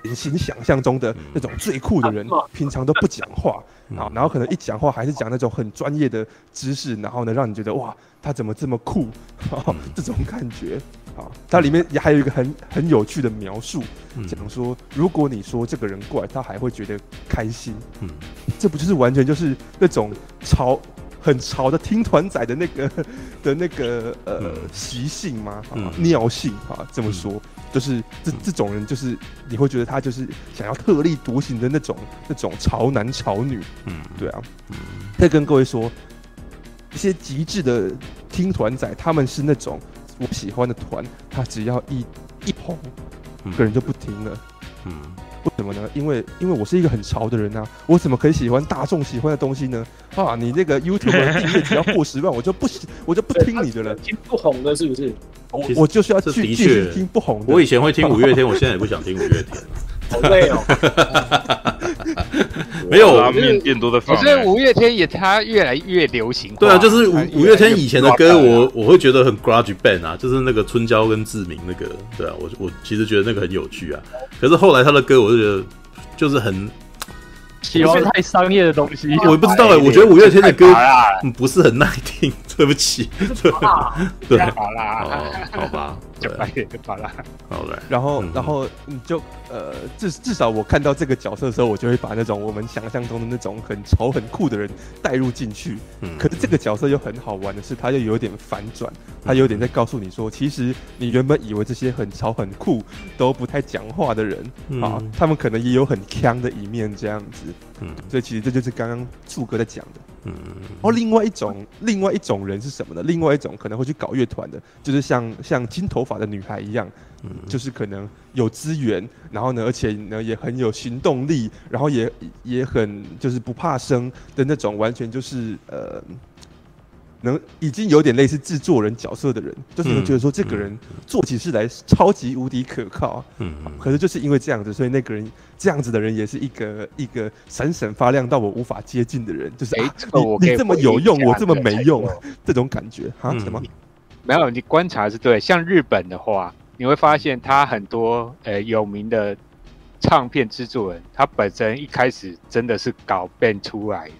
隐形想象中的那种最酷的人，平常都不讲话啊，然后可能一讲话还是讲那种很专业的知识，然后呢，让你觉得哇，她怎么这么酷？这种感觉。啊，它里面也还有一个很很有趣的描述，讲说如果你说这个人怪，他还会觉得开心。嗯，这不就是完全就是那种潮很潮的听团仔的那个 的那个呃习性吗？啊，尿性啊，这么说就是这这种人就是你会觉得他就是想要特立独行的那种那种潮男潮女。嗯，对啊。嗯，再跟各位说，一些极致的听团仔，他们是那种。我喜欢的团，他只要一一红，个人就不听了。嗯，为什么呢？因为因为我是一个很潮的人啊，我怎么可以喜欢大众喜欢的东西呢？啊，你那个 YouTube 的 订阅只要过十万，我就不喜，我就不听你的了。听不红的，是不是？我我就是要去继续听不红的。我以前会听五月天，我现在也不想听五月天。好累哦。没有拉面店都在放。可是五月天也他越来越流行。对啊，就是五五月天以前的歌，我我会觉得很 grudge band 啊，就是那个春娇跟志明那个，对啊，我我其实觉得那个很有趣啊。可是后来他的歌，我就觉得就是很。喜欢太商业的东西，我不知道哎，我觉得五月天的歌不是很耐听，对不起。对，对，好啦，好吧，就白点就好了，好了。然后，然后你就呃，至至少我看到这个角色的时候，我就会把那种我们想象中的那种很潮很酷的人带入进去。嗯，可是这个角色又很好玩的是，他又有点反转，他有点在告诉你说，其实你原本以为这些很潮很酷都不太讲话的人啊，他们可能也有很腔的一面，这样子。嗯，所以其实这就是刚刚柱哥在讲的。嗯，然后另外一种，另外一种人是什么呢？另外一种可能会去搞乐团的，就是像像金头发的女孩一样，嗯，就是可能有资源，然后呢，而且呢也很有行动力，然后也也很就是不怕生的那种，完全就是呃。能已经有点类似制作人角色的人，就是会觉得说这个人做起事来超级无敌可靠。嗯，可是就是因为这样子，所以那个人这样子的人也是一个一个闪闪发亮到我无法接近的人。就是哎，你你这么有用，我这么没用，这种感觉啊？什么？没有，你观察是对。像日本的话，你会发现他很多呃有名的唱片制作人，他本身一开始真的是搞 band 出来的。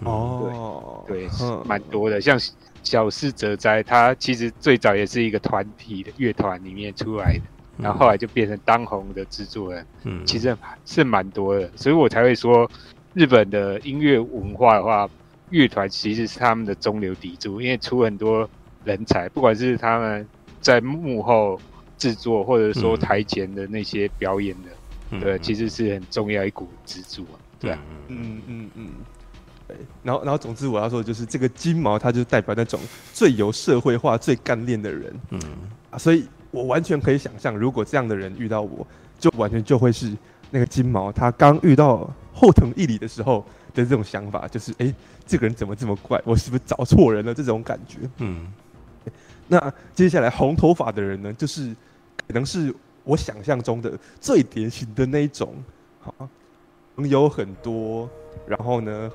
哦，对，对，蛮多的，像小室哲哉，他其实最早也是一个团体的乐团里面出来的，然后后来就变成当红的制作人，嗯，其实是蛮多的，所以我才会说，日本的音乐文化的话，乐团其实是他们的中流砥柱，因为出很多人才，不管是他们在幕后制作，或者说台前的那些表演的，嗯、对，其实是很重要一股支柱啊，对啊，嗯。嗯嗯。嗯对，然后，然后，总之，我要说的就是这个金毛，它就代表那种最有社会化、最干练的人。嗯，啊，所以我完全可以想象，如果这样的人遇到我，就完全就会是那个金毛，他刚遇到后藤义理的时候的这种想法，就是，哎，这个人怎么这么怪？我是不是找错人了？这种感觉。嗯，那接下来红头发的人呢，就是可能是我想象中的最典型的那一种，好，朋友很多，然后呢。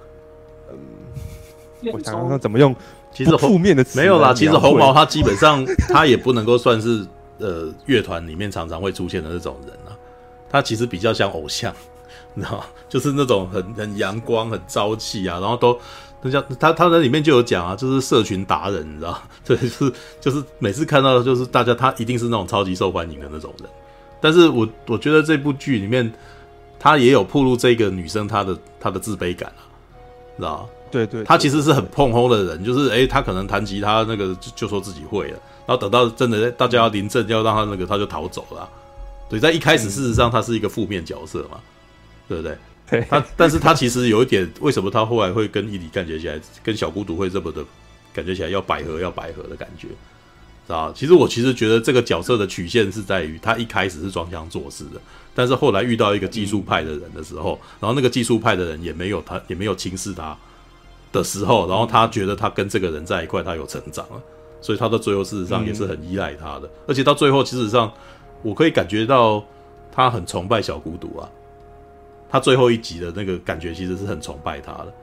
嗯，我想想看怎么用。其实负面的词没有啦。其实红毛他基本上他也不能够算是呃乐团里面常常会出现的那种人啊。他其实比较像偶像，你知道吗？就是那种很很阳光、很朝气啊，然后都那叫他他在里面就有讲啊，就是社群达人，你知道？对，就是就是每次看到的就是大家他一定是那种超级受欢迎的那种人。但是我我觉得这部剧里面，他也有暴露这个女生她的她的自卑感啊，知道吗？对对，他其实是很碰轰的人，就是诶，他可能弹吉他那个就，就说自己会了，然后等到真的大家要临阵要让他那个，他就逃走了。对，在一开始事实上他是一个负面角色嘛，对不对？对。他，但是他其实有一点，为什么他后来会跟伊里感觉起来，跟小孤独会这么的感觉起来要百合要百合的感觉，知道？其实我其实觉得这个角色的曲线是在于他一开始是装腔作势的，但是后来遇到一个技术派的人的时候，然后那个技术派的人也没有他也没有轻视他。的时候，然后他觉得他跟这个人在一块，他有成长了，所以他到最后事实上也是很依赖他的，嗯、而且到最后，其实上我可以感觉到他很崇拜小孤独啊。他最后一集的那个感觉其实是很崇拜他的，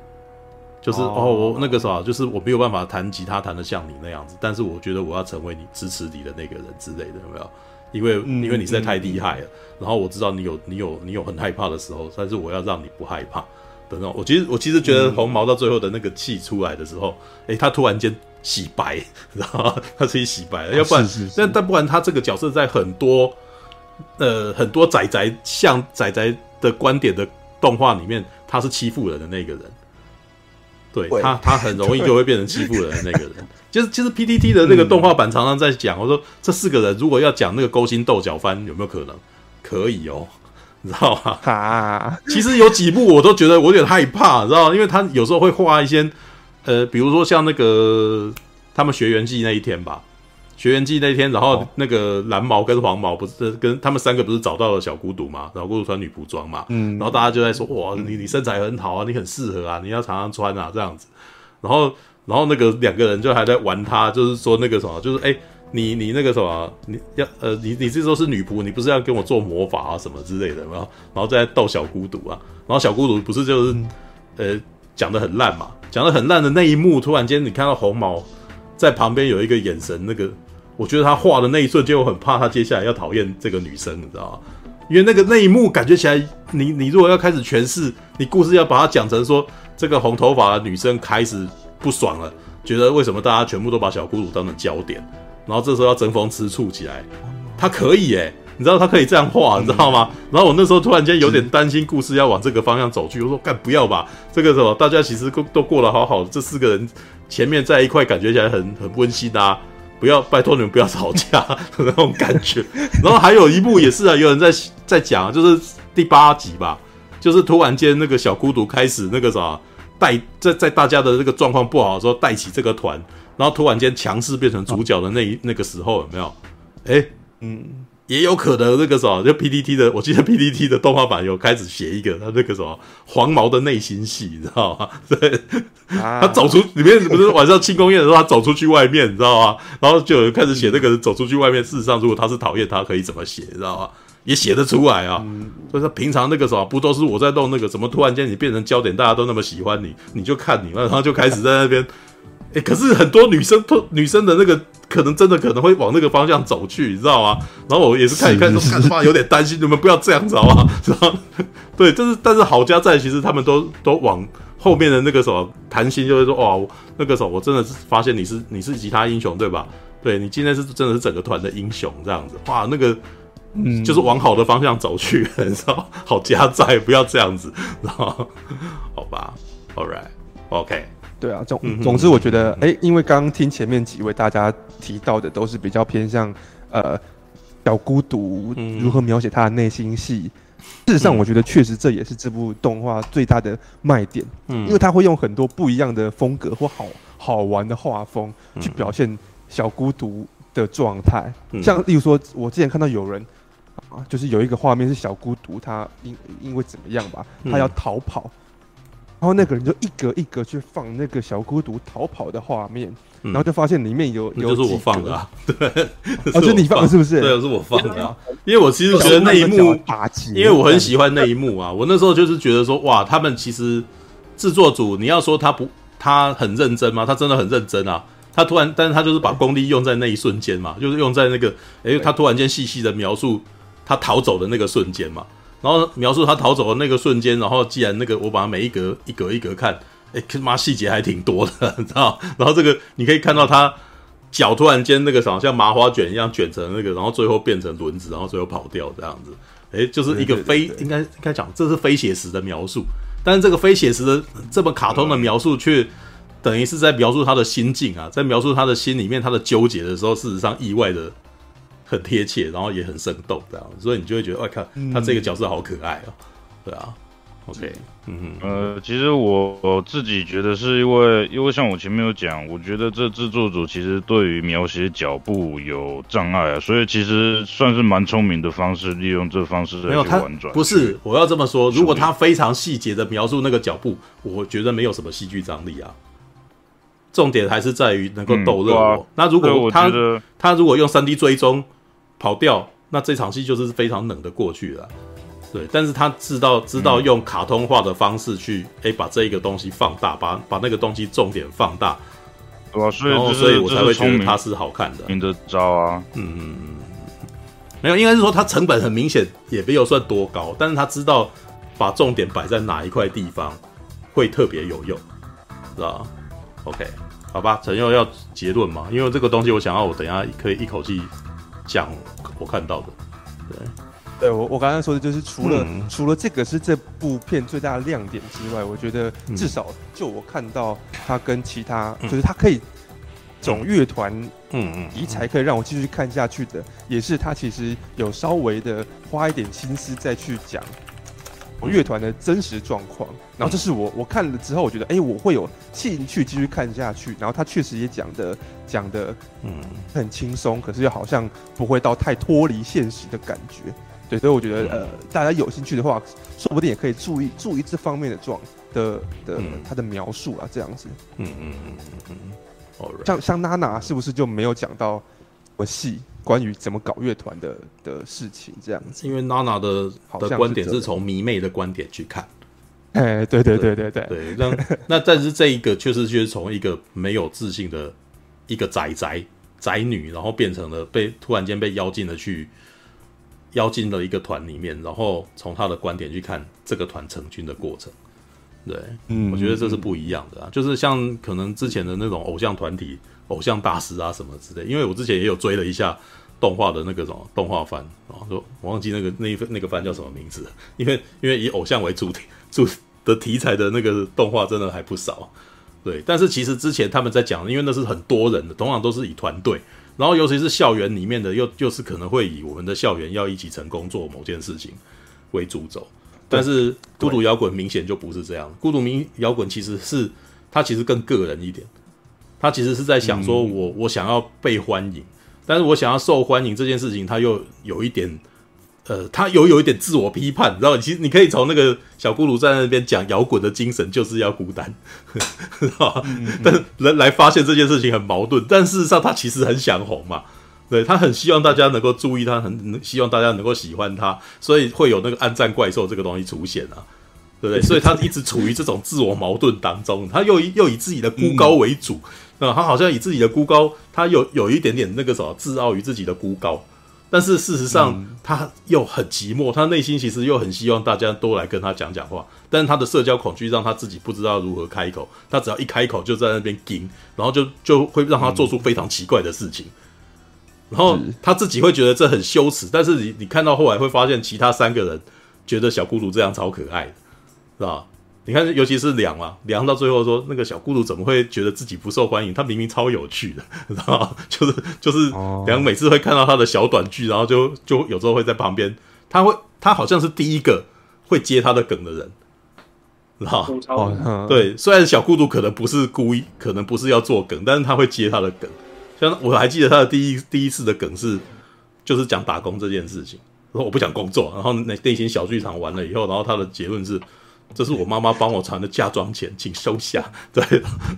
就是哦，哦，我那个啥，就是我没有办法弹吉他弹得像你那样子，但是我觉得我要成为你支持你的那个人之类的，有没有？因为、嗯、因为你实在太厉害了，嗯、然后我知道你有你有你有很害怕的时候，但是我要让你不害怕。的那种，我其实我其实觉得红毛到最后的那个气出来的时候，哎、嗯欸，他突然间洗白，然后他自己洗白了，要不然，但但不然，他这个角色在很多呃很多仔仔像仔仔的观点的动画里面，他是欺负人的那个人，对他他很容易就会变成欺负人的那个人。就是其实 PTT 的那个动画版常常在讲，嗯、我说这四个人如果要讲那个勾心斗角番，有没有可能？可以哦。你知道吗？啊，其实有几部我都觉得我有点害怕，你知道吗？因为他有时候会画一些，呃，比如说像那个他们学员季那一天吧，学员季那一天，然后那个蓝毛跟黄毛不是跟他们三个不是找到了小孤独嘛，然后孤独穿女仆装嘛，嗯，然后大家就在说哇，你你身材很好啊，你很适合啊，你要常常穿啊这样子，然后然后那个两个人就还在玩他，就是说那个什么，就是哎。你你那个什么，你要呃，你你这时候是女仆，你不是要跟我做魔法啊什么之类的，吗然后再逗小孤独啊，然后小孤独不是就是、呃讲得很烂嘛，讲得很烂的那一幕，突然间你看到红毛在旁边有一个眼神，那个我觉得他画的那一瞬间，我很怕他接下来要讨厌这个女生，你知道吗？因为那个那一幕感觉起来，你你如果要开始诠释，你故事要把它讲成说这个红头发的女生开始不爽了，觉得为什么大家全部都把小孤独当成焦点？然后这时候要争风吃醋起来，他可以诶，你知道他可以这样画，你知道吗？然后我那时候突然间有点担心故事要往这个方向走去，我说干不要吧，这个时候大家其实都都过得好好的，这四个人前面在一块感觉起来很很温馨啊，不要拜托你们不要吵架的那种感觉。然后还有一幕也是啊，有人在在讲，就是第八集吧，就是突然间那个小孤独开始那个啥带在在大家的这个状况不好的时候带起这个团。然后突然间强势变成主角的那一那个时候有没有？哎，嗯，也有可能那个什么，就 PDT 的，我记得 PDT 的动画版有开始写一个他那个什么黄毛的内心戏，你知道吗？对，他走出里面不是晚上庆功宴的时候，他走出去外面，你知道吗？然后就有人开始写那个人走出去外面，事实上如果他是讨厌他，可以怎么写，你知道吗？也写得出来啊。所以说平常那个什么不都是我在弄那个，怎么突然间你变成焦点，大家都那么喜欢你，你就看你，然后就开始在那边。哎，可是很多女生，女生的那个可能真的可能会往那个方向走去，你知道吗？然后我也是看一看，说干嘛有点担心，你们不要这样子好吗？是吧？对，就是但是好家在，其实他们都都往后面的那个什么谈心，就会说哇，那个时候我真的是发现你是你是吉他英雄对吧？对，你今天是真的是整个团的英雄这样子，哇，那个嗯，就是往好的方向走去，你知道？好加载，不要这样子，然后 好吧，All right，OK。对啊，总总之我觉得，哎，因为刚刚听前面几位大家提到的都是比较偏向，呃，小孤独如何描写他的内心戏。事实上，我觉得确实这也是这部动画最大的卖点，嗯，因为他会用很多不一样的风格或好好玩的画风去表现小孤独的状态。像例如说，我之前看到有人啊，就是有一个画面是小孤独，他因因为怎么样吧，他要逃跑。然后那个人就一格一格去放那个小孤独逃跑的画面，然后就发现里面有有就是我放的啊，对，哦，就你放的。是不是？对，是我放的啊，因为我其实觉得那一幕，因为我很喜欢那一幕啊，我那时候就是觉得说，哇，他们其实制作组，你要说他不，他很认真吗？他真的很认真啊，他突然，但是他就是把功力用在那一瞬间嘛，就是用在那个，诶，他突然间细细的描述他逃走的那个瞬间嘛。然后描述他逃走的那个瞬间，然后既然那个我把它每一格一格一格看，哎，他妈细节还挺多的，你知道？然后这个你可以看到他脚突然间那个什么像麻花卷一样卷成那个，然后最后变成轮子，然后最后跑掉这样子。哎，就是一个非应该应该讲这是非写实的描述，但是这个非写实的这么卡通的描述却等于是在描述他的心境啊，在描述他的心里面他的纠结的时候，事实上意外的很贴切，然后也很生动这样，所以你就会觉得，哇靠，他这个角色好可爱哦，对啊。OK，嗯哼，呃，其实我我自己觉得是因为，因为像我前面有讲，我觉得这制作组其实对于描写脚步有障碍啊，所以其实算是蛮聪明的方式，利用这方式来去玩转。不是，我要这么说，如果他非常细节的描述那个脚步，我觉得没有什么戏剧张力啊。重点还是在于能够逗乐我。嗯啊、那如果他他如果用三 D 追踪跑掉，那这场戏就是非常冷的过去了。对，但是他知道知道用卡通化的方式去，哎、嗯，把这一个东西放大，把把那个东西重点放大，对吧？所以，然后所以我才会觉得它是好看的。你的招啊，嗯嗯嗯，没有，应该是说它成本很明显也没有算多高，但是他知道把重点摆在哪一块地方会特别有用，知道？OK，好吧，陈佑要结论嘛？因为这个东西我想要我等一下可以一口气讲我看到的，对。对我，我刚刚说的就是除了、嗯、除了这个是这部片最大的亮点之外，我觉得至少就我看到它跟其他，嗯、就是它可以总乐团，嗯嗯，题材可以让我继续看下去的，也是它其实有稍微的花一点心思再去讲乐团的真实状况。然后这是我我看了之后，我觉得哎，我会有兴趣继续看下去。然后他确实也讲的讲的嗯很轻松，可是又好像不会到太脱离现实的感觉。对，所以我觉得，呃，大家有兴趣的话，说不定也可以注意注意这方面的状的的他的描述啊，这样子。嗯嗯嗯嗯嗯。像像娜娜是不是就没有讲到我戏关于怎么搞乐团的的事情这样子？因为娜娜的的观点是从迷妹的观点去看。哎，对对对对对对。那那但是这一个确实就是从一个没有自信的一个宅宅宅女，然后变成了被突然间被邀进了去。邀进了一个团里面，然后从他的观点去看这个团成军的过程，对，嗯，我觉得这是不一样的啊，就是像可能之前的那种偶像团体、偶像大师啊什么之类，因为我之前也有追了一下动画的那个什么动画番，然后说我忘记那个那一那个番叫什么名字，因为因为以偶像为主题主的题材的那个动画真的还不少，对，但是其实之前他们在讲，因为那是很多人的，通常都是以团队。然后，尤其是校园里面的，又又是可能会以我们的校园要一起成功做某件事情为主轴。但是孤独摇滚明显就不是这样。孤独民摇滚其实是它其实更个人一点，它其实是在想说我我想要被欢迎，但是我想要受欢迎这件事情，他又有一点。呃，他有有一点自我批判，你知道？其实你可以从那个小咕噜在那边讲摇滚的精神就是要孤单，知道嗯嗯，但人来发现这件事情很矛盾，但事实上他其实很想红嘛，对，他很希望大家能够注意他，很希望大家能够喜欢他，所以会有那个暗战怪兽这个东西出现啊，对不对？所以他一直处于这种自我矛盾当中，他又又以自己的孤高为主，嗯，他好像以自己的孤高，他有有一点点那个什么自傲于自己的孤高。但是事实上，他又很寂寞，他内心其实又很希望大家都来跟他讲讲话。但是他的社交恐惧让他自己不知道如何开口。他只要一开口，就在那边惊，然后就就会让他做出非常奇怪的事情。然后他自己会觉得这很羞耻。但是你你看到后来会发现，其他三个人觉得小孤独这样超可爱的，是吧？你看，尤其是梁啊，梁到最后说那个小孤独怎么会觉得自己不受欢迎？他明明超有趣的，知道吗？就是就是梁每次会看到他的小短剧，然后就就有时候会在旁边，他会他好像是第一个会接他的梗的人，知道吗？对，虽然小孤独可能不是故意，可能不是要做梗，但是他会接他的梗。像我还记得他的第一第一次的梗是，就是讲打工这件事情，说我不想工作，然后那内心小剧场完了以后，然后他的结论是。这是我妈妈帮我藏的嫁妆钱，请收下。对，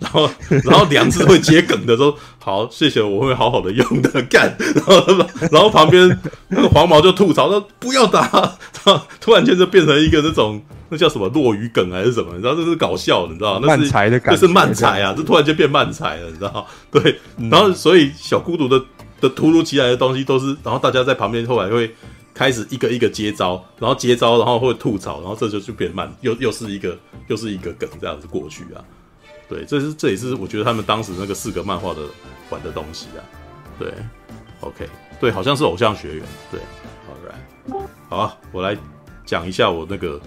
然后然后梁子会接梗的说：“好，谢谢，我会好好的用的。”干，然后然后旁边那个黄毛就吐槽说：“不要打！” 突然间就变成一个那种那叫什么落语梗还是什么？你知道这是搞笑的，你知道那是漫才的感觉，那是慢才啊！这突然间变慢才了，你知道？对，然后所以小孤独的的突如其来的东西都是，然后大家在旁边后来会。开始一个一个接招，然后接招，然后会吐槽，然后这就就变慢，又又是一个又是一个梗这样子过去啊。对，这是这也是我觉得他们当时那个四格漫画的玩的东西啊。对，OK，对，好像是偶像学园。对，All right，好，我来讲一下我那个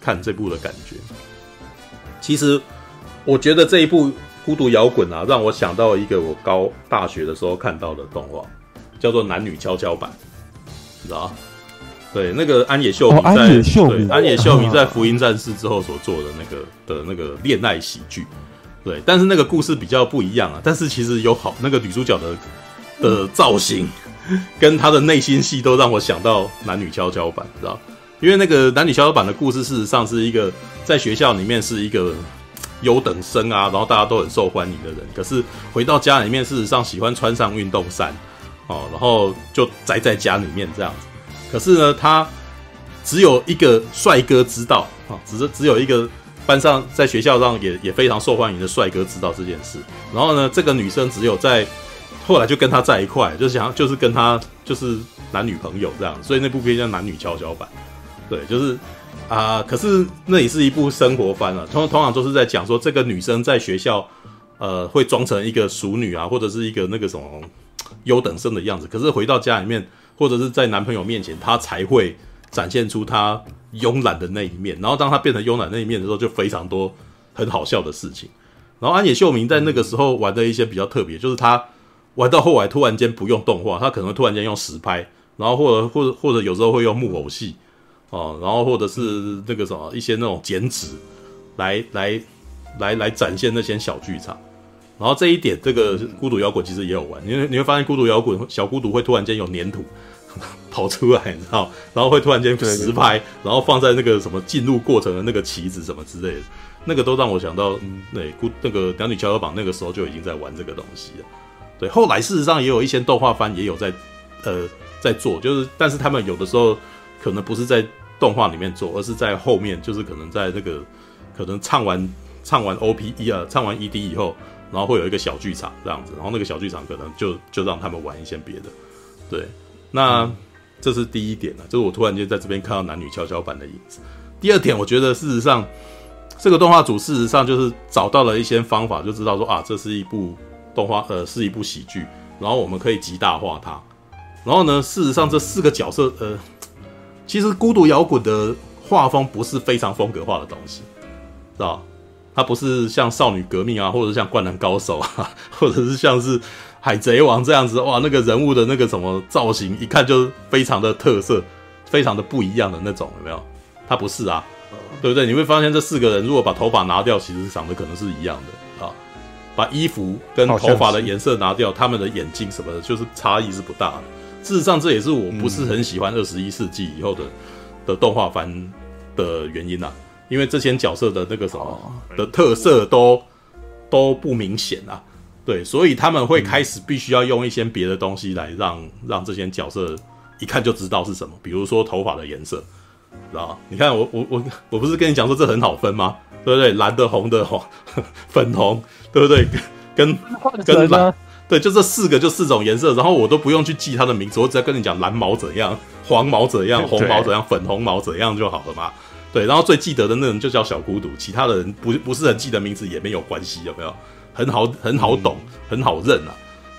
看这部的感觉。其实我觉得这一部《孤独摇滚》啊，让我想到一个我高大学的时候看到的动画，叫做《男女跷跷板》，你知道吗？对，那个安野秀明在、哦、安野秀明对安野秀明在《福音战士》之后所做的那个的那个恋爱喜剧，对，但是那个故事比较不一样啊。但是其实有好那个女主角的的造型跟她的内心戏都让我想到男女跷跷板，知道？因为那个男女跷跷板的故事，事实上是一个在学校里面是一个优等生啊，然后大家都很受欢迎的人，可是回到家里面，事实上喜欢穿上运动衫哦，然后就宅在家里面这样子。可是呢，他只有一个帅哥知道啊，只是只有一个班上在学校上也也非常受欢迎的帅哥知道这件事。然后呢，这个女生只有在后来就跟他在一块，就是想就是跟他就是男女朋友这样。所以那部片叫《男女跷跷板》，对，就是啊、可是那也是一部生活番啊，通通常都是在讲说这个女生在学校呃会装成一个熟女啊，或者是一个那个什么优等生的样子。可是回到家里面。或者是在男朋友面前，她才会展现出她慵懒的那一面。然后当她变成慵懒那一面的时候，就非常多很好笑的事情。然后安野秀明在那个时候玩的一些比较特别，就是他玩到后来突然间不用动画，他可能突然间用实拍，然后或者或者或者有时候会用木偶戏哦，然后或者是那个什么一些那种剪纸来来来来展现那些小剧场。然后这一点，这个孤独摇滚其实也有玩，因为你会发现孤独摇滚小孤独会突然间有粘土 跑出来，你知道，然后会突然间实拍，然后放在那个什么进入过程的那个旗子什么之类的，那个都让我想到，嗯，对，孤那个《两女跷跷板》那个时候就已经在玩这个东西了。对，后来事实上也有一些动画番也有在呃在做，就是但是他们有的时候可能不是在动画里面做，而是在后面，就是可能在那个可能唱完唱完 OPE 啊，唱完 ED 以后。然后会有一个小剧场这样子，然后那个小剧场可能就就让他们玩一些别的，对，那、嗯、这是第一点呢，就是我突然间在这边看到男女跷跷板的影子。第二点，我觉得事实上这个动画组事实上就是找到了一些方法，就知道说啊，这是一部动画，呃，是一部喜剧，然后我们可以极大化它。然后呢，事实上这四个角色，呃，其实孤独摇滚的画风不是非常风格化的东西，知道？它不是像少女革命啊，或者像灌篮高手啊，或者是像是海贼王这样子，哇，那个人物的那个什么造型，一看就非常的特色，非常的不一样的那种，有没有？它不是啊，对不对？你会发现这四个人如果把头发拿掉，其实长得可能是一样的啊。把衣服跟头发的颜色拿掉，他们的眼睛什么的，就是差异是不大的。事实上，这也是我不是很喜欢二十一世纪以后的的动画番的原因啊。因为这些角色的那个什么的特色都都不明显啊，对，所以他们会开始必须要用一些别的东西来让让这些角色一看就知道是什么，比如说头发的颜色，知道吗？你看我我我我不是跟你讲说这很好分吗？对不对？蓝的、红的、粉红，对不对？跟跟蓝，对，就这四个就四种颜色，然后我都不用去记它的名字，我只要跟你讲蓝毛怎样，黄毛怎样，红毛怎样，粉红毛怎样就好了嘛。对，然后最记得的那人就叫小孤独，其他的人不不是很记得名字也没有关系，有没有？很好，很好懂，嗯、很好认啊。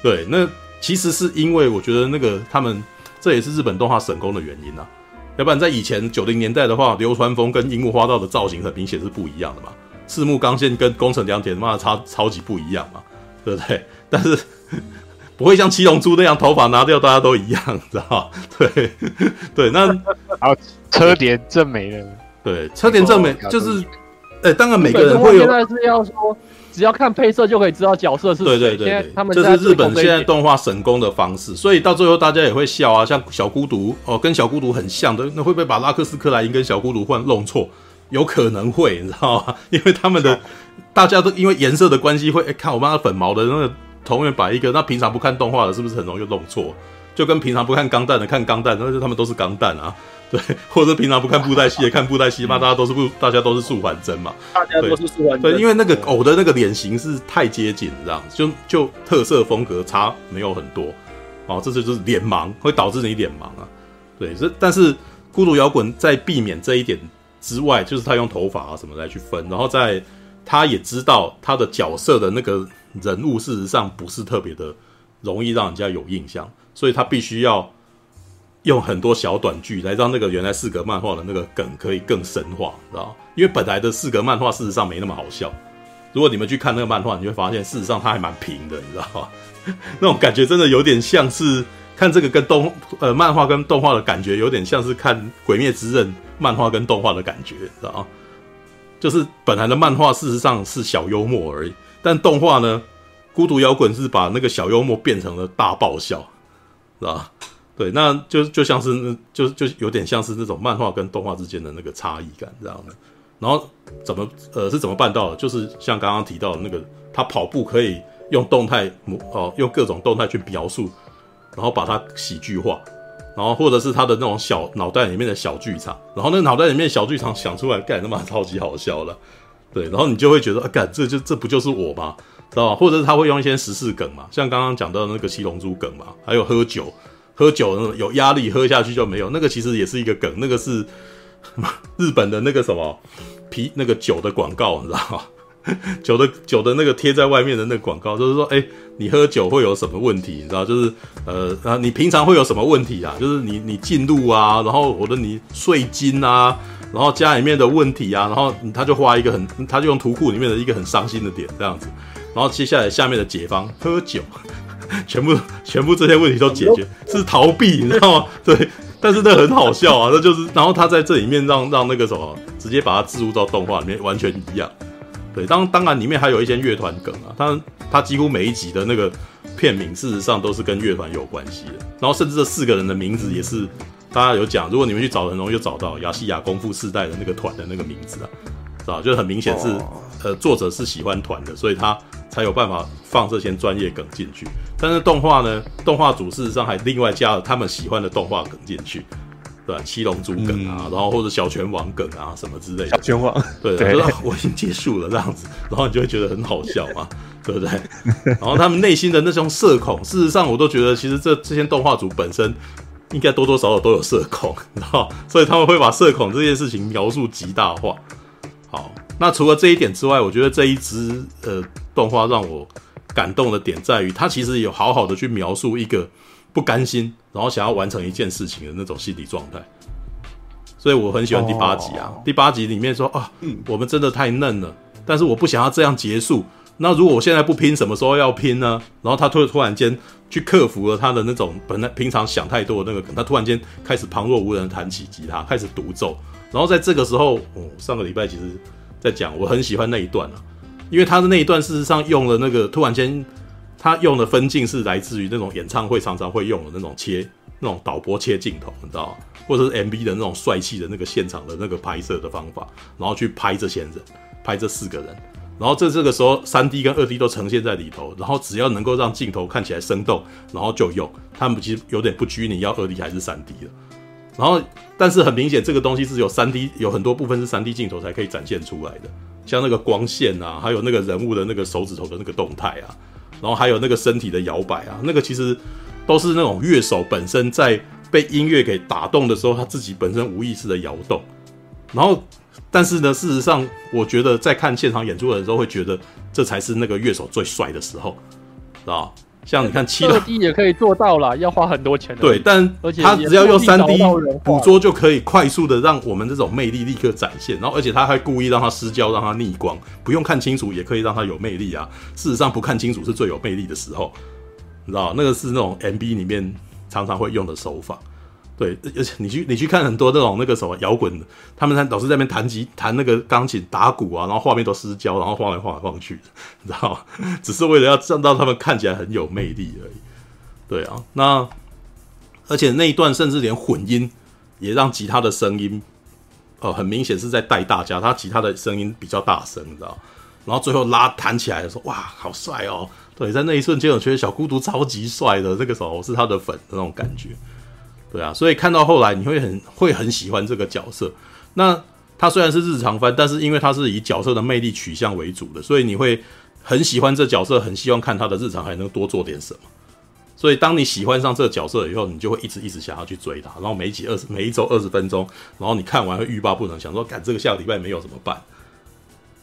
对，那其实是因为我觉得那个他们这也是日本动画省工的原因啊。要不然在以前九零年代的话，流川枫跟樱木花道的造型很明显是不一样的嘛。赤木刚宪跟宫城良田妈的差超级不一样嘛，对不对？但是不会像七龙珠那样头发拿掉大家都一样，知道吗？对 对，那然后车田正美的。对，车田正美就是，哎、欸，当然每个人会有。现在是要说，只要看配色就可以知道角色是谁。对对对对，他们这是日本现在动画神功的方式，所以到最后大家也会笑啊，像小孤独哦，跟小孤独很像的，那会不会把拉克斯克莱因跟小孤独换弄错？有可能会，你知道吗？因为他们的大家都因为颜色的关系会，哎、欸，看我妈的粉毛的那个同源摆一个，那平常不看动画的，是不是很容易弄错？就跟平常不看钢弹的看钢弹，那就他们都是钢弹啊。对，或者平常不看布袋戏也看布袋戏嘛，大家都是不，大家都是素还真嘛。大家都是素还真。对，因为那个偶的那个脸型是太接近，这样就就特色风格差没有很多，哦，这就是脸盲，会导致你脸盲啊。对，这但是孤独摇滚在避免这一点之外，就是他用头发啊什么来去分，然后在他也知道他的角色的那个人物，事实上不是特别的容易让人家有印象，所以他必须要用很多小短剧来让那个原来四格漫画的那个梗可以更深化，知道？因为本来的四格漫画事实上没那么好笑。如果你们去看那个漫画，你会发现事实上它还蛮平的，你知道吗？那种感觉真的有点像是看这个跟动呃漫画跟动画的感觉，有点像是看《鬼灭之刃》漫画跟动画的感觉，知道吗？就是本来的漫画事实上是小幽默而已，但动画呢，《孤独摇滚》是把那个小幽默变成了大爆笑，是吧？对，那就就像是就就有点像是那种漫画跟动画之间的那个差异感这样的。然后怎么呃是怎么办到的？就是像刚刚提到的那个，他跑步可以。用动态模哦，用各种动态去描述，然后把它喜剧化，然后或者是他的那种小脑袋里面的小剧场，然后那脑袋里面小剧场想出来，干他妈超级好笑了，对，然后你就会觉得啊，干这就这不就是我吗？知道吧？或者是他会用一些时事梗嘛，像刚刚讲到的那个七龙珠梗嘛，还有喝酒，喝酒有压力喝下去就没有，那个其实也是一个梗，那个是 日本的那个什么啤那个酒的广告，你知道吗？酒的酒的那个贴在外面的那个广告，就是说，哎、你喝酒会有什么问题？你知道，就是呃啊，你平常会有什么问题啊？就是你你进入啊，然后或者你税金啊，然后家里面的问题啊，然后他就画一个很，他就用图库里面的一个很伤心的点这样子，然后接下来下面的解方喝酒，全部全部这些问题都解决，是逃避，你知道吗？对，但是那很好笑啊，那就是，然后他在这里面让让那个什么，直接把它置入到动画里面，完全一样。对，当当然里面还有一些乐团梗啊，当然它几乎每一集的那个片名，事实上都是跟乐团有关系的。然后甚至这四个人的名字也是大家有讲，如果你们去找，很容易就找到亚细亚功夫世代的那个团的那个名字啊，就是很明显是呃作者是喜欢团的，所以他才有办法放这些专业梗进去。但是动画呢，动画组事实上还另外加了他们喜欢的动画梗进去。对，七龙珠梗啊，嗯、然后或者小拳王梗啊，什么之类的。小拳王，对，对就是 我已经结束了这样子，然后你就会觉得很好笑嘛，对不对？然后他们内心的那种社恐，事实上我都觉得，其实这这些动画组本身应该多多少少都有社恐，你知道，所以他们会把社恐这件事情描述极大化。好，那除了这一点之外，我觉得这一支呃动画让我感动的点在于，它其实有好好的去描述一个。不甘心，然后想要完成一件事情的那种心理状态，所以我很喜欢第八集啊。第八集里面说啊，我们真的太嫩了，但是我不想要这样结束。那如果我现在不拼，什么时候要拼呢？然后他突突然间去克服了他的那种本来平常想太多的那个，他突然间开始旁若无人弹起吉他，开始独奏。然后在这个时候，哦，上个礼拜其实在讲，我很喜欢那一段啊，因为他的那一段事实上用了那个突然间。他用的分镜是来自于那种演唱会常常会用的那种切、那种导播切镜头，你知道？或者是 MV 的那种帅气的那个现场的那个拍摄的方法，然后去拍这些人，拍这四个人，然后这这个时候三 D 跟二 D 都呈现在里头，然后只要能够让镜头看起来生动，然后就用。他们其实有点不拘泥要二 D 还是三 D 的，然后但是很明显这个东西是有三 D，有很多部分是三 D 镜头才可以展现出来的，像那个光线啊，还有那个人物的那个手指头的那个动态啊。然后还有那个身体的摇摆啊，那个其实都是那种乐手本身在被音乐给打动的时候，他自己本身无意识的摇动。然后，但是呢，事实上，我觉得在看现场演出的时候，会觉得这才是那个乐手最帅的时候，知道像你看七，二 D 也可以做到啦，要花很多钱。对，但他只要用三 D 捕捉就可以快速的让我们这种魅力立刻展现。然后，而且他还故意让他失焦，让他逆光，不用看清楚也可以让他有魅力啊。事实上，不看清楚是最有魅力的时候，你知道那个是那种 MB 里面常常会用的手法。对，而且你去你去看很多那种那个什么摇滚的，他们老是在那边弹吉弹那个钢琴打鼓啊，然后画面都失焦，然后晃来晃来晃去，你知道？只是为了要让到他们看起来很有魅力而已。对啊，那而且那一段甚至连混音也让吉他的声音，呃，很明显是在带大家，他吉他的声音比较大声，你知道？然后最后拉弹起来的时候，哇，好帅哦！对，在那一瞬间，我觉得小孤独超级帅的，那个时候是他的粉那种感觉。对啊，所以看到后来你会很会很喜欢这个角色。那他虽然是日常番，但是因为他是以角色的魅力取向为主的，所以你会很喜欢这角色，很希望看他的日常还能多做点什么。所以当你喜欢上这个角色以后，你就会一直一直想要去追他。然后每一集二十，每一周二十分钟，然后你看完会欲罢不能，想说，赶这个下个礼拜没有怎么办？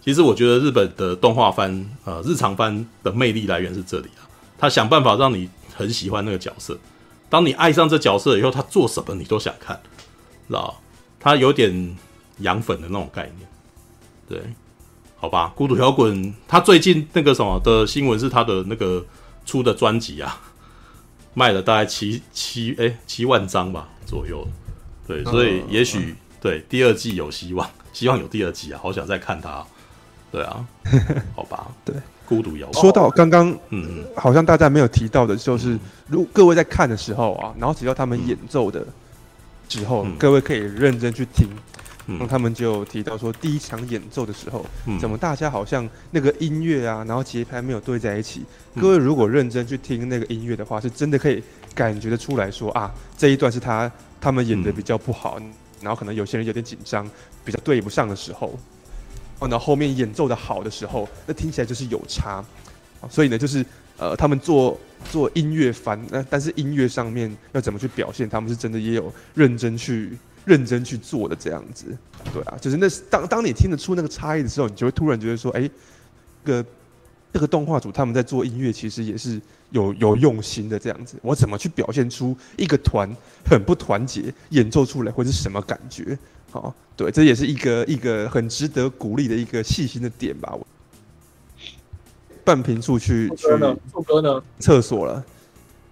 其实我觉得日本的动画番，呃，日常番的魅力来源是这里啊。他想办法让你很喜欢那个角色，当你爱上这角色以后，他做什么你都想看，知道？他有点养粉的那种概念，对，好吧。孤独摇滚，他最近那个什么的新闻是他的那个出的专辑啊，卖了大概七七哎七万张吧左右，对，所以也许、嗯、对第二季有希望，希望有第二季啊，好想再看他。对啊，好吧，对，孤独摇滚。说到刚刚，嗯，好像大家没有提到的，就是如各位在看的时候啊，然后只要他们演奏的时候，嗯、各位可以认真去听。嗯，他们就提到说，第一场演奏的时候，嗯、怎么大家好像那个音乐啊，然后节拍没有对在一起。嗯、各位如果认真去听那个音乐的话，是真的可以感觉得出来说啊，这一段是他他们演的比较不好，嗯、然后可能有些人有点紧张，比较对不上的时候。然后后面演奏的好的时候，那听起来就是有差，所以呢，就是呃，他们做做音乐番，那但是音乐上面要怎么去表现，他们是真的也有认真去认真去做的这样子，对啊，就是那当当你听得出那个差异的时候，你就会突然觉得说，哎，个这个动画组他们在做音乐，其实也是有有用心的这样子。我怎么去表现出一个团很不团结，演奏出来会是什么感觉？好，对，这也是一个一个很值得鼓励的一个细心的点吧。我半瓶醋去去，副歌呢？厕所了，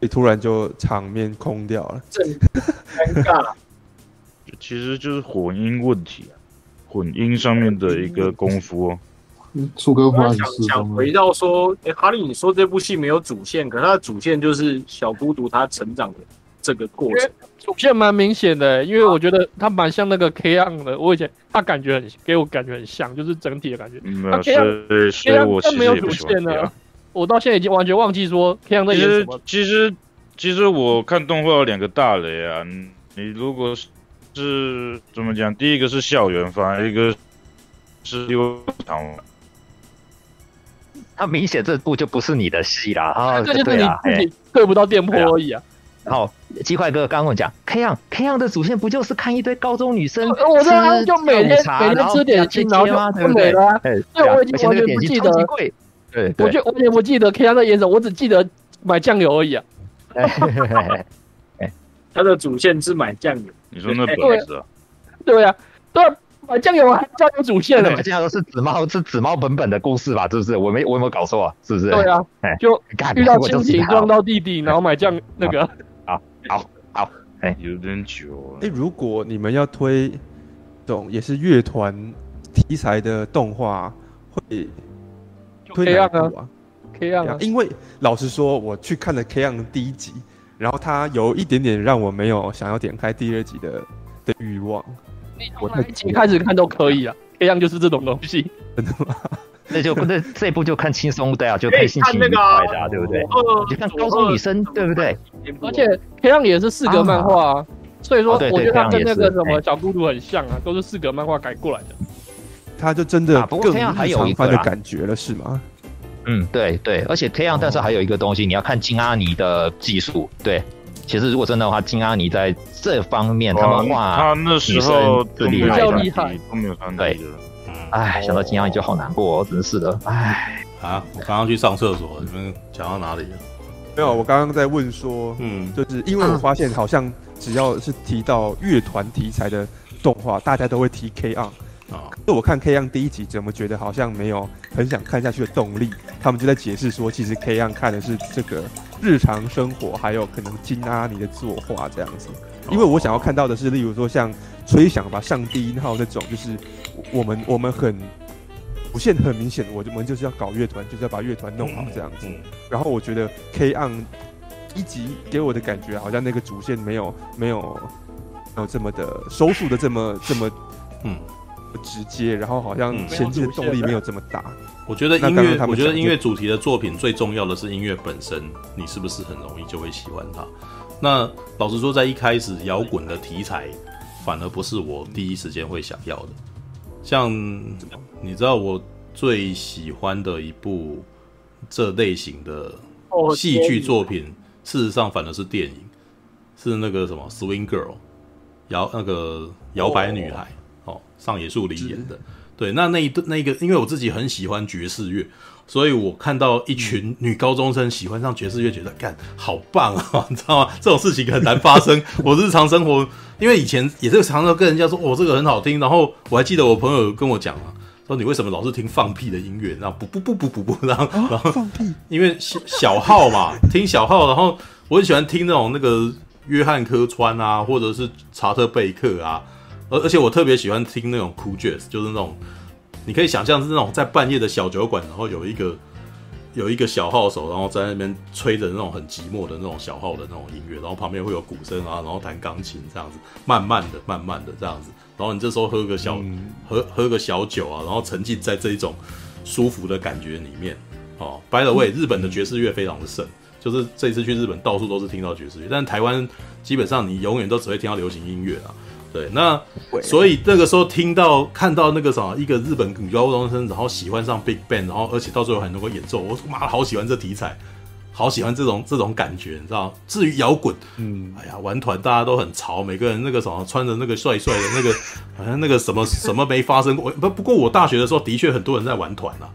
你突然就场面空掉了，尴尬。其实就是混音问题，啊混音上面的一个功夫。副歌话想想回到说，哎，哈利，你说这部戏没有主线，可是它的主线就是小孤独他成长的这个过程。主线蛮明显的，因为我觉得他蛮像那个 K-ON 的。我以前他感觉很给我感觉很像，就是整体的感觉。没有，是是我其实也不喜欢。我到现在已经完全忘记说 K-ON 在演什么。其实其实其实我看动画有两个大雷啊，你如果是怎么讲？第一个是校园番，一个是流场。他明显这部就不是你的戏啦啊！这就是你自己退不到电波而已啊。好，鸡块哥刚刚跟我讲，K-ON K-ON 的主线不就是看一堆高中女生吃我这就每天每天吃点心，然后吗？对不对？对，我已经完全不记得。对，我就完全不记得 K-ON 的颜色，我只记得买酱油而已啊。他的主线是买酱油。你说那本子啊？对呀，对，买酱油还叫有主线的。买 酱油是紫猫，是紫猫本本的故事吧？是不是？我没我有没有搞错啊？是不是？对啊，就遇到亲情撞到弟弟，然后买酱那个。好好，哎，有点久。哎，如果你们要推，这种也是乐团题材的动画，会推哪部啊？K-ON 啊，因为老实说，我去看了 K-ON 的第一集，然后它有一点点让我没有想要点开第二集的的欲望。我从一开始看都可以啊，K-ON 就是这种东西，真的吗？那就 那这一步就看轻松的啊，就可以心情愉快的啊，对不对？你看高中女生，对不对？而且 K-ON 也是四格漫画啊，所以说我觉得他跟那个什么小孤独很像啊，都是四格漫画改过来的。他就真的更日常番的感觉了，是吗？嗯，对对，而且 K-ON 但是还有一个东西，你要看金阿尼的技术。对，其实如果真的话，金阿尼在这方面他们画，他那时候比较厉害，都没有看对。哎，想到金阿尼就好难过，真是的。哎，啊，我刚刚去上厕所，你们讲到哪里了？没有，我刚刚在问说，嗯，就是因为我发现好像只要是提到乐团题材的动画，大家都会提 K-ON 啊。那我看 K-ON 第一集，怎么觉得好像没有很想看下去的动力？他们就在解释说，其实 K-ON 看的是这个日常生活，还有可能金阿尼的作画这样子。因为我想要看到的是，例如说像吹响吧上低音号那种，就是。我们我们很不现很明显，我我们就是要搞乐团，就是要把乐团弄好这样子。然后我觉得 K-ON 一集给我的感觉，好像那个主线没有没有没有这么的收束的这么这么嗯直接，然后好像前进的动力没有这么大。我觉得音乐，我觉得音乐主题的作品最重要的是音乐本身，你是不是很容易就会喜欢它？那老实说，在一开始摇滚的题材反而不是我第一时间会想要的。像你知道我最喜欢的一部这类型的戏剧作品，事实上反而是电影，是那个什么《Swing Girl》摇那个摇摆女孩哦，上野树里演的。对，那那一那一个，因为我自己很喜欢爵士乐，所以我看到一群女高中生喜欢上爵士乐，觉得干好棒啊，你知道吗？这种事情很难发生。我日常生活，因为以前也是常常跟人家说，哦，这个很好听。然后我还记得我朋友跟我讲啊，说你为什么老是听放屁的音乐？然后不不不不不不，然后然后放屁，因为小小号嘛，听小号，然后我很喜欢听那种那个约翰科川啊，或者是查特贝克啊。而而且我特别喜欢听那种 cool jazz，就是那种你可以想象是那种在半夜的小酒馆，然后有一个有一个小号手，然后在那边吹着那种很寂寞的那种小号的那种音乐，然后旁边会有鼓声啊，然后弹钢琴这样子，慢慢的、慢慢的这样子，然后你这时候喝个小、嗯、喝喝个小酒啊，然后沉浸在这一种舒服的感觉里面。哦，by the way，日本的爵士乐非常的盛，就是这一次去日本到处都是听到爵士乐，但台湾基本上你永远都只会听到流行音乐啊。对，那所以那个时候听到看到那个什么一个日本女高中生，然后喜欢上 Big Bang，然后而且到最后还能够演奏，我他妈好喜欢这题材，好喜欢这种这种感觉，你知道？至于摇滚，嗯，哎呀，玩团大家都很潮，每个人那个什么穿着那个帅帅的那个，好像那个什么什么没发生过。不不过我大学的时候的确很多人在玩团啊，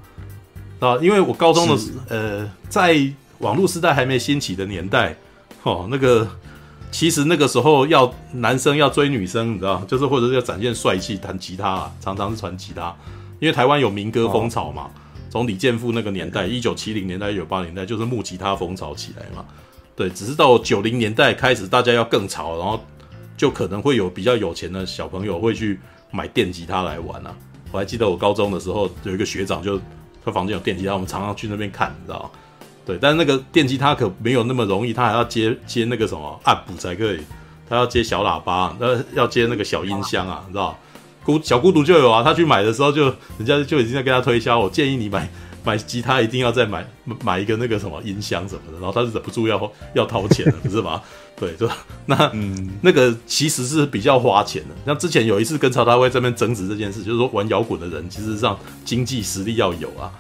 啊，因为我高中的时呃，在网络时代还没兴起的年代，哦，那个。其实那个时候要男生要追女生，你知道，就是或者是要展现帅气，弹吉他啊，常常是弹吉他。因为台湾有民歌风潮嘛，从李健富那个年代，一九七零年代、一九八零年代，就是木吉他风潮起来嘛。对，只是到九零年代开始，大家要更潮，然后就可能会有比较有钱的小朋友会去买电吉他来玩啊。我还记得我高中的时候有一个学长，就他房间有电吉他，我们常常去那边看，你知道。对，但是那个电吉他可没有那么容易，他还要接接那个什么暗谱才可以，他要接小喇叭，那要接那个小音箱啊，你知道？孤小孤独就有啊，他去买的时候就人家就已经在跟他推销，我建议你买买吉他一定要再买买一个那个什么音箱什么的，然后他就忍不住要要掏钱了，不是吧？对，就那嗯，那个其实是比较花钱的。像之前有一次跟曹大卫这边争执这件事，就是说玩摇滚的人其实上经济实力要有啊。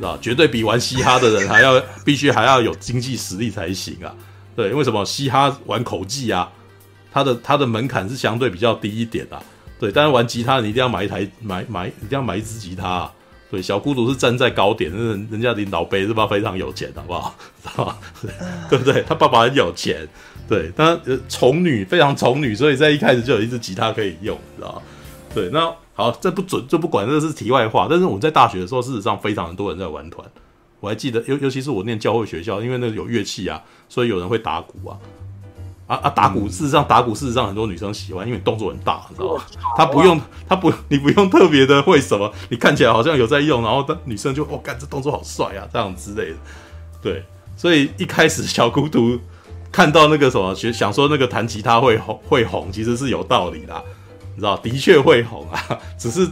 啊，绝对比玩嘻哈的人还要必须还要有经济实力才行啊！对，因为什么嘻哈玩口技啊？他的他的门槛是相对比较低一点的。对，但是玩吉他你一定要买一台买买一定要买一支吉他啊。对，小孤独是站在高点，人人家领导杯是吧？非常有钱，好不好？对不对？他爸爸很有钱，对，他宠女非常宠女，所以在一开始就有一支吉他可以用，知道吗？对，那。好，这不准就不管，这是题外话。但是我们在大学的时候，事实上非常很多人在玩团。我还记得，尤尤其是我念教会学校，因为那个有乐器啊，所以有人会打鼓啊。啊啊，打鼓，事实上打鼓，事实上很多女生喜欢，因为动作很大，你知道吗？他不用，他不，你不用特别的会什么，你看起来好像有在用，然后女生就哦，干这动作好帅啊，这样之类的。对，所以一开始小孤独看到那个什么学，想说那个弹吉他会红会红，其实是有道理的。你知道，的确会红啊，只是，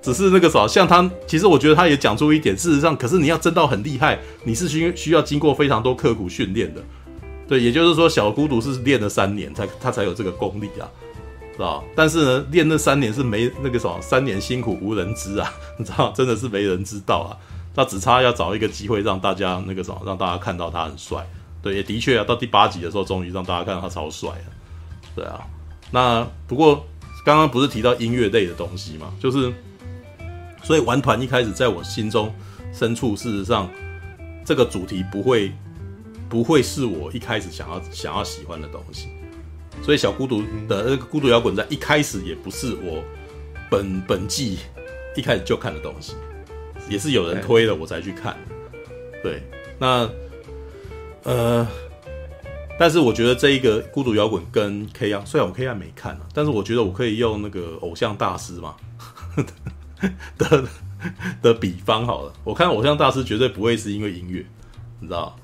只是那个啥，像他，其实我觉得他也讲出一点，事实上，可是你要真到很厉害，你是需需要经过非常多刻苦训练的，对，也就是说，小孤独是练了三年才他才有这个功力啊，知道？但是呢，练那三年是没那个什么，三年辛苦无人知啊，你知道，真的是没人知道啊，他只差要找一个机会让大家那个什么，让大家看到他很帅，对，也的确啊，到第八集的时候，终于让大家看到他超帅了，对啊，那不过。刚刚不是提到音乐类的东西嘛？就是，所以玩团一开始在我心中深处，事实上这个主题不会不会是我一开始想要想要喜欢的东西。所以小孤独的那个孤独摇滚在一开始也不是我本本季一开始就看的东西，也是有人推了我才去看。对，那呃。但是我觉得这一个孤独摇滚跟 K-ON，虽然我 K-ON 没看啊，但是我觉得我可以用那个偶像大师嘛 的的比方好了。我看偶像大师绝对不会是因为音乐，你知道？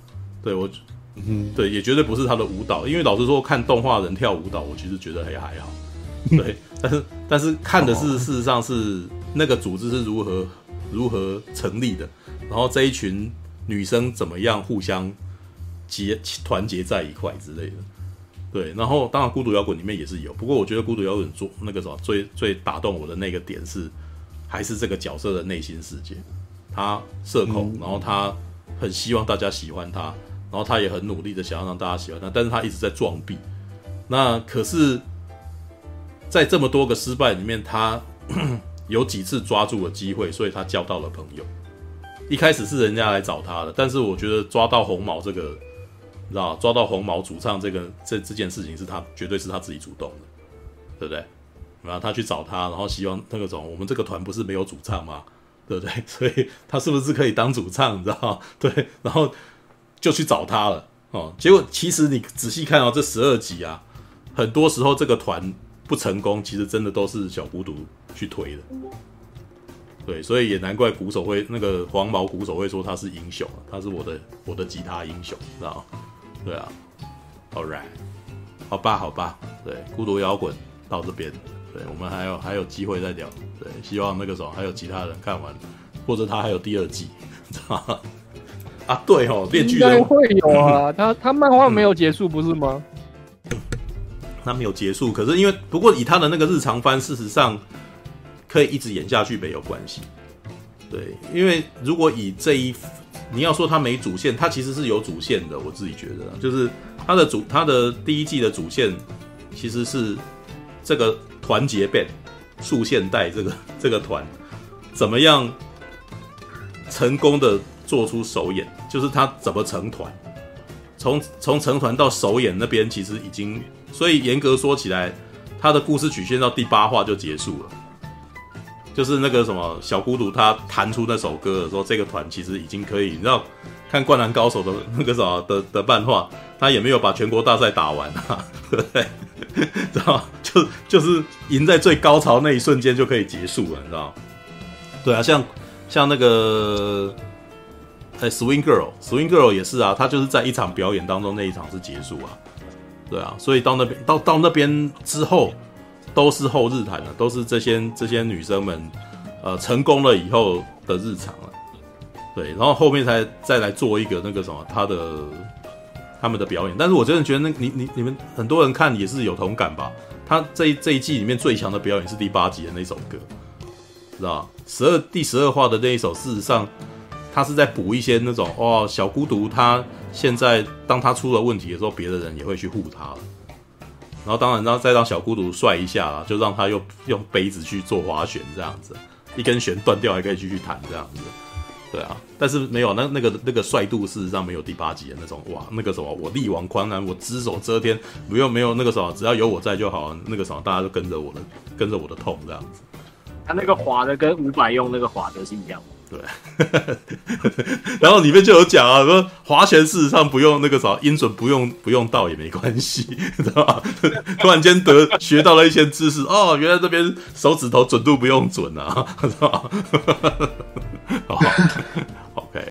对我，嗯，对，也绝对不是他的舞蹈，因为老实说，看动画人跳舞蹈，我其实觉得也还好。对，但是但是看的是事实上是那个组织是如何如何成立的，然后这一群女生怎么样互相。结团结在一块之类的，对，然后当然孤独摇滚里面也是有，不过我觉得孤独摇滚做那个什么最最打动我的那个点是，还是这个角色的内心世界，他社恐，然后他很希望大家喜欢他，然后他也很努力的想要让大家喜欢他，但是他一直在撞壁，那可是，在这么多个失败里面，他 有几次抓住了机会，所以他交到了朋友。一开始是人家来找他的，但是我觉得抓到红毛这个，你知道抓到红毛主唱这个这这件事情是他绝对是他自己主动的，对不对？然后他去找他，然后希望那个种我们这个团不是没有主唱吗？对不对？所以他是不是可以当主唱？你知道？对，然后就去找他了哦。结果其实你仔细看哦这十二集啊，很多时候这个团不成功，其实真的都是小孤独去推的。对，所以也难怪鼓手会那个黄毛鼓手会说他是英雄，他是我的我的吉他英雄，知道吗？对啊，All right，好吧，好吧，对，孤独摇滚到这边。对，我们还有还有机会再聊。对，希望那个时候还有其他人看完，或者他还有第二季，知道吗？啊，对哦，电锯人会有啊，嗯、他他漫画没有结束不是吗？他没有结束，可是因为不过以他的那个日常番，事实上可以一直演下去没有关系。对，因为如果以这一你要说他没主线，他其实是有主线的，我自己觉得，就是他的主他的第一季的主线其实是这个。团结 band 束线带这个这个团怎么样成功的做出首演？就是他怎么成团？从从成团到首演那边其实已经，所以严格说起来，他的故事曲线到第八话就结束了。就是那个什么小孤独他弹出那首歌的时候，这个团其实已经可以，你知道看《灌篮高手》的 那个什么的的漫画，他也没有把全国大赛打完啊，对 不对？知道就就是赢在最高潮那一瞬间就可以结束了，你知道对啊，像像那个哎，Swing Girl，Swing Girl 也是啊，他就是在一场表演当中那一场是结束啊，对啊，所以到那边到到那边之后都是后日谈了，都是这些这些女生们呃成功了以后的日常了，对，然后后面才再来做一个那个什么他的。他们的表演，但是我真的觉得那，你你你们很多人看也是有同感吧？他这这一季里面最强的表演是第八集的那首歌，知道十二第十二话的那一首，事实上他是在补一些那种哦，小孤独他现在当他出了问题的时候，别的人也会去护他了。然后当然，然后再让小孤独帅一下啦，就让他用用杯子去做划弦这样子，一根弦断掉还可以继续弹这样子。对啊，但是没有那那个那个帅度，事实上没有第八集的那种哇，那个什么我力挽狂澜，我只手遮天，不用没有那个什么，只要有我在就好，那个什么大家都跟着我的，跟着我的痛这样子。他那个滑的跟伍佰用那个滑的是一样。对，然后里面就有讲啊，说划拳事实上不用那个啥音准不用不用到也没关系，知道吧？突然间得学到了一些知识哦，原来这边手指头准度不用准啊，知道吧？好，OK。